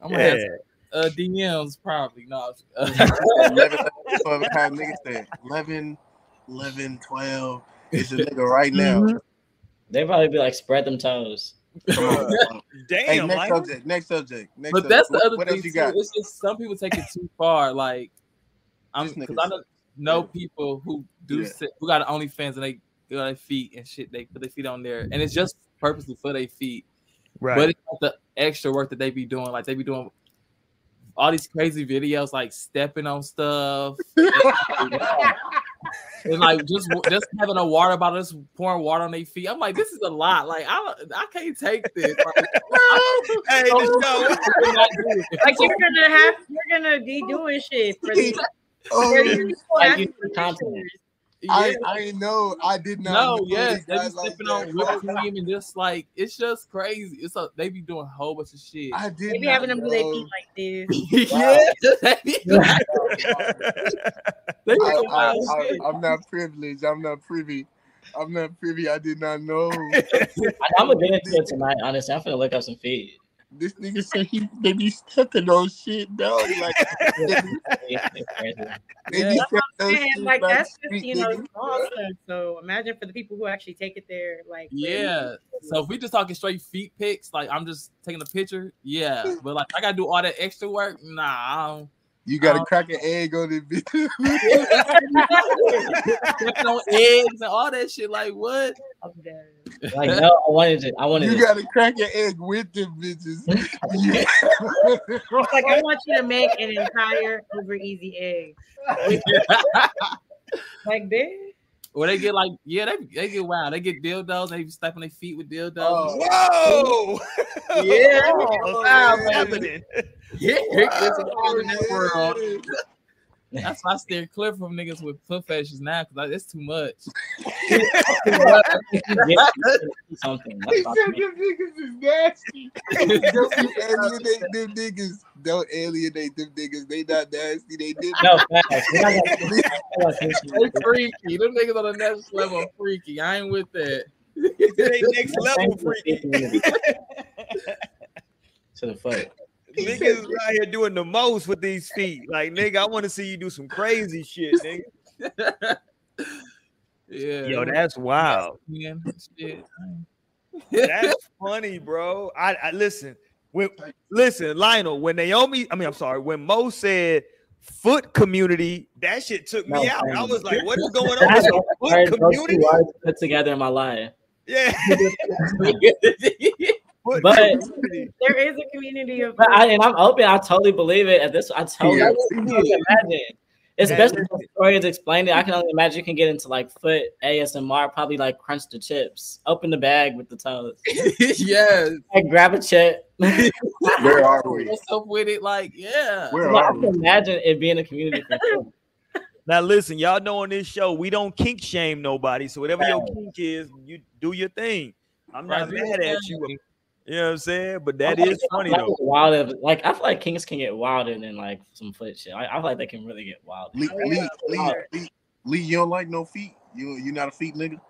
[SPEAKER 5] I'm gonna have
[SPEAKER 2] Yeah.
[SPEAKER 5] uh, DMs probably. No.
[SPEAKER 7] 11, 12, how niggas said 11, 11, 12. It's a nigga right now.
[SPEAKER 6] They probably be like spread them toes.
[SPEAKER 7] Come on. hey,
[SPEAKER 2] Damn,
[SPEAKER 7] next
[SPEAKER 2] Mike.
[SPEAKER 7] subject. Next subject. Next
[SPEAKER 5] but
[SPEAKER 7] subject.
[SPEAKER 5] that's the
[SPEAKER 7] what,
[SPEAKER 5] other
[SPEAKER 7] what
[SPEAKER 5] thing
[SPEAKER 7] else you
[SPEAKER 5] too.
[SPEAKER 7] got?
[SPEAKER 5] It's just some people take it too far. Like I'm
[SPEAKER 7] This
[SPEAKER 5] because I know, know people who do
[SPEAKER 7] Yeah.
[SPEAKER 5] sit, who got OnlyFans and they do their feet and shit. They put their feet on there, and it's just purposely for their feet.
[SPEAKER 2] Right.
[SPEAKER 5] But it's not the extra work that they be doing. Like they be doing all these crazy videos, like stepping on stuff, and like just just having a water bottle, just pouring water on their feet. I'm like, this is a lot. Like I I can't take this. Like,
[SPEAKER 2] hey, the oh, show.
[SPEAKER 4] Like you're gonna have, you're gonna be doing shit for these.
[SPEAKER 7] Oh,
[SPEAKER 4] for these
[SPEAKER 6] Like
[SPEAKER 4] asking
[SPEAKER 6] you
[SPEAKER 4] for
[SPEAKER 6] content.
[SPEAKER 4] pictures.
[SPEAKER 7] I,
[SPEAKER 5] yeah.
[SPEAKER 7] I know. I did not.
[SPEAKER 5] No,
[SPEAKER 7] know
[SPEAKER 5] yes, they be
[SPEAKER 7] guys like
[SPEAKER 5] on whipped cream and just like it's just crazy. It's a they be doing a whole bunch of shit.
[SPEAKER 7] I did
[SPEAKER 4] They be
[SPEAKER 7] not
[SPEAKER 4] having them do their feet like this.
[SPEAKER 5] yeah, they be doing- they be
[SPEAKER 7] I, I, I, I'm not privileged. I'm not privy. I'm not privy. I did not know.
[SPEAKER 6] I, I'm gonna get into it tonight. Honestly, I'm gonna look up some feet.
[SPEAKER 7] This nigga said he they be stepping on shit, dog. Like they be,
[SPEAKER 6] It's crazy.
[SPEAKER 7] they
[SPEAKER 5] Yeah.
[SPEAKER 7] be
[SPEAKER 4] That's
[SPEAKER 7] stepping on shit
[SPEAKER 4] Like
[SPEAKER 7] like
[SPEAKER 4] that's just
[SPEAKER 7] street
[SPEAKER 4] you know
[SPEAKER 7] niggas.
[SPEAKER 4] So imagine for the people who actually take it there, like
[SPEAKER 5] Yeah. So if we just talking straight feet pics, like I'm just taking a picture, yeah. But like I gotta do all that extra work, nah. I don't.
[SPEAKER 7] You got to
[SPEAKER 5] Um,
[SPEAKER 7] crack an egg on it, bitch.
[SPEAKER 5] Stepping on eggs and all that shit. Like what?
[SPEAKER 4] I'm dead.
[SPEAKER 6] Like no, I wanted to. I wanted
[SPEAKER 7] you got to crack an egg with them bitches.
[SPEAKER 4] Like I want you to make an entire over easy egg. Like this.
[SPEAKER 5] Or they get like, yeah, they, they get wild. They get dildos. They be stepping their feet with dildos. Oh.
[SPEAKER 2] Whoa!
[SPEAKER 5] Yeah.
[SPEAKER 2] wow, oh, what's happening?
[SPEAKER 5] Yeah, it's a wild in that world. That's why I steer clear from niggas with foot fetishes now because it's too much.
[SPEAKER 6] something.
[SPEAKER 7] He
[SPEAKER 6] That's
[SPEAKER 7] said
[SPEAKER 6] not
[SPEAKER 7] them niggas is nasty. Don't you alienate them niggas. Don't alienate them niggas. They not nasty. They did.
[SPEAKER 6] No, facts. We're not
[SPEAKER 5] They freaky. Them niggas on the next level freaky. I ain't with that.
[SPEAKER 2] They next level freaky.
[SPEAKER 6] to the foot.
[SPEAKER 2] Niggas out here doing the most with these feet. Like, nigga, I want to see you do some crazy shit, nigga.
[SPEAKER 5] Yeah.
[SPEAKER 2] Yo, that's wild.
[SPEAKER 5] Man, shit.
[SPEAKER 2] That's funny, bro. I, I listen. When listen, Lionel, when Naomi, I mean, I'm sorry, when Mo said foot community, that shit took me
[SPEAKER 6] No,
[SPEAKER 2] out. I was like, what is going on
[SPEAKER 6] That's
[SPEAKER 2] with the
[SPEAKER 6] Heard
[SPEAKER 2] foot community?
[SPEAKER 6] put together in my life.
[SPEAKER 2] Yeah. Foot
[SPEAKER 6] But-
[SPEAKER 2] community.
[SPEAKER 4] There is a community of
[SPEAKER 6] But I, and I'm open. I totally believe it. At this, I totally
[SPEAKER 7] Yeah.
[SPEAKER 6] I can imagine. Especially when the story is explained. I can only imagine you can get into like foot ASMR, probably like crunch the chips, open the bag with the toes,
[SPEAKER 5] yes.
[SPEAKER 6] like grab a chip.
[SPEAKER 7] Where are we?
[SPEAKER 5] What's up with it? Like, yeah.
[SPEAKER 7] Where
[SPEAKER 6] Well, I
[SPEAKER 7] are
[SPEAKER 6] can
[SPEAKER 7] we?
[SPEAKER 6] imagine it being a community for sure.
[SPEAKER 2] Now listen, y'all know on this show we don't kink shame nobody. So whatever your kink is, you do your thing. I'm not
[SPEAKER 5] Right.
[SPEAKER 2] mad at you. You know what I'm saying? But that
[SPEAKER 6] I
[SPEAKER 2] is
[SPEAKER 6] feel
[SPEAKER 2] funny
[SPEAKER 6] like
[SPEAKER 2] though.
[SPEAKER 6] Wilder, like I feel like kings can get wilder than like some foot shit. I, I feel like they can really get wilder.
[SPEAKER 7] Lee, Lee, Lee, Lee, Lee, you don't like no feet? You you not a feet nigga?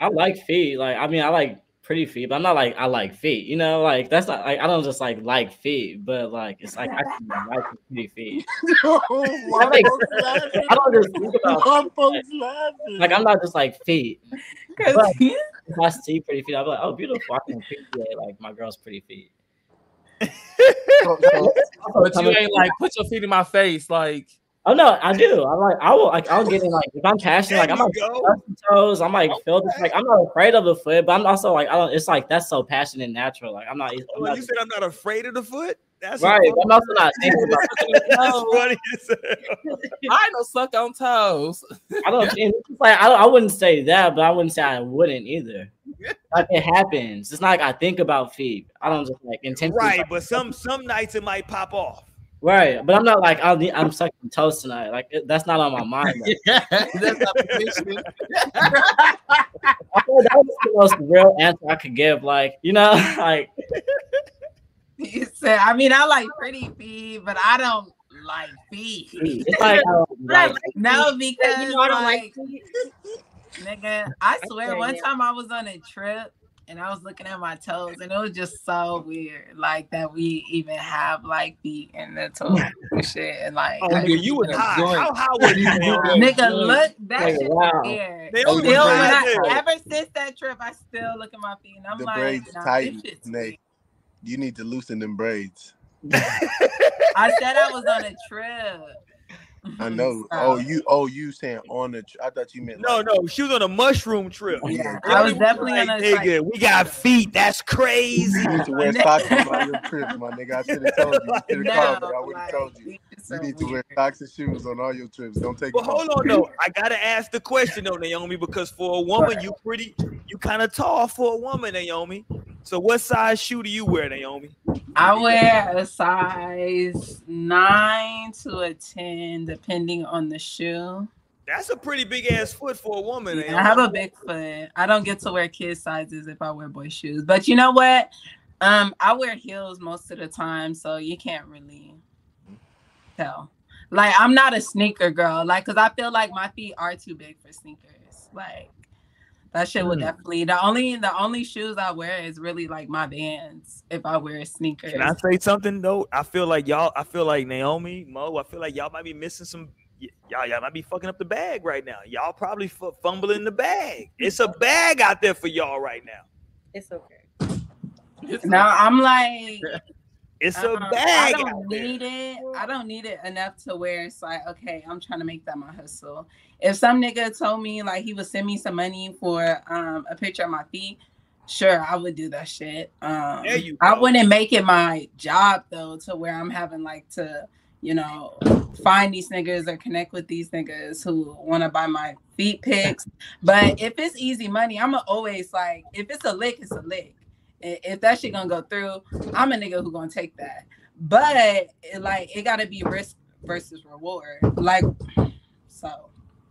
[SPEAKER 6] I like feet. Like I mean, I like pretty feet, but I'm not like I like feet. You know, like that's not like I don't just like like feet, but like it's like I can like pretty feet.
[SPEAKER 7] why
[SPEAKER 6] like- I don't just think about
[SPEAKER 7] Why folks laughing?
[SPEAKER 6] like I'm not just like feet.
[SPEAKER 3] Because
[SPEAKER 6] But- If I see pretty feet, I'll be like, oh, beautiful. I can appreciate like my girl's pretty feet.
[SPEAKER 7] So- so-
[SPEAKER 5] But you ain't like put your feet in my face. Like,
[SPEAKER 6] Oh no, I do. I'm like, I will like, I'll get in like if I'm passionate, like I'm
[SPEAKER 2] There
[SPEAKER 6] like
[SPEAKER 2] go.
[SPEAKER 6] toes. I'm like feel this, like I'm not afraid of the foot, but I'm also like I don't. It's like that's so passionate and natural. Like I'm not. I'm not
[SPEAKER 2] you said I'm not afraid of the foot? That's
[SPEAKER 6] right. I'm also not thinking about.
[SPEAKER 2] That's funny.
[SPEAKER 5] I ain't no suck on toes.
[SPEAKER 6] I don't. it's like I, I wouldn't say that, but I wouldn't say I wouldn't either. Like it happens. It's not like I think about feet. I don't just like intentionally.
[SPEAKER 2] Right, but some some nights it might pop off.
[SPEAKER 6] Right, but I'm not like I'll, I'm sucking toast tonight. Like that's not on my mind. though.
[SPEAKER 5] yeah, that's not the.
[SPEAKER 6] I feel like that was the most real answer I could give. Like you know, like
[SPEAKER 3] You said, I mean, I like pretty feet, but I don't like feet.
[SPEAKER 6] It's um, like, like
[SPEAKER 3] No, because
[SPEAKER 4] you know I don't
[SPEAKER 3] like,
[SPEAKER 4] like.
[SPEAKER 3] nigga, I swear,
[SPEAKER 4] Okay,
[SPEAKER 3] one time I was on a trip and I was looking at my toes, and it was just so weird, like that we even have like feet in the toes and shit, and like,
[SPEAKER 2] Oh,
[SPEAKER 3] I-
[SPEAKER 2] yeah, you was high.
[SPEAKER 5] Joint.
[SPEAKER 2] How high was you? Naomi?
[SPEAKER 3] nigga, look, that
[SPEAKER 6] Like,
[SPEAKER 3] shit
[SPEAKER 6] wow.
[SPEAKER 3] weird.
[SPEAKER 2] Naomi
[SPEAKER 3] Still, when I, ever since that trip, I still look at my feet and I'm
[SPEAKER 8] The
[SPEAKER 3] like,
[SPEAKER 8] braids
[SPEAKER 3] nah,
[SPEAKER 8] tight,
[SPEAKER 3] this shit's
[SPEAKER 8] Nate.
[SPEAKER 3] weird.
[SPEAKER 8] You need to loosen them braids.
[SPEAKER 3] I said I was on a trip.
[SPEAKER 8] I know.
[SPEAKER 3] So,
[SPEAKER 8] Oh, you. Oh, you saying on a? tr- I thought you meant.
[SPEAKER 2] No,
[SPEAKER 8] like-
[SPEAKER 2] no, she was on a mushroom trip.
[SPEAKER 3] Yeah,
[SPEAKER 8] Yeah,
[SPEAKER 3] I was
[SPEAKER 2] Naomi
[SPEAKER 3] definitely
[SPEAKER 2] like,
[SPEAKER 3] on a
[SPEAKER 2] nigga, we got feet. That's crazy.
[SPEAKER 8] You need to wear socks on all your trips, my nigga. I should have told you. You should have called me. I
[SPEAKER 3] No,
[SPEAKER 8] would have
[SPEAKER 3] like,
[SPEAKER 8] told you.
[SPEAKER 3] These shit's
[SPEAKER 8] You
[SPEAKER 3] so
[SPEAKER 8] need to wear socks and shoes on all your trips. Don't take.
[SPEAKER 2] But
[SPEAKER 8] them
[SPEAKER 2] hold on, though. I gotta ask the question though, Naomi, because for a woman, you pretty, you kind of tall for a woman, Naomi. So what size shoe do you wear, Naomi?
[SPEAKER 3] I wear a size nine to a ten, depending on the shoe.
[SPEAKER 2] That's a pretty big ass foot for a woman.
[SPEAKER 3] I have a big foot. I don't get to wear kid sizes if I wear boy shoes. But you know what? Um, I wear heels most of the time, so you can't really tell. Like I'm not a sneaker girl, like because I feel like my feet are too big for sneakers. Like that shit would
[SPEAKER 2] Hmm.
[SPEAKER 3] definitely the only the only shoes I wear is really like my Vans if I wear sneakers.
[SPEAKER 2] Can I say something though? I feel like y'all. I feel like Naomi, Mo. I feel like y'all might be missing some. y- Y'all, y'all might be fucking up the bag right now. Y'all probably f- fumbling the bag. It's a bag out there for y'all right now.
[SPEAKER 4] It's okay.
[SPEAKER 3] No, I'm like
[SPEAKER 2] It's a
[SPEAKER 3] Um, I
[SPEAKER 2] bag. out
[SPEAKER 3] don't need it. I don't need it enough to where it's like, okay, I'm trying to make that my hustle. If some nigga told me like he would send me some money for um a picture of my feet, sure, I would do that shit. Um
[SPEAKER 2] There you
[SPEAKER 3] I wouldn't make it my job though to where I'm having like to, you know, find these niggas or connect with these niggas who want to buy my feet pics. But if it's easy money, I'm always like, if it's a lick, it's a lick. I- If that shit gonna go through, I'm a nigga who gonna take that. But it, like, it gotta be risk versus reward. Like, so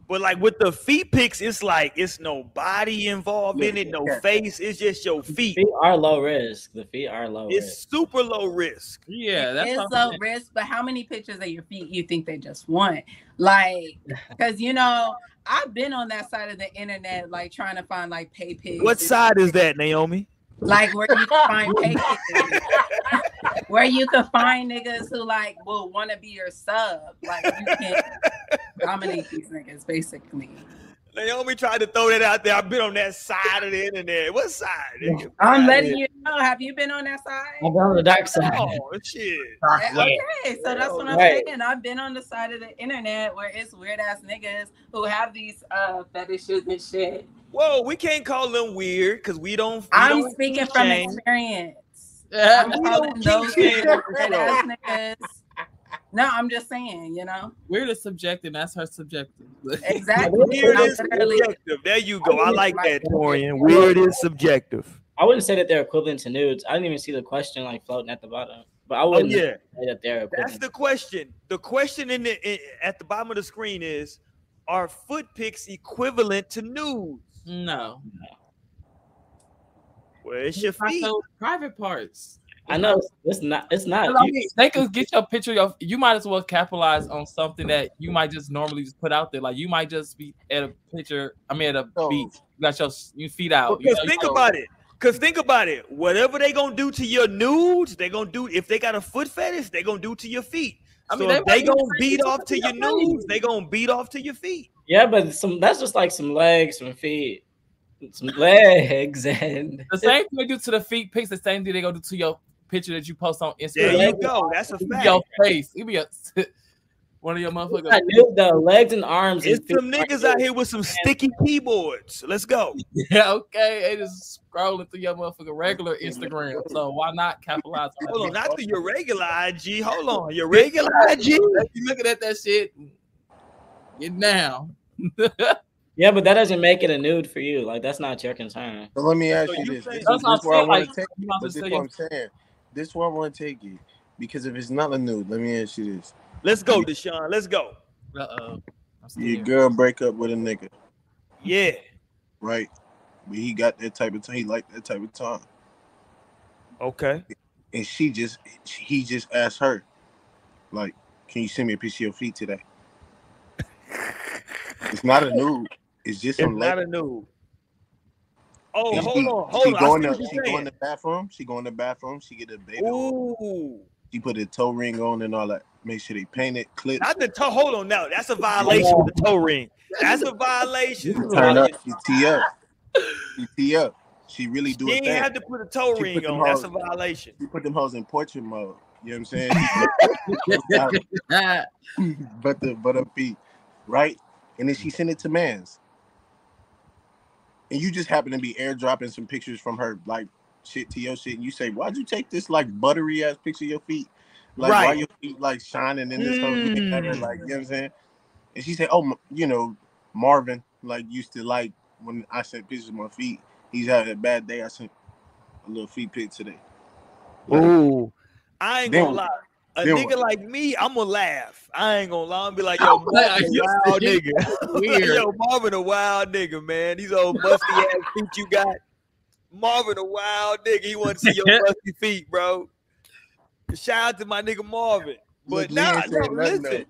[SPEAKER 2] But like with the feet pics, it's like it's no body involved in it, no
[SPEAKER 8] Yeah.
[SPEAKER 2] face. It's just your feet.
[SPEAKER 6] feet are low risk. The feet are low risk.
[SPEAKER 2] It's super low risk.
[SPEAKER 5] Yeah, that's
[SPEAKER 3] it's
[SPEAKER 5] what I'm
[SPEAKER 3] a
[SPEAKER 5] saying.
[SPEAKER 3] risk, but how many pictures of your feet you think they just want? Like, because you know, I've been on that side of the internet, like trying to find like pay pics.
[SPEAKER 2] What side is that, Naomi?
[SPEAKER 3] Like where you can find pay where you can find niggas who like will want to be your sub. Like you can dominate these niggas, basically.
[SPEAKER 2] Naomi tried to throw that out there. I've been on that side of the internet. What side? nigga?
[SPEAKER 3] I'm letting you know. Have you been on that side?
[SPEAKER 6] I'm on the dark side.
[SPEAKER 2] Oh shit.
[SPEAKER 3] Okay, so that's what I'm
[SPEAKER 6] Right.
[SPEAKER 3] saying. I've been on the side of the internet where it's weird ass niggas who have these uh fetishes and shit.
[SPEAKER 2] Whoa, we can't call them weird because we don't. we
[SPEAKER 3] I'm
[SPEAKER 2] don't
[SPEAKER 3] speaking
[SPEAKER 2] kink
[SPEAKER 3] from
[SPEAKER 2] shame.
[SPEAKER 3] experience.
[SPEAKER 5] Yeah.
[SPEAKER 3] I'm
[SPEAKER 2] We
[SPEAKER 3] calling
[SPEAKER 2] don't
[SPEAKER 3] those niggas
[SPEAKER 2] on
[SPEAKER 3] weird
[SPEAKER 2] the
[SPEAKER 3] ass niggas. No, I'm just saying, you know.
[SPEAKER 5] Weird is subjective. That's her subjective.
[SPEAKER 3] Exactly.
[SPEAKER 2] Weird is subjective. There you go. I like that, Torian. Weird is subjective.
[SPEAKER 6] I wouldn't say that they're equivalent to nudes. I didn't even see the question like floating at the bottom. But I
[SPEAKER 2] Oh
[SPEAKER 6] wouldn't
[SPEAKER 2] yeah,
[SPEAKER 6] say that they're equivalent.
[SPEAKER 2] that's the question. The question in the in, at the bottom of the screen is: Are foot pics equivalent to nudes?
[SPEAKER 5] No.
[SPEAKER 2] Where's your
[SPEAKER 5] Not
[SPEAKER 2] feet?
[SPEAKER 5] private parts.
[SPEAKER 6] I know it's, it's not. It's not.
[SPEAKER 5] I mean, they could get your picture of you might as well capitalize on something that you might just normally just put out there. Like you might just be at a picture, I mean at a
[SPEAKER 8] Oh.
[SPEAKER 5] beach, you got your, your feet out. you
[SPEAKER 2] Because
[SPEAKER 5] know, you
[SPEAKER 2] think
[SPEAKER 5] know.
[SPEAKER 2] about it. Because think about it. Whatever they gonna do to your nudes, they gonna do. If they got a foot fetish, they gonna do to your feet.
[SPEAKER 5] I
[SPEAKER 2] I
[SPEAKER 5] mean,
[SPEAKER 2] mean,
[SPEAKER 5] they
[SPEAKER 2] they gonna beat off to
[SPEAKER 5] to
[SPEAKER 2] your
[SPEAKER 5] your
[SPEAKER 2] nudes, they gonna beat off to your feet.
[SPEAKER 6] Yeah, but some that's just like some legs, some feet, some legs, and
[SPEAKER 5] The same thing they do to the feet pics, the same thing they go to do to your picture that you post on Instagram.
[SPEAKER 2] There
[SPEAKER 5] Instagram.
[SPEAKER 2] you go. That's a fact.
[SPEAKER 5] your face. It be a, one of your
[SPEAKER 6] I
[SPEAKER 5] motherfuckers.
[SPEAKER 6] knew the legs and arms. and
[SPEAKER 2] It's some niggas
[SPEAKER 6] are-
[SPEAKER 2] out here with some sticky keyboards. Let's go.
[SPEAKER 5] Yeah, okay. They just scrolling through your motherfucking regular Instagram. So why not capitalize on
[SPEAKER 2] Hold on, not through your regular IG. Hold on, your regular IG.
[SPEAKER 5] You looking at that shit, get down.
[SPEAKER 6] Yeah, but that doesn't make it a nude for you. Like that's not your concern.
[SPEAKER 8] So let me ask
[SPEAKER 2] So
[SPEAKER 8] you
[SPEAKER 2] you
[SPEAKER 8] this.
[SPEAKER 2] saying-
[SPEAKER 8] This,
[SPEAKER 5] That's
[SPEAKER 8] is,
[SPEAKER 5] what I'm
[SPEAKER 8] where I want to take.
[SPEAKER 5] you know,
[SPEAKER 8] But
[SPEAKER 5] just
[SPEAKER 8] this
[SPEAKER 5] say
[SPEAKER 8] what I'm saying. This where I want to take you. Because if it's not a nude, let me ask you this:
[SPEAKER 2] Let's go, Deshaun. Let's go.
[SPEAKER 5] Uh-oh.
[SPEAKER 8] Your
[SPEAKER 5] scared.
[SPEAKER 8] girl break up with a nigga,
[SPEAKER 2] Yeah.
[SPEAKER 8] right? But he got that type of time. He like that type of time.
[SPEAKER 2] Okay.
[SPEAKER 7] and she just he just asked her, like, "Can you send me a picture of your feet today?" It's not a nude. It's just
[SPEAKER 2] It's
[SPEAKER 7] some
[SPEAKER 2] not a nude. Oh,
[SPEAKER 7] And
[SPEAKER 2] hold
[SPEAKER 7] she,
[SPEAKER 2] on,
[SPEAKER 7] she
[SPEAKER 2] hold on.
[SPEAKER 7] go
[SPEAKER 2] I
[SPEAKER 7] in the, she
[SPEAKER 2] you're
[SPEAKER 7] go in the bathroom. She go in the bathroom. She get a baby. oil.
[SPEAKER 2] Ooh.
[SPEAKER 7] She put a toe ring on and all that. Make sure they paint it, clip.
[SPEAKER 2] Not the toe. Hold on now. That's a violation with the toe ring. That's a violation.
[SPEAKER 7] Turn up. She tee up. She tee up. She really do
[SPEAKER 2] You
[SPEAKER 7] it.
[SPEAKER 2] ain't have to put a toe
[SPEAKER 7] She
[SPEAKER 2] ring
[SPEAKER 7] put them
[SPEAKER 2] on. That's a
[SPEAKER 7] hoes-
[SPEAKER 2] violation.
[SPEAKER 7] She put them hoes in portrait mode. You know what I'm saying? but the but her feet, right? And then she sent it to Mans. And you just happen to be airdropping some pictures from her, like shit to your shit, and you say, "Why'd you take this like buttery ass picture of your feet? Like why
[SPEAKER 2] Right.
[SPEAKER 7] your feet like shining in this whole thing?"
[SPEAKER 2] Mm.
[SPEAKER 7] Like you know what I'm saying? And she said, "Oh, you know, Marvin like used to like when I sent pictures of my feet. He's having a bad day. I sent a little feet pic today."
[SPEAKER 2] Ooh. I ain't
[SPEAKER 7] Then-
[SPEAKER 2] gonna lie. A
[SPEAKER 7] then
[SPEAKER 2] nigga
[SPEAKER 7] what?
[SPEAKER 2] like me, I'm gonna laugh. I ain't gonna lie and be like, yo, Marvin a
[SPEAKER 5] You
[SPEAKER 2] wild
[SPEAKER 5] see?
[SPEAKER 2] nigga.
[SPEAKER 5] Weird.
[SPEAKER 2] yo, Marvin a wild nigga, man. These old musty ass feet you got. Marvin a wild nigga. He want to see your musty feet, bro. Shout out to my nigga Marvin. But
[SPEAKER 7] Look, Lee
[SPEAKER 2] nah,
[SPEAKER 7] ain't
[SPEAKER 2] no,
[SPEAKER 7] saying nothing,
[SPEAKER 2] listen.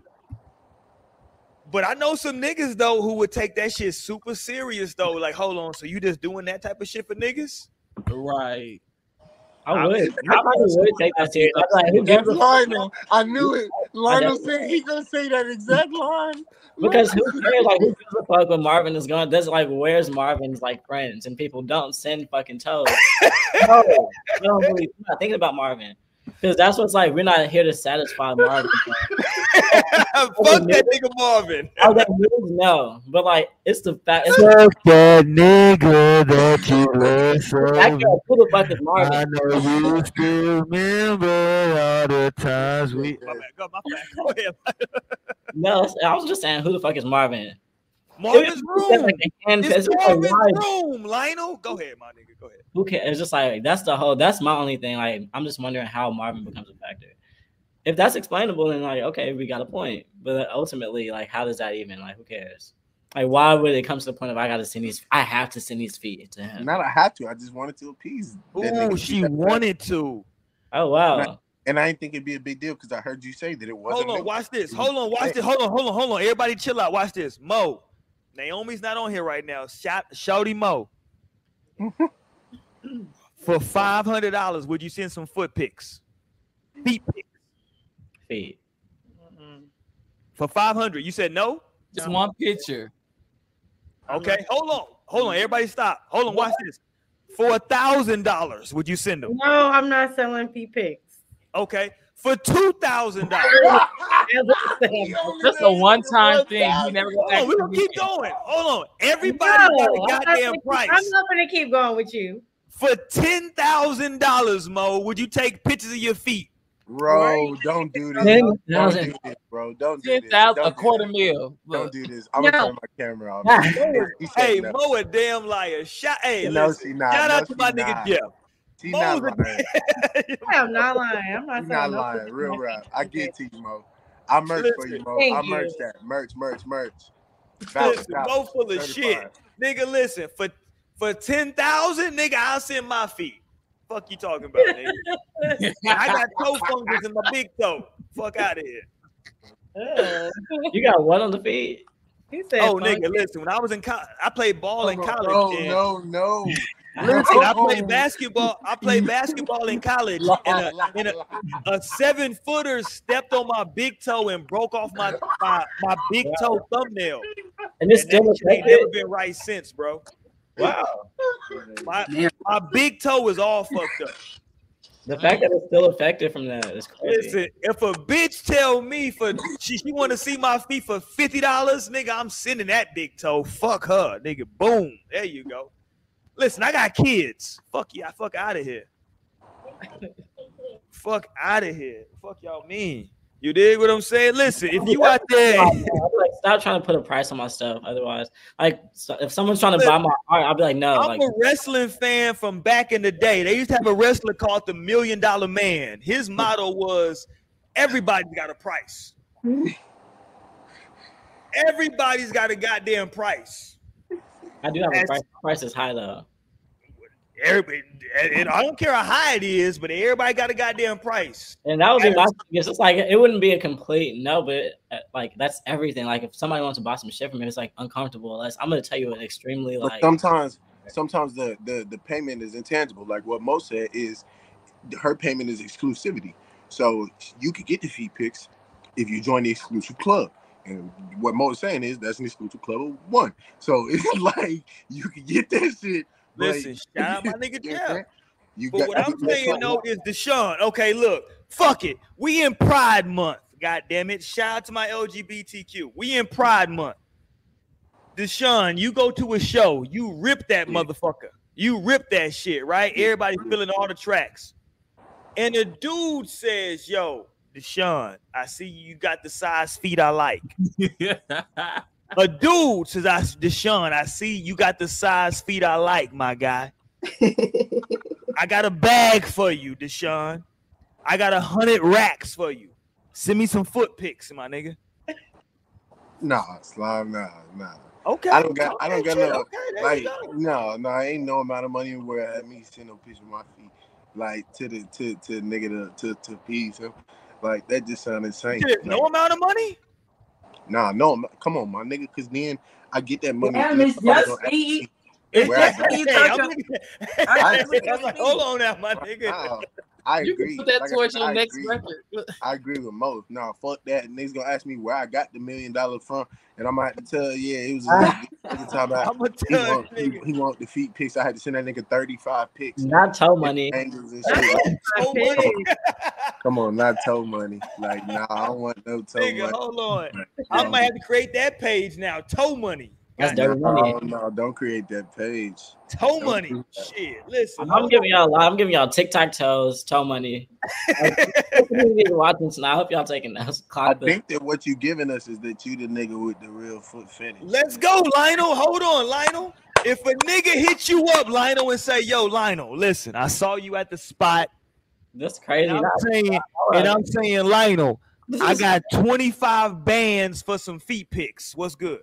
[SPEAKER 2] But I know some niggas though who would take that shit super serious though. Like, hold on, so you just doing that type of shit for niggas?
[SPEAKER 5] Right.
[SPEAKER 6] I would. I probably would take that serious. I'd be like, who gives a fuck?
[SPEAKER 7] Lionel, I knew it. Lionel said he's gonna say that exact line.
[SPEAKER 6] Because who cares? Like, who gives a fuck when Marvin is going? That's like, where's Marvin's like friends? And people don't send fucking toes. no, I don't really, I'm not thinking about Marvin. Because that's what's like, we're not here to satisfy Marvin.
[SPEAKER 2] Fuck that nigga Marvin.
[SPEAKER 6] Oh, that moves, no. But like, it's the fact. It's
[SPEAKER 2] Fuck that nigga that you love so
[SPEAKER 6] the fact that who the fuck is Marvin?
[SPEAKER 2] I know you still remember all the times we. My bad, go, my bad. Go ahead.
[SPEAKER 6] No, I was just saying, who the fuck is Marvin?
[SPEAKER 2] Marvin's room.
[SPEAKER 6] like
[SPEAKER 2] It's
[SPEAKER 6] it's
[SPEAKER 2] Marvin's room, Lionel. Go ahead, my nigga. Go ahead.
[SPEAKER 6] Who cares? It's just like that's the whole. That's my only thing. Like, I'm just wondering how Marvin becomes a factor. If that's explainable, then like, okay, we got a point. But ultimately, like, how does that even? Like, who cares? Like, why would it come to the point of I got to send these? I have to send these feet to him.
[SPEAKER 7] Not I have to. I just wanted to appease. Oh,
[SPEAKER 2] she wanted to.
[SPEAKER 6] Oh wow.
[SPEAKER 7] And I didn't think it'd be a big deal because I heard you say that it wasn't.
[SPEAKER 2] Hold on,
[SPEAKER 7] new.
[SPEAKER 2] watch this. Hold on, watch this. Hold on, hold on, hold on. Everybody chill out. Watch this. Mo. Naomi's not on here right now. Shout Shouty Mo. For five hundred dollars, would you send some foot pics? Feet pics.
[SPEAKER 6] Feet. Mm-hmm.
[SPEAKER 2] For five hundred. You said no?
[SPEAKER 5] Just one picture.
[SPEAKER 2] Okay, hold on. Hold on. Everybody stop. Hold on, watch this. For a thousand dollars, would you send them?
[SPEAKER 4] No, I'm not selling feet pics.
[SPEAKER 2] Okay. For two thousand dollars.
[SPEAKER 5] Just a one-time thing. He never
[SPEAKER 2] Hold
[SPEAKER 5] got
[SPEAKER 2] on, we're gonna keep going. Hold on. Everybody
[SPEAKER 4] No,
[SPEAKER 2] got a
[SPEAKER 4] I'm not
[SPEAKER 2] goddamn price.
[SPEAKER 4] I'm not gonna keep going with you.
[SPEAKER 2] For ten thousand dollars, Mo, would you take pictures of your feet?
[SPEAKER 7] Bro, don't do this.
[SPEAKER 6] Ten
[SPEAKER 7] Don't do this, bro. Don't do
[SPEAKER 5] Ten
[SPEAKER 7] this.
[SPEAKER 5] thousand, a
[SPEAKER 7] Don't do
[SPEAKER 5] quarter
[SPEAKER 7] this.
[SPEAKER 5] mil.
[SPEAKER 7] Don't do this. I'm gonna
[SPEAKER 4] No.
[SPEAKER 7] turn my camera off.
[SPEAKER 2] Hey,
[SPEAKER 7] no.
[SPEAKER 2] Mo, a damn liar. Shout, hey,
[SPEAKER 7] No,
[SPEAKER 2] listen,
[SPEAKER 7] not.
[SPEAKER 2] shout
[SPEAKER 7] No,
[SPEAKER 2] out to
[SPEAKER 7] she
[SPEAKER 2] my nigga
[SPEAKER 7] not.
[SPEAKER 2] Jeff.
[SPEAKER 7] She
[SPEAKER 2] Mo's
[SPEAKER 7] not
[SPEAKER 2] a-
[SPEAKER 7] lying.
[SPEAKER 4] I'm not lying. I'm not
[SPEAKER 7] She
[SPEAKER 4] selling
[SPEAKER 7] not lying. Real rap.
[SPEAKER 4] feet.
[SPEAKER 7] I get to you, Mo. I merch for you, Mo. I merch
[SPEAKER 4] you.
[SPEAKER 7] that. Merch, merch, merch. Vouch,
[SPEAKER 2] Listen. Mo full of shit. Nigga, listen, for for ten thousand, nigga, I'll send my feet. Fuck you talking about, nigga. I got toe fungus in my big toe. Fuck out of here.
[SPEAKER 4] Ugh.
[SPEAKER 6] You got what on the feet?
[SPEAKER 4] He said,
[SPEAKER 2] Oh,
[SPEAKER 4] "Fuck
[SPEAKER 2] nigga, listen. When I was in college, I played ball oh, in college.
[SPEAKER 7] Oh
[SPEAKER 2] and-
[SPEAKER 7] no, no.
[SPEAKER 2] Listen, I played basketball. I played basketball in college, and a, and a, a seven footer stepped on my big toe and broke off my my, my big toe thumbnail.
[SPEAKER 6] And it's
[SPEAKER 2] And that ain't never been right since, bro.
[SPEAKER 6] Wow.
[SPEAKER 2] My my big toe is all fucked up.
[SPEAKER 6] The fact that it's still affected from that is crazy.
[SPEAKER 2] Listen, if a bitch tell me for she, she want to see my feet for fifty dollars, nigga, I'm sending that big toe. Fuck her, nigga. Boom. There you go. Listen, I got kids. Fuck you. I fuck out of here. fuck out of here. Fuck y'all mean. You dig what I'm saying? Listen, if you out there,
[SPEAKER 6] I'll like, stop trying to put a price on my stuff. Otherwise, like, so if someone's trying to buy my art, I'll be like, no.
[SPEAKER 2] I'm
[SPEAKER 6] Like,
[SPEAKER 2] a wrestling fan from back in the day. They used to have a wrestler called the Million Dollar Man. His motto was, "Everybody's got a price. Everybody's got a goddamn price."
[SPEAKER 6] I do have a price. Price is high though.
[SPEAKER 2] Everybody, and I don't care how high it is, but everybody got a goddamn price.
[SPEAKER 6] And that would be my it's like it wouldn't be a complete no, but uh, like that's everything. Like if somebody wants to buy some shit from me, it's like uncomfortable. Unless I'm gonna tell you an extremely
[SPEAKER 7] But
[SPEAKER 6] like
[SPEAKER 7] sometimes, sometimes the, the the payment is intangible. Like what Mo said is, her payment is exclusivity. So you could get the feet pics if you join the exclusive club. And what Mo is saying is that's an exclusive club of one. So it's like you can get that shit.
[SPEAKER 2] Listen, shout out my nigga
[SPEAKER 7] You what I'm
[SPEAKER 2] Jeff.
[SPEAKER 7] You
[SPEAKER 2] But what I'm saying though is Deshaun. Okay, look, fuck it. We in Pride Month. God damn it. Shout out to my LGBTQ. We in Pride Month. Deshaun, you go to a show, you rip that motherfucker. You rip that shit, right? Everybody feeling all the tracks. And the dude says, Yo, Deshaun, I see you got the size feet I like. A dude says, I Deshaun, I see you got the size feet I like, my guy. I got a bag for you, Deshaun. I got a hundred racks for you. Send me some foot pics, my nigga.
[SPEAKER 7] Nah, slime, nah, nah.
[SPEAKER 2] Okay.
[SPEAKER 7] I don't got I don't
[SPEAKER 2] okay,
[SPEAKER 7] got no
[SPEAKER 2] okay,
[SPEAKER 7] like no, no, I ain't no amount of money where at me send no picture of my feet like to the to to nigga to to, to peace. Like that just sound insane.
[SPEAKER 2] Shit, no amount of money.
[SPEAKER 7] nah, no, come on, my nigga, because then I get that money.
[SPEAKER 3] Damn,
[SPEAKER 7] and
[SPEAKER 3] it's just
[SPEAKER 7] gonna ask
[SPEAKER 3] feet.
[SPEAKER 7] me
[SPEAKER 3] It's
[SPEAKER 7] I
[SPEAKER 3] just
[SPEAKER 7] got
[SPEAKER 3] feet.
[SPEAKER 2] Hey,
[SPEAKER 3] touch
[SPEAKER 2] I'm,
[SPEAKER 3] I
[SPEAKER 2] I'm like, hold on now, my nigga.
[SPEAKER 7] Nah, I
[SPEAKER 5] you
[SPEAKER 7] agree.
[SPEAKER 5] can put that
[SPEAKER 7] Like I
[SPEAKER 5] towards
[SPEAKER 7] said,
[SPEAKER 5] your
[SPEAKER 7] I
[SPEAKER 5] next
[SPEAKER 7] agree.
[SPEAKER 5] record.
[SPEAKER 7] I agree with most. Nah, fuck that. And Niggas gonna ask me where I got the million dollars from, and I'm gonna have to tell, yeah, it was a nigga talking about
[SPEAKER 2] I'm gonna
[SPEAKER 7] he
[SPEAKER 2] tell
[SPEAKER 7] want,
[SPEAKER 2] you,
[SPEAKER 7] he,
[SPEAKER 2] nigga.
[SPEAKER 7] he want the feet pics. I had to send that nigga 35 pics.
[SPEAKER 6] not toe money.
[SPEAKER 7] And shit.
[SPEAKER 2] Toe money.
[SPEAKER 7] Come on, not toe money. Like, nah, I don't want no toe
[SPEAKER 2] Nigga,
[SPEAKER 7] money.
[SPEAKER 2] hold on. I um, might have to create that page now. Toe money.
[SPEAKER 6] That's dirty
[SPEAKER 7] No,
[SPEAKER 6] money.
[SPEAKER 7] no, don't create that page.
[SPEAKER 2] toe
[SPEAKER 7] Don't
[SPEAKER 2] money. Shit. Listen.
[SPEAKER 6] I'm
[SPEAKER 2] hold
[SPEAKER 6] giving y'all a lot. I'm giving y'all TikTok toes, toe money. watching tonight. I hope y'all taking that.
[SPEAKER 7] I
[SPEAKER 6] Clock the-
[SPEAKER 7] think that what you giving us is that you the nigga with the real foot fetish.
[SPEAKER 2] Let's go, Lionel. Hold on, Lionel. If a nigga hit you up, Lionel, and say, "Yo, Lionel, listen, I saw you at the spot,
[SPEAKER 6] That's crazy.
[SPEAKER 2] and I'm
[SPEAKER 6] Not-
[SPEAKER 2] saying, and I'm saying, Lionel, I got 25 bands for some feet pics. What's good?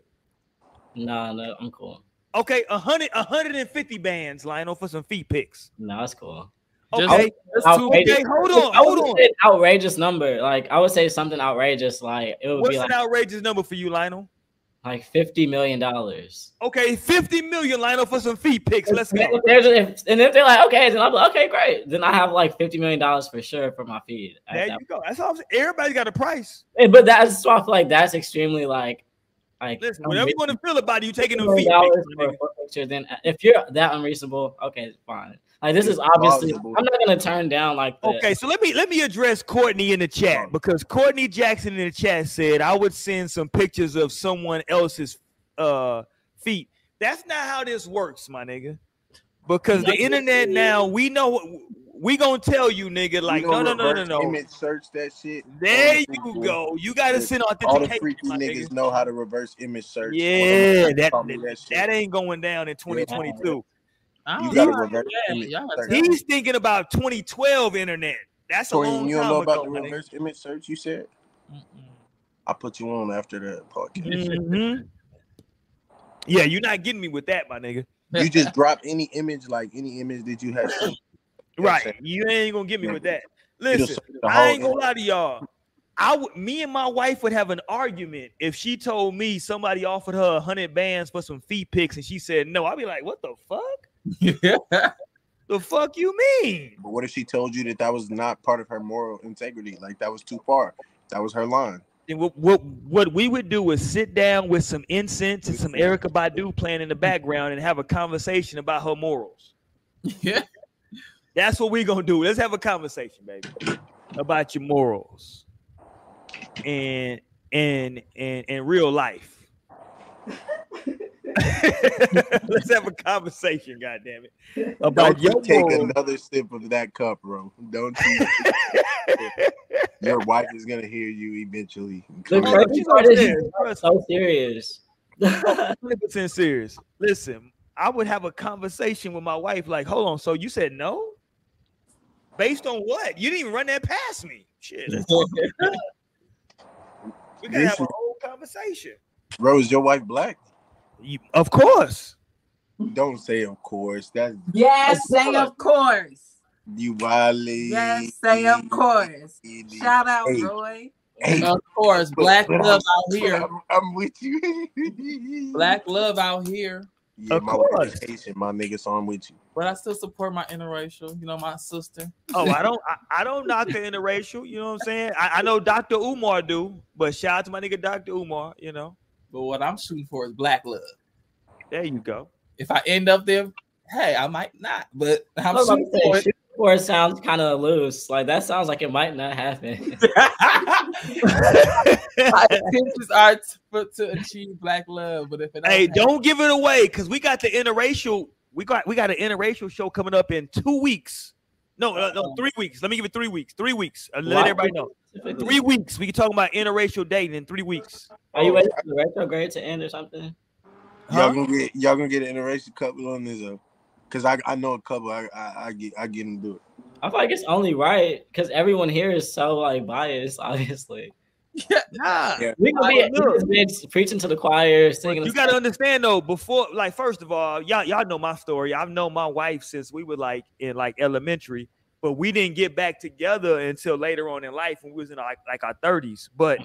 [SPEAKER 6] No, no, I'm cool.
[SPEAKER 2] Okay, 100, 150 bands, Lionel, for some feet picks.
[SPEAKER 6] No, that's cool.
[SPEAKER 5] Just,
[SPEAKER 2] Okay,
[SPEAKER 5] just
[SPEAKER 6] I'll
[SPEAKER 5] two
[SPEAKER 6] pay
[SPEAKER 2] okay, hold on,
[SPEAKER 6] I
[SPEAKER 2] hold
[SPEAKER 6] would
[SPEAKER 2] on.
[SPEAKER 6] say an outrageous number. Like I would say something outrageous. Like it would
[SPEAKER 2] What's
[SPEAKER 6] be like
[SPEAKER 2] an outrageous number for you, Lionel?
[SPEAKER 6] like fifty million dollars.
[SPEAKER 2] Okay, 50 million, Lionel, for some feet picks. Let's go.
[SPEAKER 6] If there's- if- and if they're like, okay, then I'm like, okay, great. Then I have like fifty million dollars for sure for my feed.
[SPEAKER 2] There
[SPEAKER 6] that
[SPEAKER 2] you go. That's all I'm saying. Everybody's got a price.
[SPEAKER 6] point. But that's why I feel like that's extremely like, like
[SPEAKER 2] Listen, whatever you want to feel about it, you taking them feet
[SPEAKER 6] million
[SPEAKER 2] pics. my
[SPEAKER 6] for a picture, then if you're that unreasonable, okay, fine. Like this is obviously,
[SPEAKER 7] plausible.
[SPEAKER 6] I'm not gonna turn down like the,
[SPEAKER 2] Okay, so let me let me address Courtney in the chat because Courtney Jackson in the chat said I would send some pictures of someone else's uh feet. That's not how this works, my nigga. Because the internet now, we know what we gonna tell you, nigga. Like,
[SPEAKER 7] You
[SPEAKER 2] no,
[SPEAKER 7] know,
[SPEAKER 2] no, no, no,
[SPEAKER 7] reverse
[SPEAKER 2] no.
[SPEAKER 7] Image search that shit.
[SPEAKER 2] There
[SPEAKER 7] the
[SPEAKER 2] you go. You gotta send
[SPEAKER 7] All the
[SPEAKER 2] authentication.
[SPEAKER 7] freaky
[SPEAKER 2] my
[SPEAKER 7] niggas
[SPEAKER 2] nigga.
[SPEAKER 7] know how to reverse image search.
[SPEAKER 2] Yeah, that
[SPEAKER 7] that,
[SPEAKER 2] that ain't going down in 2022.
[SPEAKER 5] I
[SPEAKER 7] You
[SPEAKER 5] don't
[SPEAKER 7] gotta reverse
[SPEAKER 5] Yeah,
[SPEAKER 7] image
[SPEAKER 5] y'all
[SPEAKER 7] search.
[SPEAKER 5] tell me.
[SPEAKER 2] He's thinking about 2012 internet. That's a
[SPEAKER 7] Torian,
[SPEAKER 2] long
[SPEAKER 7] you don't know
[SPEAKER 2] ago.
[SPEAKER 7] about the
[SPEAKER 2] my nigga.
[SPEAKER 7] reverse image search you said?
[SPEAKER 5] Mm-mm.
[SPEAKER 7] I put you on after the podcast.
[SPEAKER 2] Mhm. Yeah, you're not getting me with that, my nigga.
[SPEAKER 7] you just drop any image, like any image that you have. Seen. You know what I'm
[SPEAKER 2] Right. You ain't gonna get me with that. Listen, I ain't gonna lie to y'all. I would me and my wife would have an argument if she told me somebody offered her a hundred bands for some feet pics and she said no. I'd be like, what the fuck? The fuck you mean?
[SPEAKER 7] But what if she told you that that was not part of her moral integrity? Like that was too far. That was her line.
[SPEAKER 2] And what, what what we would do is sit down with some incense and some Erykah Badu playing in the background and have a conversation about her morals.
[SPEAKER 5] yeah.
[SPEAKER 2] That's what we're gonna do. Let's have a conversation, baby, about your morals and and and and real life. Let's have a conversation, God damn it, about
[SPEAKER 7] Don't
[SPEAKER 2] your
[SPEAKER 7] you take
[SPEAKER 2] morals.
[SPEAKER 7] another sip of that cup, bro. Don't you? Your wife is gonna hear you eventually.
[SPEAKER 6] The crazy part is
[SPEAKER 2] upstairs.
[SPEAKER 6] he's so serious.
[SPEAKER 2] Hundred percent serious. Listen, I would have a conversation with my wife. Like, hold on. So you said no? Based on what? You didn't even run that past me. Shit. let's we gotta have a whole conversation.
[SPEAKER 7] Bro, is your wife black?
[SPEAKER 2] You- of course.
[SPEAKER 7] Don't say of course. That's
[SPEAKER 3] Yes, say of course.
[SPEAKER 7] you Wiley.
[SPEAKER 3] Yes, say of course. Shout out,
[SPEAKER 7] Hey.
[SPEAKER 3] Roy.
[SPEAKER 7] Hey,
[SPEAKER 5] Of course, black love out here.
[SPEAKER 7] I'm, I'm with you.
[SPEAKER 5] Black love out here.
[SPEAKER 7] Yeah,
[SPEAKER 2] Of
[SPEAKER 7] my
[SPEAKER 2] course.
[SPEAKER 7] wife is my nigga, so I'm with you.
[SPEAKER 5] But I still support my interracial. You know, my sister.
[SPEAKER 2] Oh, I don't I, I don't knock the interracial, you know what I'm saying? I, I know Dr. Umar do, but shout out to my nigga Dr. Umar, you know.
[SPEAKER 5] But what I'm shooting for is black love.
[SPEAKER 2] There you go.
[SPEAKER 5] If I end up there, hey, I might not. But I'm
[SPEAKER 6] about
[SPEAKER 5] shooting for it.
[SPEAKER 6] Shooting for it sounds kind of loose. Like that sounds like it might not happen.
[SPEAKER 5] My intentions are to, for- to achieve black love, but if it
[SPEAKER 2] Hey,
[SPEAKER 5] happen-
[SPEAKER 2] don't give it away because we got the interracial. We got we got an interracial show coming up in two weeks. No, uh, no, three weeks. Let me give it three weeks. Three weeks. Uh, let
[SPEAKER 6] Why?
[SPEAKER 2] everybody know. Three weeks. We can talk about interracial dating in three weeks.
[SPEAKER 6] Are you waiting for the retrograde to end or something?
[SPEAKER 2] Huh?
[SPEAKER 7] Y'all gonna get y'all gonna get an interracial couple on this, uh, cause I I know a couple. I I, I get I get them to do it.
[SPEAKER 6] I feel like it's only right because everyone here is so like biased, obviously.
[SPEAKER 2] Nah.
[SPEAKER 7] Yeah.
[SPEAKER 6] We could be
[SPEAKER 2] I know.
[SPEAKER 6] we could be preaching to the choir, singing.
[SPEAKER 2] You got to understand though. Before, like, first of all, y'all y'all know my story. I've known my wife since we were like in like elementary, but we didn't get back together until later on in life when we was in like like our thirties. But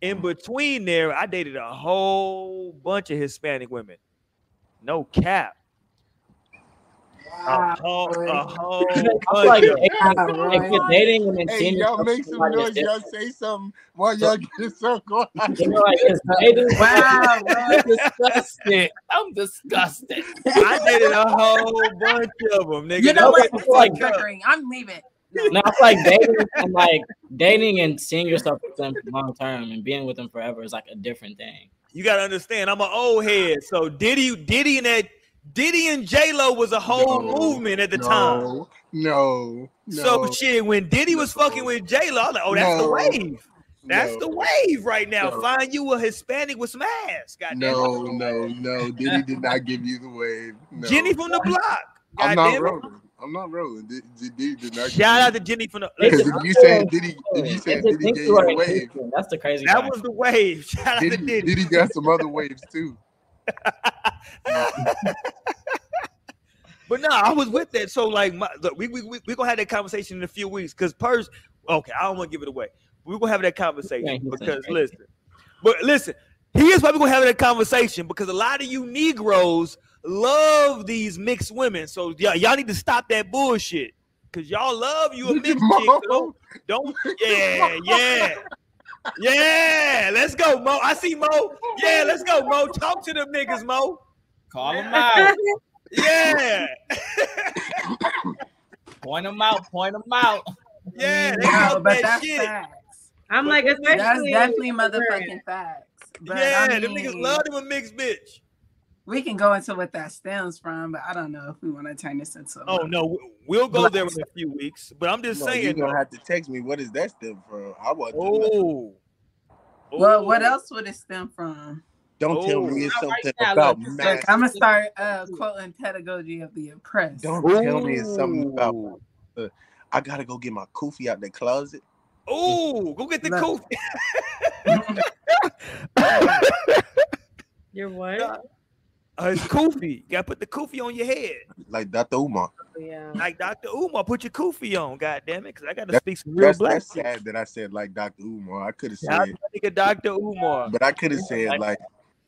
[SPEAKER 2] in between there, I dated a whole bunch of Hispanic women. No cap. A whole, a whole
[SPEAKER 6] I feel
[SPEAKER 2] bunch
[SPEAKER 6] like
[SPEAKER 2] of-
[SPEAKER 6] if you're dating and then
[SPEAKER 7] Hey,
[SPEAKER 6] seeing
[SPEAKER 7] y'all
[SPEAKER 6] yourself
[SPEAKER 7] make
[SPEAKER 6] with
[SPEAKER 7] some
[SPEAKER 6] somebody
[SPEAKER 7] noise.
[SPEAKER 6] that's
[SPEAKER 7] Y'all
[SPEAKER 6] different,
[SPEAKER 7] say something while y'all get some going.
[SPEAKER 6] you know, like it's dating.
[SPEAKER 3] Wow, Roy.
[SPEAKER 5] I'm disgusted. I'm disgusted.
[SPEAKER 2] I dated a whole bunch of them, nigga.
[SPEAKER 3] You know what?
[SPEAKER 6] I
[SPEAKER 3] This
[SPEAKER 6] feel like-
[SPEAKER 3] triggering. I'm leaving.
[SPEAKER 6] No, I feel like dating and like dating and seeing yourself with them long term and being with them forever is like a different thing.
[SPEAKER 2] You gotta understand, I'm an old head. So Diddy, you Diddy and that Diddy and J Lo was a whole
[SPEAKER 7] No,
[SPEAKER 2] movement at the time.
[SPEAKER 7] No, no, no.
[SPEAKER 2] So shit, when Diddy was fucking with J Lo, I was like, oh, that's the wave. That's
[SPEAKER 7] no,
[SPEAKER 2] the wave right now.
[SPEAKER 7] No.
[SPEAKER 2] Find you a Hispanic with some ass. Goddamn.
[SPEAKER 7] No, no, no. Diddy did not give you the wave. No.
[SPEAKER 2] Jenny from the block.
[SPEAKER 7] I'm not
[SPEAKER 2] it.
[SPEAKER 7] rolling. I'm not rolling. Did, did, did, did not
[SPEAKER 2] Shout out to Jenny from the.
[SPEAKER 6] It's
[SPEAKER 2] Listen,
[SPEAKER 7] Because if you said Diddy, if you said Diddy gave you
[SPEAKER 6] our
[SPEAKER 7] the wave,
[SPEAKER 6] inclusion. That's the crazy
[SPEAKER 2] that
[SPEAKER 6] part.
[SPEAKER 2] was the wave. Shout out to
[SPEAKER 7] Diddy,
[SPEAKER 2] Diddy.
[SPEAKER 7] Diddy got some other waves too.
[SPEAKER 2] But no, I was with that. So like, my, look, we we we we gonna have that conversation in a few weeks because Purse. Okay, I don't want to give it away. We're gonna have that conversation because
[SPEAKER 6] saying-
[SPEAKER 2] listen, but listen, here's why we're gonna have that conversation because a lot of you Negroes love these mixed women. So y'all, y'all need to stop that bullshit because y'all love you a mixed chick. Don't, don't, yeah, yeah. Yeah, let's go, Mo. I see Mo. Yeah, let's go, Mo. Talk to them niggas, Mo.
[SPEAKER 5] Call them out.
[SPEAKER 2] Yeah,
[SPEAKER 5] point them out. Point them out.
[SPEAKER 2] yeah. They
[SPEAKER 3] No,
[SPEAKER 2] talk
[SPEAKER 3] but
[SPEAKER 2] that
[SPEAKER 3] that's
[SPEAKER 2] shit.
[SPEAKER 3] facts.
[SPEAKER 4] I'm like,
[SPEAKER 3] That's
[SPEAKER 4] especially
[SPEAKER 3] definitely motherfucking facts. But
[SPEAKER 2] yeah,
[SPEAKER 3] I
[SPEAKER 2] them niggas love them a mixed bitch.
[SPEAKER 3] We can go into what that stems from, but I don't know if we want to turn this into.
[SPEAKER 2] Oh no, we- we'll go there in a few weeks. But I'm just
[SPEAKER 7] No,
[SPEAKER 2] you're
[SPEAKER 7] gonna have to text me. What is that stem from? I want.
[SPEAKER 2] Oh,
[SPEAKER 3] Well, what
[SPEAKER 2] Oh.
[SPEAKER 3] else would it stem from?
[SPEAKER 7] Don't tell me
[SPEAKER 2] Oh.
[SPEAKER 7] it's
[SPEAKER 5] Not right
[SPEAKER 7] something about
[SPEAKER 5] look,
[SPEAKER 7] mass.
[SPEAKER 3] Look, I'm gonna start uh, quoting pedagogy of the oppressed.
[SPEAKER 7] Don't tell me it's something about.
[SPEAKER 2] Ooh.
[SPEAKER 7] I gotta go get my kufi out the closet.
[SPEAKER 2] Oh, go get the
[SPEAKER 3] Look.
[SPEAKER 2] kufi.
[SPEAKER 4] You're what?
[SPEAKER 2] uh, it's kufi. You gotta put the kufi on your head,
[SPEAKER 7] Like Dr. Umar.
[SPEAKER 4] Yeah.
[SPEAKER 2] like Dr. Umar. Put your kufi on, god damn it, because I gotta
[SPEAKER 7] That-
[SPEAKER 2] speak some real
[SPEAKER 7] That's,
[SPEAKER 2] black.
[SPEAKER 7] that's sad that I said like Dr. Umar. I could have said,
[SPEAKER 2] to my nigga Dr. Umar.
[SPEAKER 7] but I could have said like,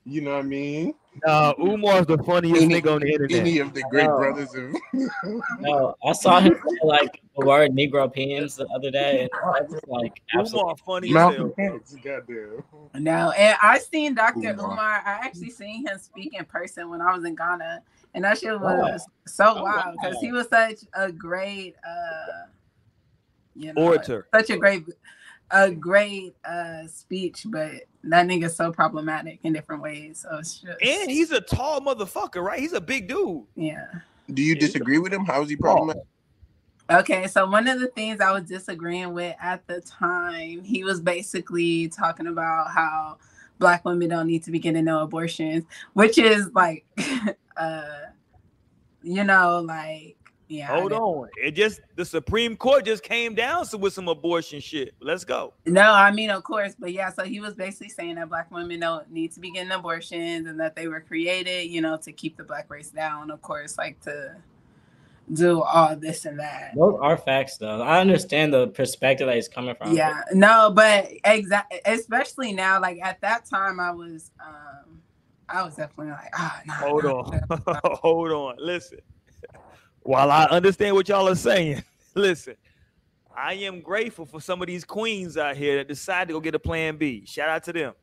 [SPEAKER 7] you know what I mean?
[SPEAKER 2] Uh, Umar's the funniest
[SPEAKER 7] Any-
[SPEAKER 2] nigga on the internet.
[SPEAKER 7] Any of the great
[SPEAKER 6] Oh.
[SPEAKER 7] brothers of
[SPEAKER 6] No, I saw him say, like the word Negro pins the other day, and I was like, absolutely.
[SPEAKER 2] Umar funny as hell.
[SPEAKER 7] Malcolm X. Goddamn.
[SPEAKER 3] No, and I seen Dr.
[SPEAKER 7] Umar.
[SPEAKER 3] Umar. I actually seen him speak in person when I was in Ghana, and that shit
[SPEAKER 6] Wow.
[SPEAKER 3] was so
[SPEAKER 5] Oh,
[SPEAKER 3] wild because
[SPEAKER 5] wow.
[SPEAKER 3] he was such a great, uh, you know,
[SPEAKER 2] Orator.
[SPEAKER 3] such a great, a great uh speech, but that nigga's so problematic in different ways. So it's just,
[SPEAKER 2] And he's a tall motherfucker, right? He's a big dude.
[SPEAKER 3] yeah.
[SPEAKER 7] Do you disagree with him? How is he problematic?
[SPEAKER 3] Okay, so one of the things I was disagreeing with at the time, he was basically talking about how black women don't need to be getting no abortions, which is like, uh, you know, like Yeah.
[SPEAKER 2] Hold on. It just the Supreme Court just came down so- with some abortion shit. Let's go.
[SPEAKER 3] No, I mean, of course, but yeah. So he was basically saying that black women don't need to be getting abortions and that they were created, you know, to keep the black race down. Of course, like to do all this and that.
[SPEAKER 6] Those are facts, though. I understand the perspective that he's coming from.
[SPEAKER 3] Yeah, no, but exactly, especially now, like at that time, I was, um, I was definitely like, ah, nah,
[SPEAKER 2] Hold
[SPEAKER 3] nah,
[SPEAKER 2] on.
[SPEAKER 3] nah.
[SPEAKER 2] Hold on. Listen. While I understand what y'all are saying, listen. I am grateful for some of these queens out here that decide to go get a plan B. Shout out to them.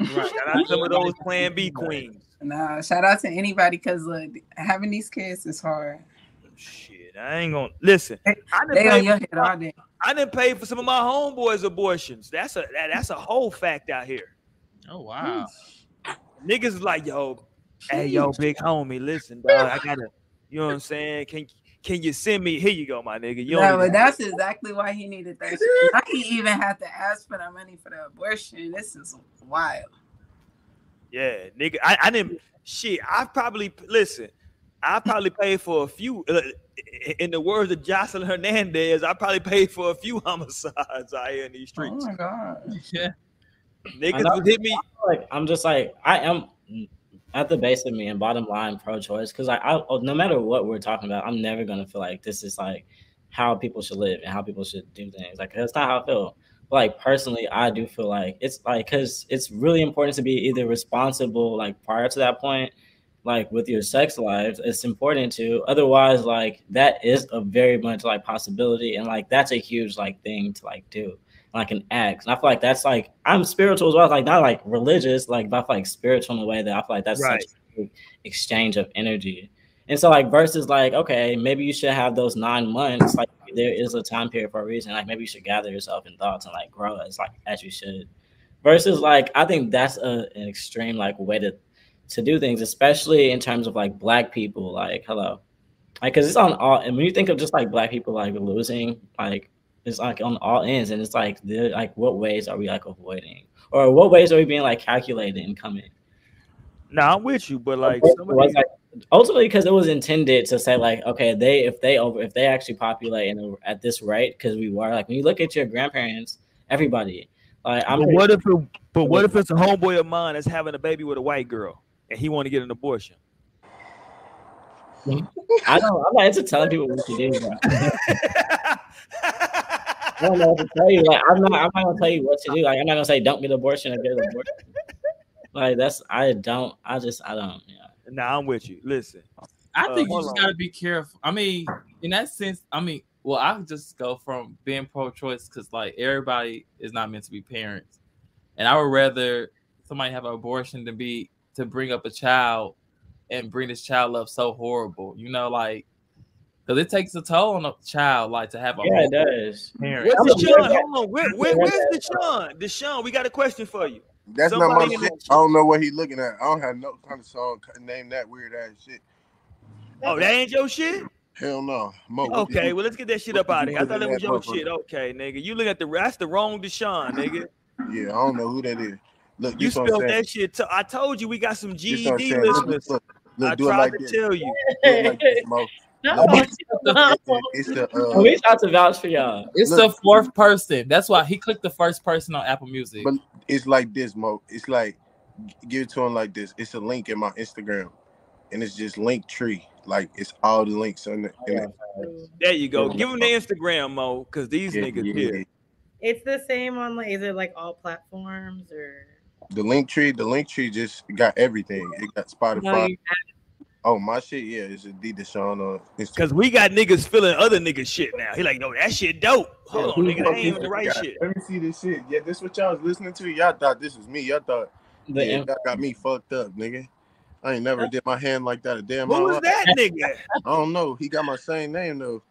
[SPEAKER 2] Shout out to some of those plan B queens.
[SPEAKER 3] Nah, shout out to anybody because look, having these kids is hard.
[SPEAKER 2] Shit, I ain't gonna listen. I done,
[SPEAKER 3] They on your head all day.
[SPEAKER 2] I didn't pay for some of my homeboys' abortions. That's a that, that's a whole fact out here.
[SPEAKER 5] Oh wow.
[SPEAKER 2] Niggas is like, yo, hey, yo, big homie, listen, dog, I gotta, you know what I'm saying? Can can you send me? Here you go, my nigga. You
[SPEAKER 3] No, but
[SPEAKER 2] even-
[SPEAKER 3] that's exactly why he needed that. shit. Now he even had to ask for the money for the abortion. This is wild.
[SPEAKER 2] yeah, nigga. I, I didn't shit. I probably listen. I probably paid for a few. Uh, in the words of Joseline Hernandez, I probably paid for a few homicides out here in these streets.
[SPEAKER 3] Oh my god.
[SPEAKER 5] Yeah.
[SPEAKER 2] Niggas would hit me.
[SPEAKER 6] like I'm just like I am at the base of me and bottom line pro-choice because like I oh, no matter what we're talking about, I'm never gonna feel like this is like how people should live and how people should do things. Like that's not how I feel. But like personally, I do feel like it's like because it's really important to be either responsible like prior to that point, like with your sex lives. It's important to otherwise like that is a very much like possibility and like that's a huge like thing to like do like an act. And I feel like that's like I'm spiritual as well, like not like religious, like but I feel like spiritual in a way that I feel like that's
[SPEAKER 2] Right.
[SPEAKER 6] such a big exchange of energy. And so like versus like, okay, maybe you should have those nine months. Like there is a time period for a reason. Like maybe you should gather yourself in thoughts and like grow as like as you should. Versus like I think that's a, an extreme like way to to do things, especially in terms of like black people. Like hello, like because it's on all. And when you think of just like black people like losing, like it's like on all ends, and it's like the like what ways are we like avoiding, or what ways are we being like calculated and coming?
[SPEAKER 2] Nah, I'm with you, but like
[SPEAKER 6] It
[SPEAKER 2] some of
[SPEAKER 6] was,
[SPEAKER 2] these,
[SPEAKER 6] like, ultimately because it was intended to say like okay they if they over if they actually populate in a, at this rate because we were like when you look at your grandparents everybody like i'm
[SPEAKER 2] but what if it, but what if it's a homeboy of mine that's having a baby with a white girl and he want to get an abortion?
[SPEAKER 6] i don't i'm not into telling people what to do. i don't know what to tell you like i'm not i'm not gonna tell you what to do like i'm not gonna say don't get an abortion or get an abortion like that's i don't i just i don't yeah
[SPEAKER 2] nah, I'm with you. Listen,
[SPEAKER 5] I
[SPEAKER 2] Uh,
[SPEAKER 5] think you just
[SPEAKER 2] on.
[SPEAKER 5] gotta be careful. I mean, in that sense, I mean, well, I could just go from being pro-choice because like everybody is not meant to be parents, and I would rather somebody have an abortion than be to bring up a child and bring this child up so horrible. You know, like because it takes a toll on a child, like to have a
[SPEAKER 6] yeah it does
[SPEAKER 5] parent.
[SPEAKER 2] where's Deshaun? Hold on, where, where, where's Deshaun? Deshaun, we got a question for you.
[SPEAKER 8] That's not my shit. I don't know what he's looking at. I don't have no kind of song name that weird ass shit.
[SPEAKER 2] Oh, that ain't your shit.
[SPEAKER 8] Hell no. Mo,
[SPEAKER 2] Okay,
[SPEAKER 8] you-
[SPEAKER 2] well let's get that shit up out of here. I thought
[SPEAKER 8] in
[SPEAKER 2] that was your
[SPEAKER 8] motherfucker?
[SPEAKER 2] shit. Okay, nigga, you look at the that's the wrong Deshaun, nigga.
[SPEAKER 8] yeah, I don't know who that is. Look,
[SPEAKER 2] You
[SPEAKER 8] this
[SPEAKER 2] spelled that shit. T- I told you we got some
[SPEAKER 8] This
[SPEAKER 2] GED
[SPEAKER 8] saying. Look,
[SPEAKER 2] listeners.
[SPEAKER 8] look, look,
[SPEAKER 2] I
[SPEAKER 8] do it
[SPEAKER 2] tried
[SPEAKER 8] like
[SPEAKER 2] to
[SPEAKER 8] this.
[SPEAKER 2] tell you.
[SPEAKER 8] Do it like this, Mo.
[SPEAKER 4] No,
[SPEAKER 8] Look,
[SPEAKER 4] no.
[SPEAKER 8] It's the uh,
[SPEAKER 6] least I have to vouch for y'all.
[SPEAKER 5] It's
[SPEAKER 8] Look.
[SPEAKER 5] the fourth person. That's why he clicked the first person on Apple Music.
[SPEAKER 8] But it's like this, Mo. It's like give it to him like this. It's a link in my Instagram, and it's just Linktree. Like it's all the links in the. In the
[SPEAKER 2] There you go. Give him the Instagram, Mo, because these
[SPEAKER 8] yeah,
[SPEAKER 2] niggas
[SPEAKER 8] yeah,
[SPEAKER 2] here.
[SPEAKER 4] It's the same on like is it like all platforms or
[SPEAKER 8] The Linktree, the Linktree just got everything. It got Spotify.
[SPEAKER 4] no, you-
[SPEAKER 8] oh, my shit, yeah, it's a D Deshaun on Instagram.
[SPEAKER 2] Cause we got niggas feeling other niggas shit now. He like, no, that shit dope. Hold on, nigga, that ain't even the right shit.
[SPEAKER 8] Let me see this shit. Yeah, this what y'all was listening to. Y'all thought this was me. Y'all thought
[SPEAKER 6] The
[SPEAKER 8] yeah, y'all got me fucked up, nigga. I ain't never did my hand like that a damn
[SPEAKER 2] Who
[SPEAKER 8] my
[SPEAKER 2] was
[SPEAKER 8] life.
[SPEAKER 2] that nigga?
[SPEAKER 8] I don't know. He got my same name though.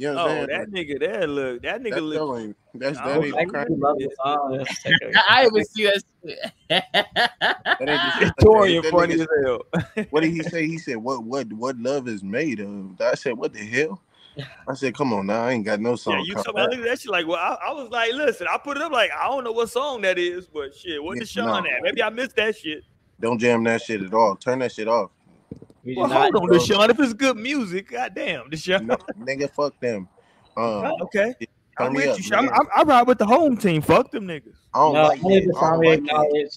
[SPEAKER 8] You know
[SPEAKER 2] Oh,
[SPEAKER 8] what I'm oh,
[SPEAKER 2] that
[SPEAKER 8] saying?
[SPEAKER 2] nigga there look. That nigga
[SPEAKER 8] That
[SPEAKER 2] look.
[SPEAKER 8] still ain't. That's
[SPEAKER 2] I
[SPEAKER 8] that
[SPEAKER 2] don't
[SPEAKER 8] ain't
[SPEAKER 6] I
[SPEAKER 8] the crime.
[SPEAKER 6] love the song. Let's take a-
[SPEAKER 5] I, I even see that. Shit.
[SPEAKER 8] That ain't the.
[SPEAKER 2] Torian
[SPEAKER 8] That
[SPEAKER 2] funny
[SPEAKER 8] nigga-
[SPEAKER 2] as hell.
[SPEAKER 8] What did he say? He said, "What what what love is made of?" I said, "What the hell?" I said, "Come on now, I ain't got no song."
[SPEAKER 2] Yeah, you
[SPEAKER 8] called
[SPEAKER 2] told me I
[SPEAKER 8] that."
[SPEAKER 2] at that shit like, well, I, I was like, listen, I put it up like, I don't know what song that is, but shit, what
[SPEAKER 8] Yeah,
[SPEAKER 2] the Sean
[SPEAKER 8] no.
[SPEAKER 2] at? Maybe I missed that shit.
[SPEAKER 8] Don't jam that shit at all. Turn that shit off.
[SPEAKER 6] We
[SPEAKER 2] Well, hold on, Deshaun. If it's good music, goddamn, Deshaun.
[SPEAKER 7] No, nigga, fuck them. Um,
[SPEAKER 2] Okay,
[SPEAKER 7] turn
[SPEAKER 2] I'm
[SPEAKER 7] me
[SPEAKER 2] with
[SPEAKER 7] up,
[SPEAKER 2] you. Sean.
[SPEAKER 7] nigga.
[SPEAKER 2] I'm, I ride with the home team. Fuck them niggas.
[SPEAKER 7] I don't
[SPEAKER 6] No,
[SPEAKER 7] like
[SPEAKER 6] only
[SPEAKER 7] that. I don't like that.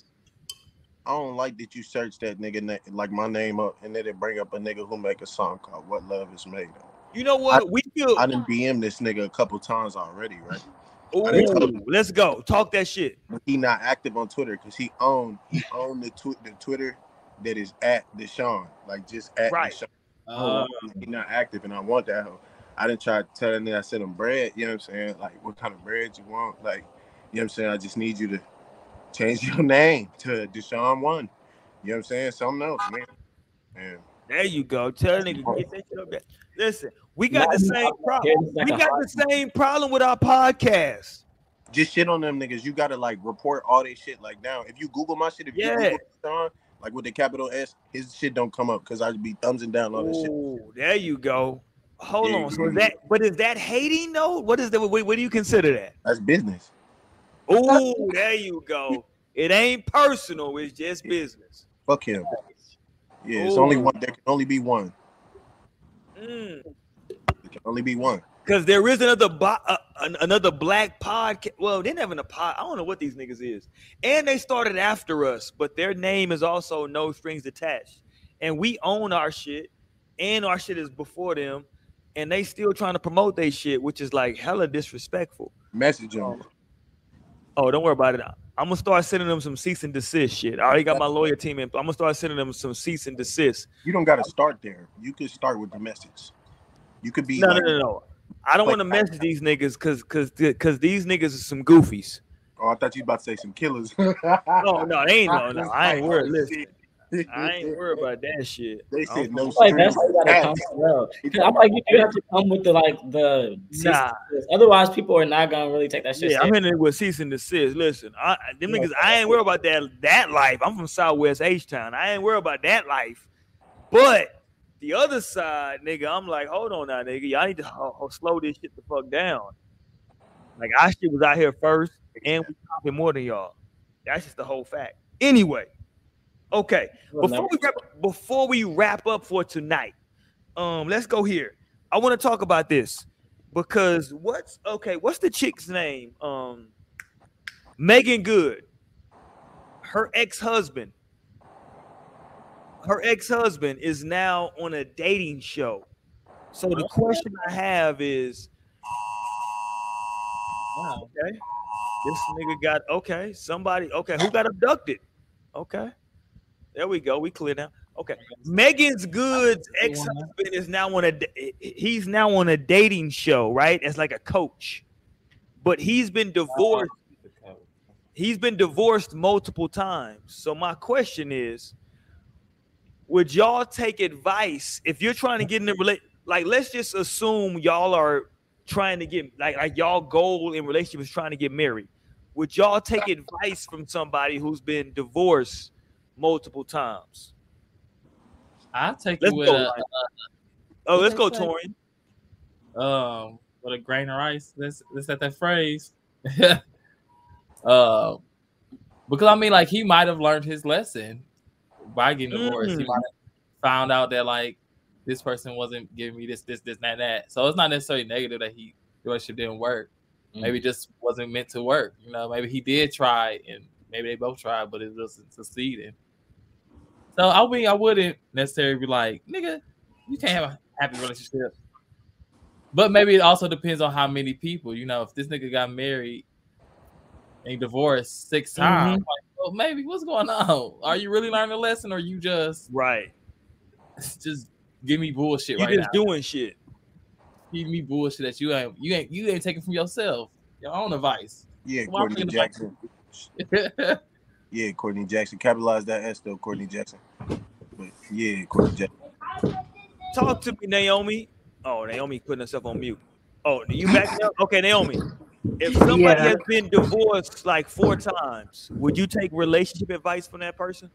[SPEAKER 7] I don't like that you search that nigga like my name up and then it bring up a nigga who make a song called "What Love Is Made Of."
[SPEAKER 2] You know what? we feel.
[SPEAKER 7] I didn't DM this nigga a couple times already, right?
[SPEAKER 2] Ooh,
[SPEAKER 7] I didn't tell him.
[SPEAKER 2] let's go. Talk that shit.
[SPEAKER 7] But he not active on Twitter because he own he own the tw- the Twitter that is at Deshaun, like just at
[SPEAKER 2] Right.
[SPEAKER 7] Deshaun.
[SPEAKER 5] Uh,
[SPEAKER 7] he not active, and I want that. hoe. I didn't try to tell that nigga I sent him bread. You know what I'm saying? Like, what kind of bread you want? Like, you know what I'm saying? I just need you to change your name to Deshaun One. You know what I'm saying? Something else, man. And
[SPEAKER 2] There you go. Tell a nigga get that shit. Listen, we got the same problem. We got the same problem with our podcast.
[SPEAKER 7] just shit on them niggas. You gotta like report all this shit like now. If you Google my shit, if
[SPEAKER 2] Yeah.
[SPEAKER 7] you Google Deshaun, like with the capital S, his shit don't come up because I'd be thumbsing down all this shit.
[SPEAKER 2] Ooh, there you go. Hold
[SPEAKER 7] Yeah,
[SPEAKER 2] on. So is that but is that hating though? What is that? What, what do you consider that?
[SPEAKER 7] That's business.
[SPEAKER 2] Oh, there you go. It ain't personal, it's just business.
[SPEAKER 7] Fuck him. Yeah, it's only one. There can only be one.
[SPEAKER 2] Mm.
[SPEAKER 7] There can only be one.
[SPEAKER 2] Cause there is another bo- uh, an- another black podcast. Well, they're having a pod. I don't know what these niggas is, and they started after us, but their name is also No Strings Attached, and we own our shit, and our shit is before them, and they still trying to promote their shit, which is like hella disrespectful.
[SPEAKER 7] Message him.
[SPEAKER 2] Oh, don't worry about it. I'm gonna start sending them some cease and desist shit. I already got my lawyer team in. I'm gonna start sending them some cease and desist.
[SPEAKER 7] You don't got to start there. You could start with the message. You could be
[SPEAKER 2] No, no, no, no. I don't want to message these niggas because because because these niggas are some goofies.
[SPEAKER 7] oh, I thought you about to say some killers.
[SPEAKER 2] No, no, they ain't no, no. I ain't worried. Listen, I ain't worried about that shit.
[SPEAKER 7] They
[SPEAKER 2] I
[SPEAKER 7] said no
[SPEAKER 6] Like that's how you gotta come well. I'm like you do have to come with the like the
[SPEAKER 2] Nah.
[SPEAKER 6] otherwise people are not gonna really take that shit.
[SPEAKER 2] Yeah, I'm
[SPEAKER 6] serious.
[SPEAKER 2] hitting it with cease and desist. Listen, I, them niggas, I ain't worried about that that life. I'm from Southwest H Town. I ain't worried about that life. But the other side, nigga, I'm like, hold on now, nigga. Y'all need to slow this shit the fuck down. Like I shit was out here first, and we popping more than y'all. That's just the whole fact. Anyway, okay. Before we wrap, before we wrap up for tonight, um, let's go here. I want to talk about this because what's okay? What's the chick's name? Um, Meagan Good. Her ex-husband. Her ex-husband is now on a dating show. So the question I have is,
[SPEAKER 5] wow.
[SPEAKER 2] okay, this nigga got okay. Somebody okay, who got abducted? Okay, there we go. We clear now. Okay, Meagan's Good's ex-husband is now on a he's now on a dating show, right? As like a coach, but he's been divorced. He's been divorced multiple times. So my question is, would y'all take advice if you're trying to get in a relate? Like, let's just assume y'all are trying to get like like y'all goal in relationship is trying to get married. Would y'all take advice from somebody who's been divorced multiple times?
[SPEAKER 5] I'll take
[SPEAKER 2] Let's
[SPEAKER 5] you with
[SPEAKER 2] go.
[SPEAKER 5] a,
[SPEAKER 2] Oh, let's go,
[SPEAKER 5] Let's um with a grain of rice. Let's let's set that phrase. uh, because I mean, like he might have learned his lesson by getting divorced. He
[SPEAKER 2] Mm.
[SPEAKER 5] might have found out that like this person wasn't giving me this, this, this, and that, that. So it's not necessarily negative that he the relationship didn't work.
[SPEAKER 6] Mm.
[SPEAKER 5] Maybe it just wasn't meant to work. You know, maybe he did try and maybe they both tried, but it wasn't succeeding. So I mean, I wouldn't necessarily be like, nigga, you can't have a happy relationship. But maybe it also depends on how many people. You know, if this nigga got married and divorced 6 times, like, well, maybe what's going on? Are you really learning a lesson, or you just
[SPEAKER 2] Right.
[SPEAKER 5] just give me bullshit
[SPEAKER 2] You
[SPEAKER 5] right
[SPEAKER 2] just
[SPEAKER 5] now?
[SPEAKER 2] doing shit.
[SPEAKER 5] Give me bullshit that you ain't you ain't you ain't taking from yourself. Your own advice.
[SPEAKER 7] Yeah,
[SPEAKER 5] Well,
[SPEAKER 7] Courtney
[SPEAKER 5] thinking
[SPEAKER 7] Jackson. Yeah, Courtney Jackson. Capitalize that S though, Courtney Jackson. But yeah, Courtney Jackson.
[SPEAKER 2] Talk to me, Naomi. Oh, Naomi putting herself on mute. Oh, you back now? Okay, Naomi. If somebody
[SPEAKER 3] Yeah.
[SPEAKER 2] has been divorced like four times, would you take relationship advice from that person?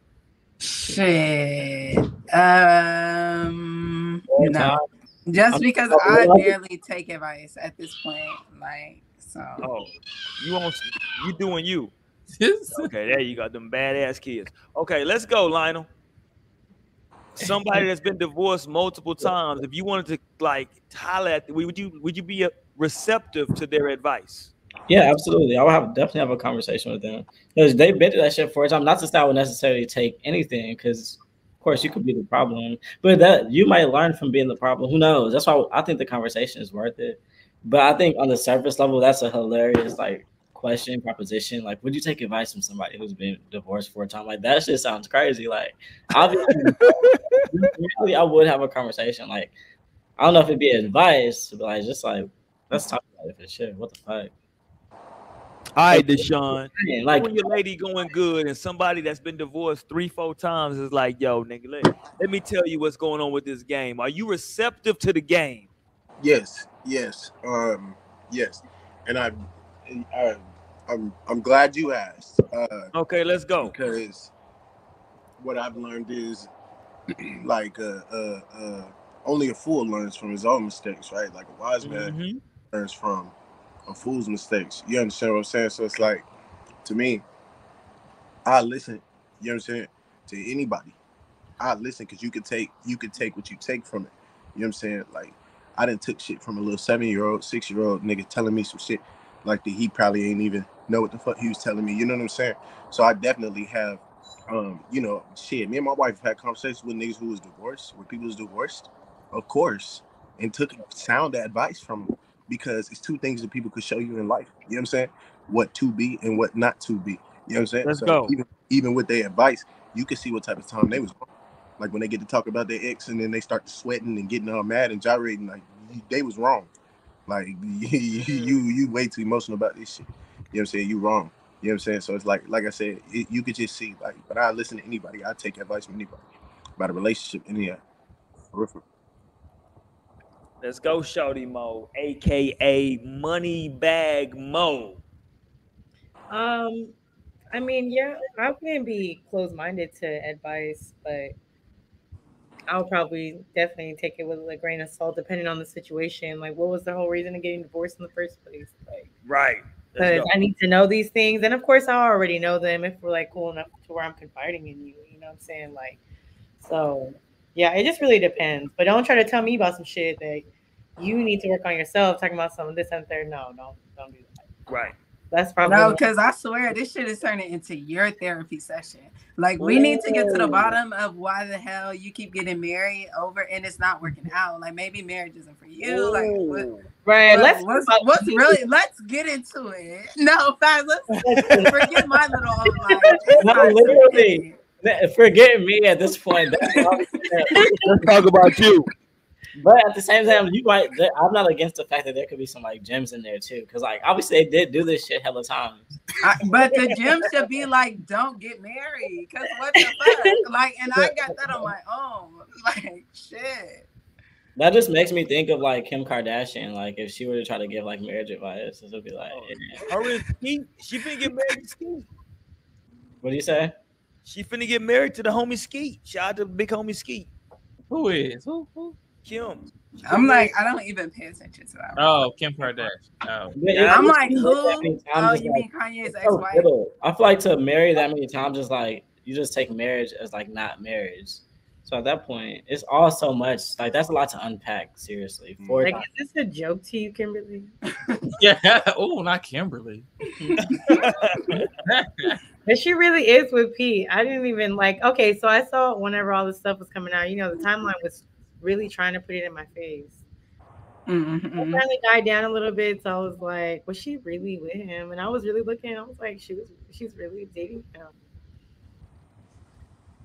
[SPEAKER 3] Shit. Um,
[SPEAKER 6] All
[SPEAKER 3] no.
[SPEAKER 6] time.
[SPEAKER 3] Just
[SPEAKER 6] I'm-
[SPEAKER 3] because
[SPEAKER 6] I'm-
[SPEAKER 3] I
[SPEAKER 6] I'm-
[SPEAKER 3] barely take advice at this point, like so.
[SPEAKER 2] Oh, you on you doing you. Okay, there you got them badass kids. Okay, let's go, Lionel. somebody that's been divorced multiple times, if you wanted to like holler at, would you would you be receptive to their advice?
[SPEAKER 6] Yeah, absolutely. I would have definitely have a conversation with them because they've been through that shit for a time. Not to say I would necessarily take anything because, of course, you could be the problem, but that you might learn from being the problem. Who knows? That's why I think the conversation is worth it. But I think on the surface level, that's a hilarious like question proposition. Like, would you take advice from somebody who's been divorced for a time? Like that shit sounds crazy. Like, obviously, I would have a conversation. Like, I don't know if it'd be advice, but like just like let's talk about it for sure. What the fuck?
[SPEAKER 2] All right, Deshaun.
[SPEAKER 6] Man,
[SPEAKER 2] Like
[SPEAKER 6] like
[SPEAKER 2] when your lady going good and somebody that's been divorced three, four times is like, yo, nigga, let, let me tell you what's going on with this game. Are you receptive to the game?
[SPEAKER 7] Yes, yes, um, yes, and I, I, I'm, I'm glad you asked. Uh,
[SPEAKER 2] Okay, let's go.
[SPEAKER 7] because what I've learned is like uh, uh, uh, only a fool learns from his own mistakes, right? Like a wise man
[SPEAKER 2] Mhm.
[SPEAKER 7] learns from a fool's mistakes. You understand what I'm saying? So it's like to me, I listen. You understand to anybody. I listen because you could take you could take what you take from it. You know what I'm saying? Like I didn't took shit from a little seven year old, six year old nigga telling me some shit like that he probably ain't even know what the fuck he was telling me. You know what I'm saying? So I definitely have um, you know, shit. Me and my wife had conversations with niggas who was divorced, where people was divorced, of course, and took sound advice from them because it's two things that people could show you in life. You know what I'm saying? What to be and what not to be. You know what I'm saying?
[SPEAKER 2] Let's
[SPEAKER 7] so
[SPEAKER 2] go.
[SPEAKER 7] Even even with their advice, you can see what type of time they was on. Like when they get to talk about their ex and then they start sweating and getting all mad and gyrating, like they was wrong. Like you you way too emotional about this shit. You know what I'm saying? You wrong. You know what I'm saying? So it's like like I said, it, you could just see like, but I listen to anybody. I take advice from anybody about a relationship. Any horrific.
[SPEAKER 2] Let's go, Shorty Mo, aka Money Bag Mo.
[SPEAKER 4] Um, I mean, yeah, I wouldn't be closed minded to advice, but I'll probably definitely take it with a grain of salt, depending on the situation. Like, what was the whole reason of getting divorced in the first place? Like,
[SPEAKER 2] Right.
[SPEAKER 4] Because. I need to know these things, and of course, I already know them if we're like cool enough to where I'm confiding in you. You know what I'm saying? Like, so yeah, it just really depends. But don't try to tell me about some shit that you need to work on yourself. Talking about some of this and third. No, don't don't do that.
[SPEAKER 2] Right.
[SPEAKER 4] That's probably
[SPEAKER 3] No, because I swear this shit is turning into your therapy session. Like we need to get to the bottom of why the hell you keep getting married over and it's not working out. Like maybe marriage isn't for you. Like what,
[SPEAKER 4] right.
[SPEAKER 3] what-
[SPEAKER 4] let's
[SPEAKER 3] what's, what's really let's get into it. No, fast. Let's forget my little old life.
[SPEAKER 6] No, literally.
[SPEAKER 3] Get.
[SPEAKER 6] Forget me at this point.
[SPEAKER 2] Let's talk about you.
[SPEAKER 6] but at the same time, you might. I'm not against the fact that there could be some like gems in there too, because like obviously they did do this shit hella times.
[SPEAKER 3] I, but the gems should be like, don't get married. Cause what the fuck? Like, and I got that on my own. Like, shit.
[SPEAKER 6] That just makes me think of like Kim Kardashian. Like if she were to try to give like marriage advice, it would be like, eh.
[SPEAKER 2] Her and Skete, she finna get married to Skete.
[SPEAKER 6] what do you say?
[SPEAKER 2] She finna get married to the homie Skete. Shout out to big homie Skete.
[SPEAKER 5] Who is? Who? who?
[SPEAKER 2] Kim.
[SPEAKER 3] I'm like, I don't even pay attention to that.
[SPEAKER 5] Oh, Kim Kardashian. Oh.
[SPEAKER 6] Yeah,
[SPEAKER 3] I'm like, who?
[SPEAKER 6] that many times
[SPEAKER 3] Oh, you
[SPEAKER 6] like,
[SPEAKER 3] mean Kanye's
[SPEAKER 6] so
[SPEAKER 3] ex-wife?
[SPEAKER 6] little. I feel like to marry that many times is like you just take marriage as like not marriage. So at that point, it's all so much. Like that's a lot to unpack. Seriously, mm. four
[SPEAKER 4] Like,
[SPEAKER 6] times.
[SPEAKER 4] is this a joke to you, Kimberly?
[SPEAKER 5] Yeah. Oh, not Kimberly.
[SPEAKER 4] But she really is with Pete. I didn't even like. Okay, so I saw whenever all this stuff was coming out. You know, the timeline was really trying to put it in my face. It
[SPEAKER 3] Mhm.
[SPEAKER 4] finally died down a little bit, so I was like, was she really with him? And I was really looking. I was like, she was. She's really dating him.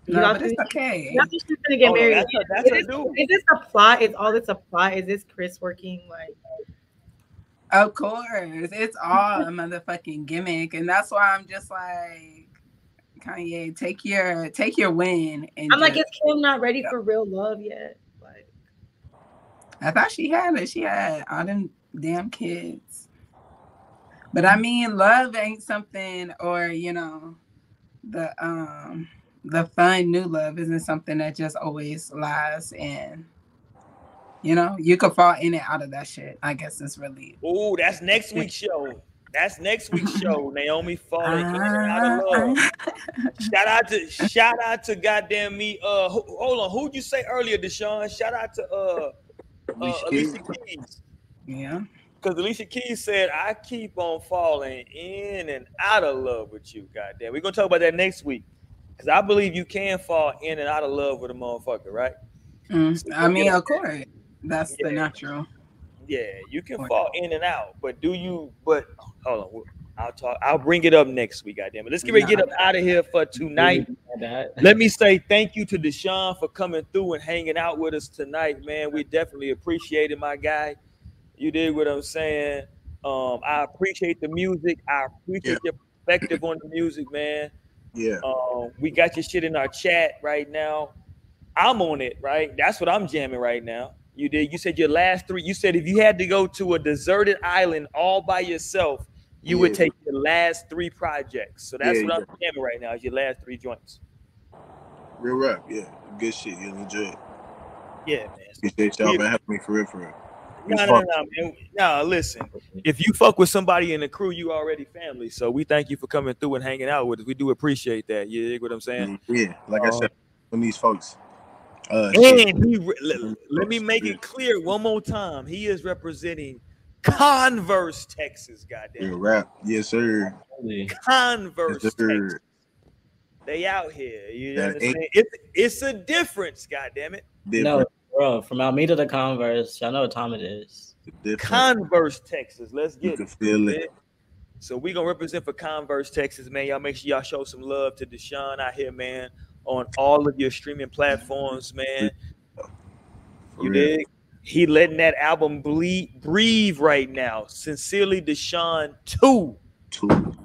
[SPEAKER 3] No, it's okay.
[SPEAKER 4] That she's gonna get
[SPEAKER 2] Oh, no,
[SPEAKER 4] married.
[SPEAKER 2] that's her- that's
[SPEAKER 4] is,
[SPEAKER 2] dude.
[SPEAKER 4] is this a plot? Is all this a plot? Is this Kris working like?
[SPEAKER 3] Of course, it's all a motherfucking gimmick, and that's why I'm just like, Kanye, take your take your win. And
[SPEAKER 4] I'm like, is Kim not ready for real love yet? Like,
[SPEAKER 3] I thought she had it. She had all them damn kids. But I mean, love ain't something, or you know, the um the fun new love isn't something that just always lies in. You know, you could fall in and out of that shit. I guess it's really
[SPEAKER 2] Oh, that's next week's show. That's next week's show. Naomi falling out of love. shout out to shout out to goddamn me. Uh, hold on. Who'd you say earlier, Deshaun? Shout out to uh, uh Alicia Keys.
[SPEAKER 3] Yeah.
[SPEAKER 2] Because Alicia Keys said, I keep on falling in and out of love with you. Goddamn. We're gonna talk about that next week. Because I believe you can fall in and out of love with a motherfucker, right?
[SPEAKER 3] Mm, so I mean, of course. That's yeah. the natural.
[SPEAKER 2] Yeah, you can fall in and out, but do you? But hold on, I'll talk. I'll bring it up next week. Goddamn it! Let's get ready get up out of here for tonight. Let me say thank you to Deshaun for coming through and hanging out with us tonight, man. We definitely appreciate it, my guy. You did what I'm saying. Um, I appreciate the music. I appreciate yeah. your perspective on the music, man.
[SPEAKER 8] Yeah.
[SPEAKER 2] Um, we got your shit in our chat right now. I'm on it, right? That's what I'm jamming right now. You did. You said your last three. You said if you had to go to a deserted island all by yourself, you yeah. would take your last three projects. So that's yeah, what I'm jamming right now. Is your last three joints.
[SPEAKER 8] Real rap, yeah. Good shit. You'll enjoy it.
[SPEAKER 2] Yeah, man.
[SPEAKER 8] Appreciate y'all for having me for real, for real.
[SPEAKER 2] No, no, no, man. No, listen. If you fuck with somebody in the crew, you already family. So we thank you for coming through and hanging out with us. We do appreciate that. You dig what I'm saying?
[SPEAKER 8] Mm, yeah, like I said, when these folks
[SPEAKER 2] uh, and he let, let, me make it clear one more time. He is representing Converse, Texas. Goddamn.
[SPEAKER 8] Yeah, rap. Yes, sir.
[SPEAKER 2] Converse, yes, sir. Texas. They out here. You that understand? It's, it's a difference. Goddamn it.
[SPEAKER 6] No, bro. From Alameda to Converse, y'all know what time it is.
[SPEAKER 2] Converse, Texas. Let's get
[SPEAKER 8] you can feel it.
[SPEAKER 2] So we gonna represent for Converse, Texas, man. Y'all make sure y'all show some love to Deshaun out here, man on all of your streaming platforms, man. You dig? He letting that album bleed, breathe right now. Sincerely, Deshaun two.
[SPEAKER 8] Two.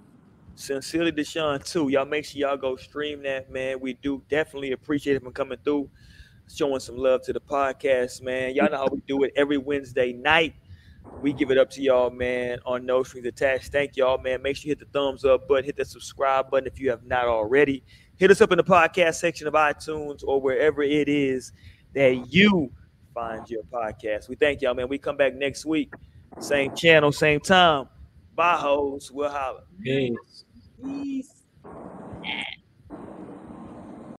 [SPEAKER 2] Sincerely, Deshaun two. Y'all make sure y'all go stream that, man. We do definitely appreciate him coming through, showing some love to the podcast, man. Y'all know how we do it every Wednesday night. We give it up to y'all, man, on No Strings Attached. Thank y'all, man. Make sure you hit the thumbs up button, hit the subscribe button if you have not already hit us up in the podcast section of iTunes or wherever it is that you find your podcast. We thank y'all, man. We come back next week, same channel, same time. Bye, hoes. We'll holler.
[SPEAKER 6] Peace. Peace.